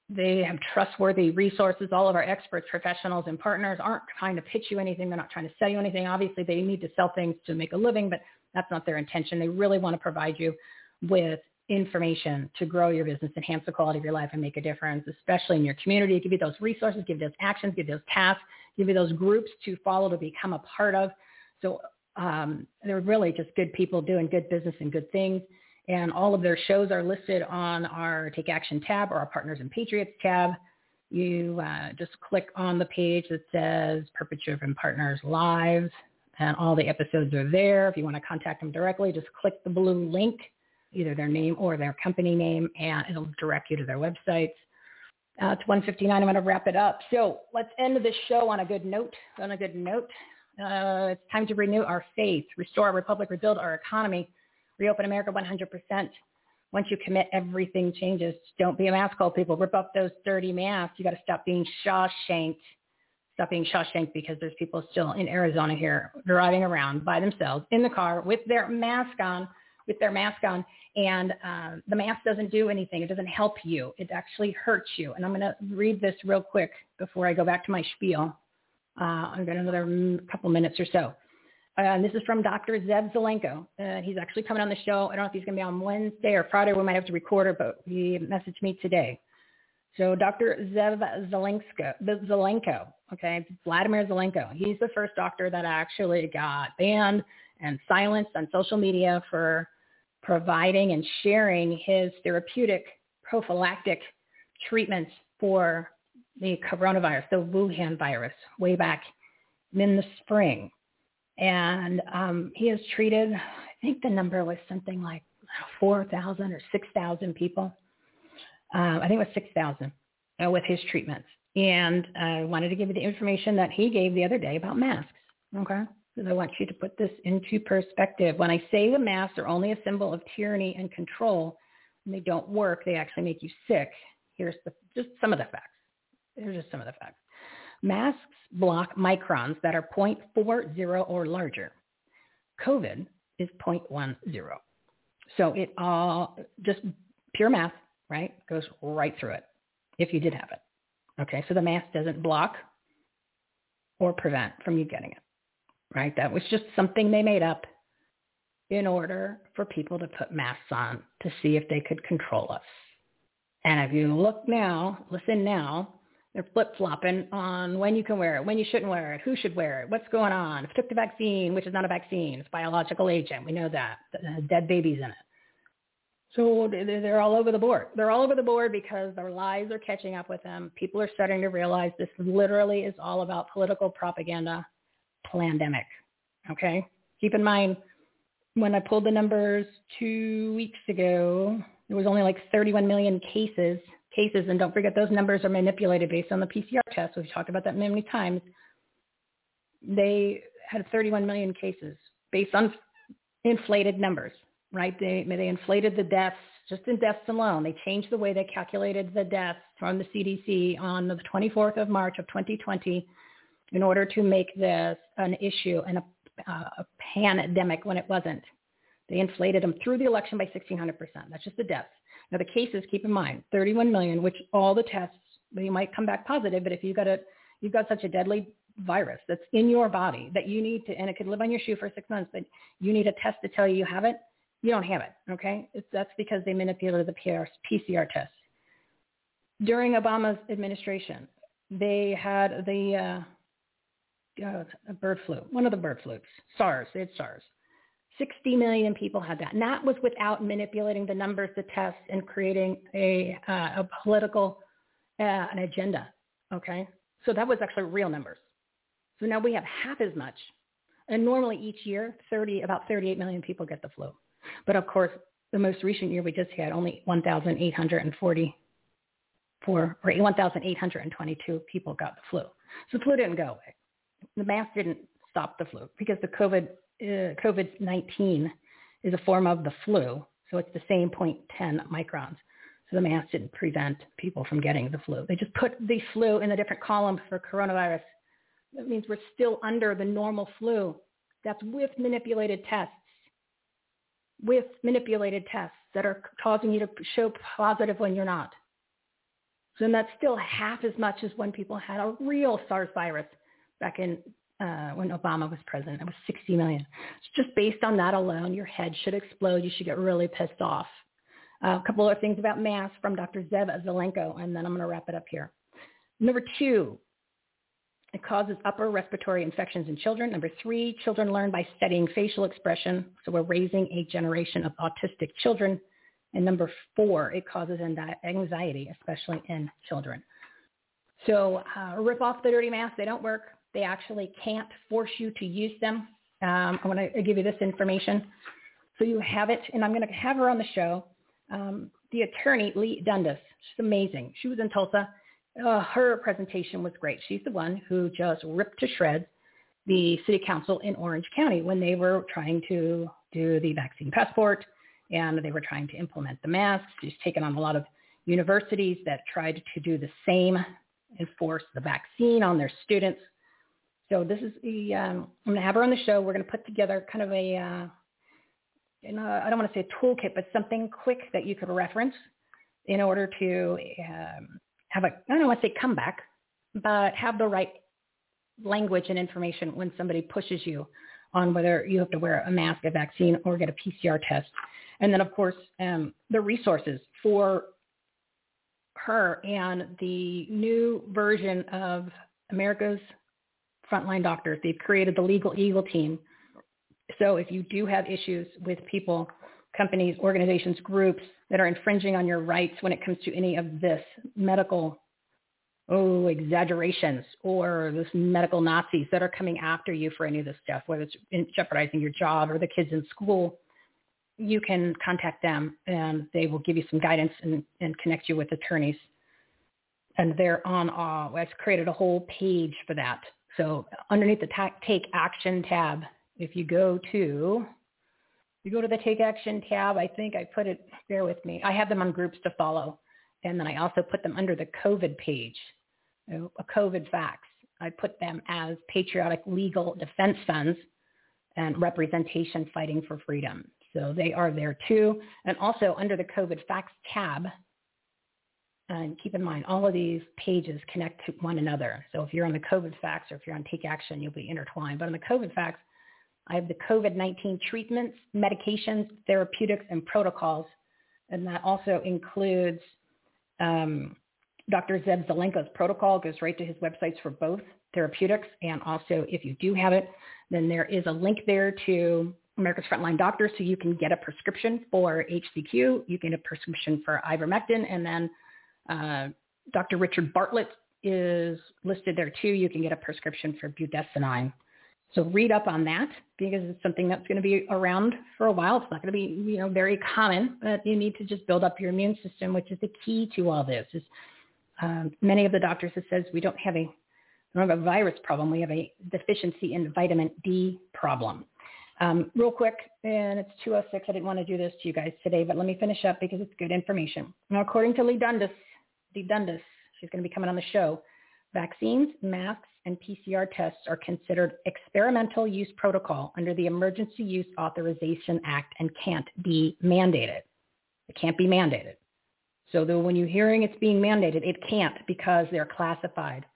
they have trustworthy resources. All of our experts, professionals, and partners aren't trying to pitch you anything. They're not trying to sell you anything. Obviously, they need to sell things to make a living, but that's not their intention. They really want to provide you with information to grow your business, enhance the quality of your life, and make a difference, especially in your community. Give you those resources, give you those actions, give you those tasks, give you those groups to follow to become a part of. So um, they're really just good people doing good business and good things. And all of their shows are listed on our Take Action tab or our Partners and Patriots tab. You uh, just click on the page that says Purpose Driven Partners Live, and all the episodes are there. If you want to contact them directly, just click the blue link, either their name or their company name, and it'll direct you to their websites. Uh, it's 159. I'm going to wrap it up. So let's end the show on a good note. On a good note, uh, it's time to renew our faith, restore our republic, rebuild our economy, reopen America 100%. Once you commit, everything changes. Don't be a mask people. Rip up those dirty masks. You got to stop being Shawshanked. Stop being Shawshanked because there's people still in Arizona here driving around by themselves in the car with their mask on, with their mask on, and uh, the mask doesn't do anything. It doesn't help you. It actually hurts you. And I'm going to read this real quick before I go back to my spiel. Uh, I've got another couple minutes or so. Uh, and this is from Dr. Zev Zelenko. Uh, he's actually coming on the show. I don't know if he's going to be on Wednesday or Friday. We might have to record it, but he messaged me today. So Dr. Zev Zelenko, Zelenko, okay, Vladimir Zelenko. He's the first doctor that actually got banned and silenced on social media for providing and sharing his therapeutic prophylactic treatments for the coronavirus, the Wuhan virus, way back in the spring. And um, he has treated, I think the number was something like 4,000 or 6,000 people. Uh, I think it was 6,000 uh, with his treatments. And I wanted to give you the information that he gave the other day about masks. Okay. Because I want you to put this into perspective. When I say the masks are only a symbol of tyranny and control, and they don't work, they actually make you sick. Here's the, just some of the facts. Here's just some of the facts. Masks block microns that are 0.40 or larger. COVID is 0.10. So it all, just pure math, right, goes right through it if you did have it. Okay, so the mask doesn't block or prevent from you getting it, right? That was just something they made up in order for people to put masks on to see if they could control us. And if you look now, listen now, they're flip-flopping on when you can wear it, when you shouldn't wear it, who should wear it, what's going on. If took the vaccine, which is not a vaccine, it's a biological agent. We know that. It has dead babies in it. So they're all over the board. They're all over the board because their lies are catching up with them. People are starting to realize this literally is all about political propaganda, pandemic. Okay? Keep in mind, when I pulled the numbers two weeks ago, there was only like 31 million cases cases. And don't forget those numbers are manipulated based on the PCR test. We've talked about that many times. They had 31 million cases based on inflated numbers, right? They, they inflated the deaths, just in deaths alone. They changed the way they calculated the deaths from the CDC on the 24th of March of 2020 in order to make this an issue and a, uh, a pandemic when it wasn't. They inflated them through the election by 1,600%. That's just the deaths. Now the cases, keep in mind, 31 million, which all the tests, you might come back positive, but if you've got a, you've got such a deadly virus that's in your body that you need to, and it could live on your shoe for six months, but you need a test to tell you you have it, you don't have it, okay? It's, that's because they manipulated the PR, PCR test. During Obama's administration, they had the uh, uh, bird flu, one of the bird flus, SARS, had SARS. 60 million people had that. And that was without manipulating the numbers, the tests, and creating a, uh, a political uh, an agenda. Okay, so that was actually real numbers. So now we have half as much. And normally each year, 30 about 38 million people get the flu. But of course, the most recent year we just had only 1,844 or 1,822 people got the flu. So the flu didn't go away. The mask didn't stop the flu because the COVID uh, COVID-19 is a form of the flu, so it's the same 0.10 microns. So the mask didn't prevent people from getting the flu. They just put the flu in a different column for coronavirus. That means we're still under the normal flu. That's with manipulated tests. With manipulated tests that are causing you to show positive when you're not. So then that's still half as much as when people had a real SARS virus back in uh, when Obama was president. It was 60 million. So just based on that alone, your head should explode. You should get really pissed off. Uh, a couple of things about masks from Dr. Zev Zelenko, and then I'm going to wrap it up here. Number two, It causes upper respiratory infections in children. Number three, children learn by studying facial expression. So we're raising a generation of autistic children. And number four, it causes anxiety, especially in children. So uh, rip off the dirty masks. They don't work. They actually can't force you to use them. Um, I want to give you this information. So you have it, and I'm going to have her on the show. Um, the attorney, Leigh Dundas, she's amazing. She was in Tulsa. Uh, her presentation was great. She's the one who just ripped to shreds the city council in Orange County when they were trying to do the vaccine passport and they were trying to implement the masks. She's taken on a lot of universities that tried to do the same, enforce the vaccine on their students. So this is the, um, I'm going to have her on the show. We're going to put together kind of a, uh, you know, I don't want to say a toolkit, but something quick that you could reference in order to um, have a, I don't want to say comeback, but have the right language and information when somebody pushes you on whether you have to wear a mask, a vaccine, or get a PCR test. And then, of course, um, the resources for her and the new version of America's Frontline Doctors. They've created the Legal Eagle team so if you do have issues with people, companies, organizations, groups that are infringing on your rights when it comes to any of this medical oh exaggerations or this medical Nazis that are coming after you for any of this stuff, whether it's jeopardizing your job or the kids in school, you can contact them and they will give you some guidance and, and connect you with attorneys. And they're on, uh, I've created a whole page for that. So underneath the ta- Take Action tab, if you go to you go to the take action tab, I think I put it, bear with me. I have them on groups to follow. And then I also put them under the COVID page, a COVID facts. I put them as patriotic legal defense funds and representation fighting for freedom. So they are there too. And also under the COVID facts tab, and keep in mind, all of these pages connect to one another. So if you're on the COVID facts or if you're on Take Action, you'll be intertwined. But on the COVID facts, I have the COVID-19 treatments, medications, therapeutics, and protocols. And that also includes um, Dr. Zev Zelenko's protocol goes right to his websites for both therapeutics. And also, if you do have it, then there is a link there to America's Frontline Doctors so you can get a prescription for HCQ. You can get a prescription for ivermectin. And then uh, Dr. Richard Bartlett is listed there too. You can get a prescription for budesonide. So read up on that because it's something that's going to be around for a while. It's not going to be, you know, very common, but you need to just build up your immune system, which is the key to all this. Is um, many of the doctors have says we don't have a we don't have a virus problem. We have a deficiency in vitamin D problem. Um, real quick, and it's 206. I didn't want to do this to you guys today, but let me finish up because it's good information. Now, according to Leigh Dundas, Leigh Dundas, she's going to be coming on the show. Vaccines, masks, and PCR tests are considered experimental use protocol under the Emergency Use Authorization Act and can't be mandated. It can't be mandated. So though when you're hearing it's being mandated, it can't because they're classified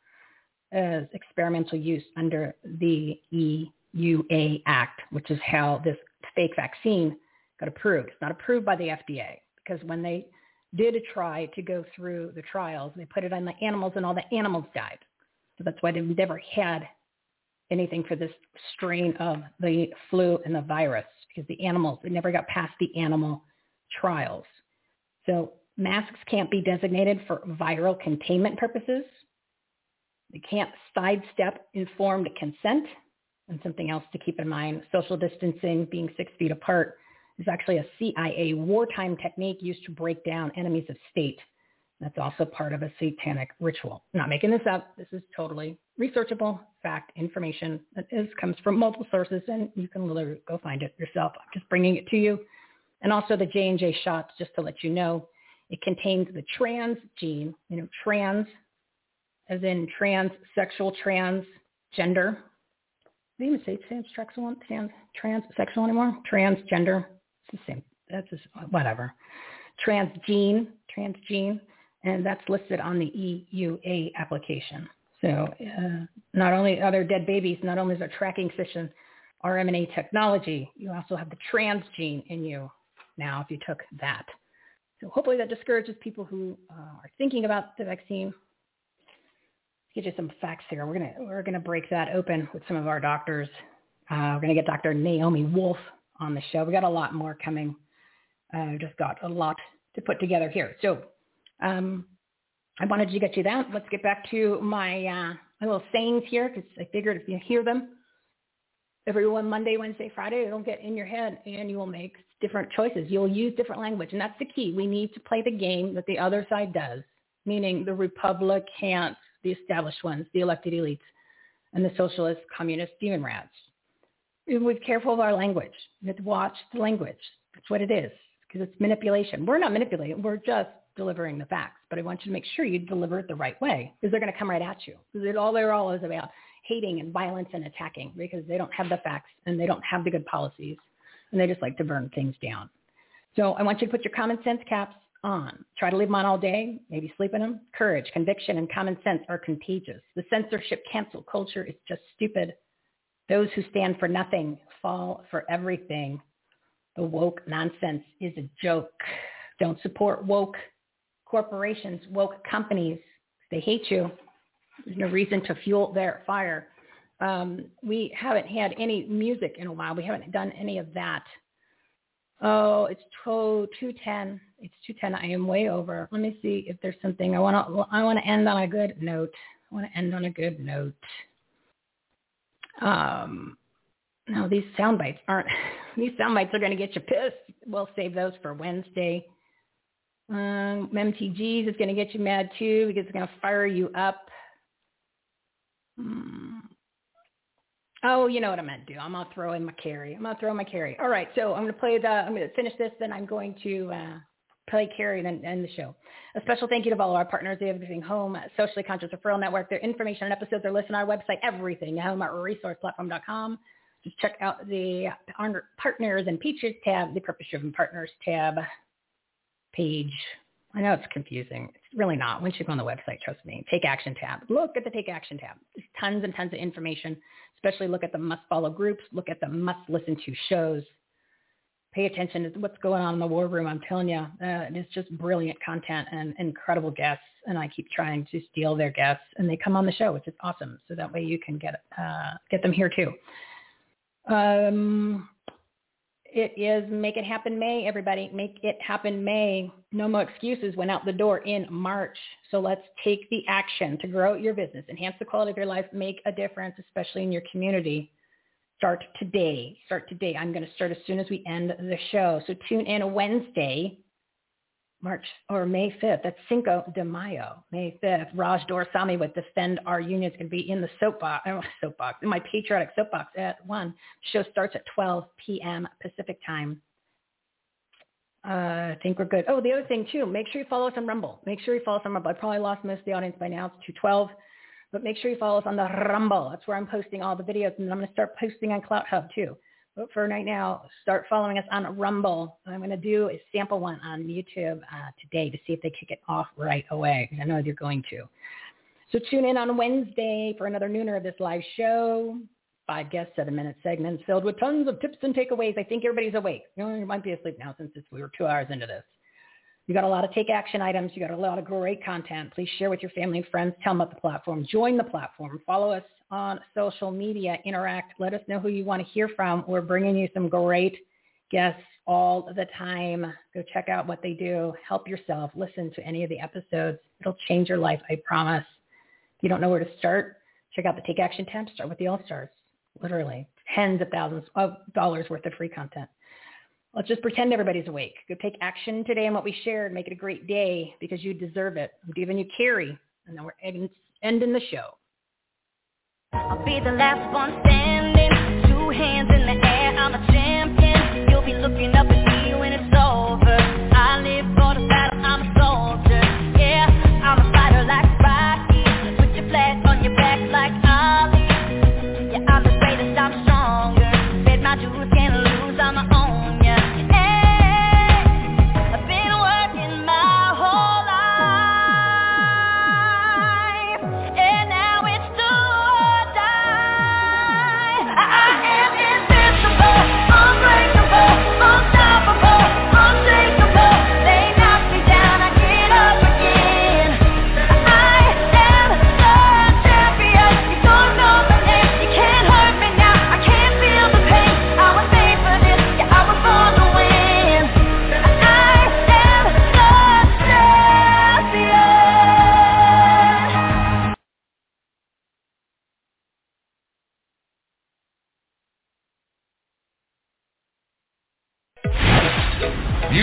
as experimental use under the EUA Act, which is how this fake vaccine got approved. It's not approved by the FDA because when they did try to go through the trials, they put it on the animals and all the animals died. That's why they've never had anything for this strain of the flu and the virus because the animals, they never got past the animal trials. So masks can't be designated for viral containment purposes. They can't sidestep informed consent. And something else to keep in mind, social distancing, being six feet apart, is actually a CIA wartime technique used to break down enemies of state that's also part of a satanic ritual. Not making this up. This is totally researchable fact information that is comes from multiple sources, and you can literally go find it yourself. I'm just bringing it to you. And also the J&J shots, just to let you know, it contains the trans gene, you know, trans as in transsexual, transgender. They even say transsexual, trans, transsexual anymore? Transgender. It's the same. That's just, whatever. Transgene, transgene and that's listed on the EUA application. So uh, not only are there dead babies, not only is there tracking system RNA technology, you also have the transgene in you now if you took that. So hopefully that discourages people who uh, are thinking about the vaccine. get you some facts here. We're gonna we're gonna break that open with some of our doctors. Uh, we're gonna get Dr. Naomi Wolf on the show. We got a lot more coming. Uh, just got a lot to put together here. So um, I wanted to get you that. Let's get back to my uh, my little sayings here because I figured if you hear them every one Monday, Wednesday, Friday, it'll get in your head and you will make different choices. You'll use different language, and that's the key. We need to play the game that the other side does, meaning the Republicans, the established ones, the elected elites, and the socialist, communist demon rats. We're careful of our language. We have to watch the language. That's what it is, because it's manipulation. We're not manipulating. We're just delivering the facts. But I want you to make sure you deliver it the right way, because they're going to come right at you. Because it all they're all is about hating and violence and attacking because they don't have the facts and they don't have the good policies and they just like to burn things down. So I want you to put your common sense caps on. Try to leave them on all day, maybe sleep in them. Courage, conviction, and common sense are contagious. The censorship cancel culture is just stupid. Those who stand for nothing fall for everything. The woke nonsense is a joke. Don't support woke corporations, woke companies. They hate you. There's no reason to fuel their fire. Um, we haven't had any music in a while. We haven't done any of that. Oh, it's 210. It's 210. I am way over. Let me see if there's something I want to. I want to end on a good note. I want to end on a good note. Um, no, these sound bites aren't. These sound bites are going to get you pissed. We'll save those for Wednesday. Um, MTGs is going to get you mad too because it's going to fire you up. Hmm. Oh, you know what I'm going to do. I'm going to throw in my carry. I'm going to throw my carry. All right, so I'm going to play the, I'm going to finish this, then I'm going to uh, play carry and then end the show. A special thank you to all of our partners, the Everything Home, Socially Conscious Referral Network. Their information and episodes are listed on our website, Everything Home at resourceplatform.com. Just check out the Partners and Features tab, the Purpose Driven Partners tab page I know it's confusing. It's really not. Once you go on the website, trust me. Take Action tab. Look at the Take Action tab. There's tons and tons of information, especially look at the must follow groups, look at the must listen to shows. Pay attention to what's going on in the war room. I'm telling you, uh, it's just brilliant content and incredible guests. And I keep trying to steal their guests, and they come on the show, which is awesome. So that way you can get uh, get them here too. Um, it is Make It Happen May, everybody. Make It Happen May. No more excuses went out the door in March. So let's take the action to grow your business, enhance the quality of your life, make a difference, especially in your community. Start today. Start today. I'm going to start as soon as we end the show. So tune in Wednesday March or May 5th. That's Cinco de Mayo, May 5th. Raj Doraisamy with Defend Our Union is going to be in the soapbox, soapbox, in my patriotic soapbox at 1. Show starts at 12 p.m. Pacific time. Uh, I think we're good. Oh, the other thing too, make sure you follow us on Rumble. Make sure you follow us on Rumble. I probably lost most of the audience by now. It's 212. But make sure you follow us on the Rumble. That's where I'm posting all the videos. And I'm going to start posting on CloutHub too. For right now, start following us on Rumble. I'm going to do a sample one on YouTube uh, today to see if they kick it off right away. I know they're going to. So tune in on Wednesday for another nooner of this live show. Five guest, seven-minute segments filled with tons of tips and takeaways. I think everybody's awake. You, you might be asleep now since we were two hours into this. You got a lot of take action items. You got a lot of great content. Please share with your family and friends. Tell them about the platform. Join the platform. Follow us on social media. Interact. Let us know who you want to hear from. We're bringing you some great guests all the time. Go check out what they do. Help yourself. Listen to any of the episodes. It'll change your life. I promise. If you don't know where to start, check out the Take Action tab. Start with the All Stars. Literally tens of thousands of dollars worth of free content. Let's just pretend everybody's awake. Go take action today on what we shared. Make it a great day because you deserve it. I'm giving you carry. And then we're ending, ending the show. I'll be the last one standing. Two hands in the air. I'm a champion. You'll be looking up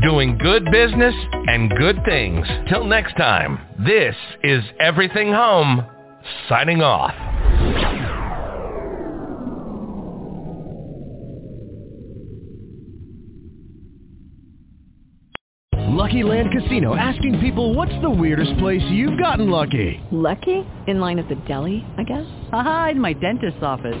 doing good business and good things. Till next time, this is Everything Home, signing off. Lucky Land Casino asking people what's the weirdest place you've gotten lucky? Lucky? In line at the deli, I guess? Aha, in my dentist's office.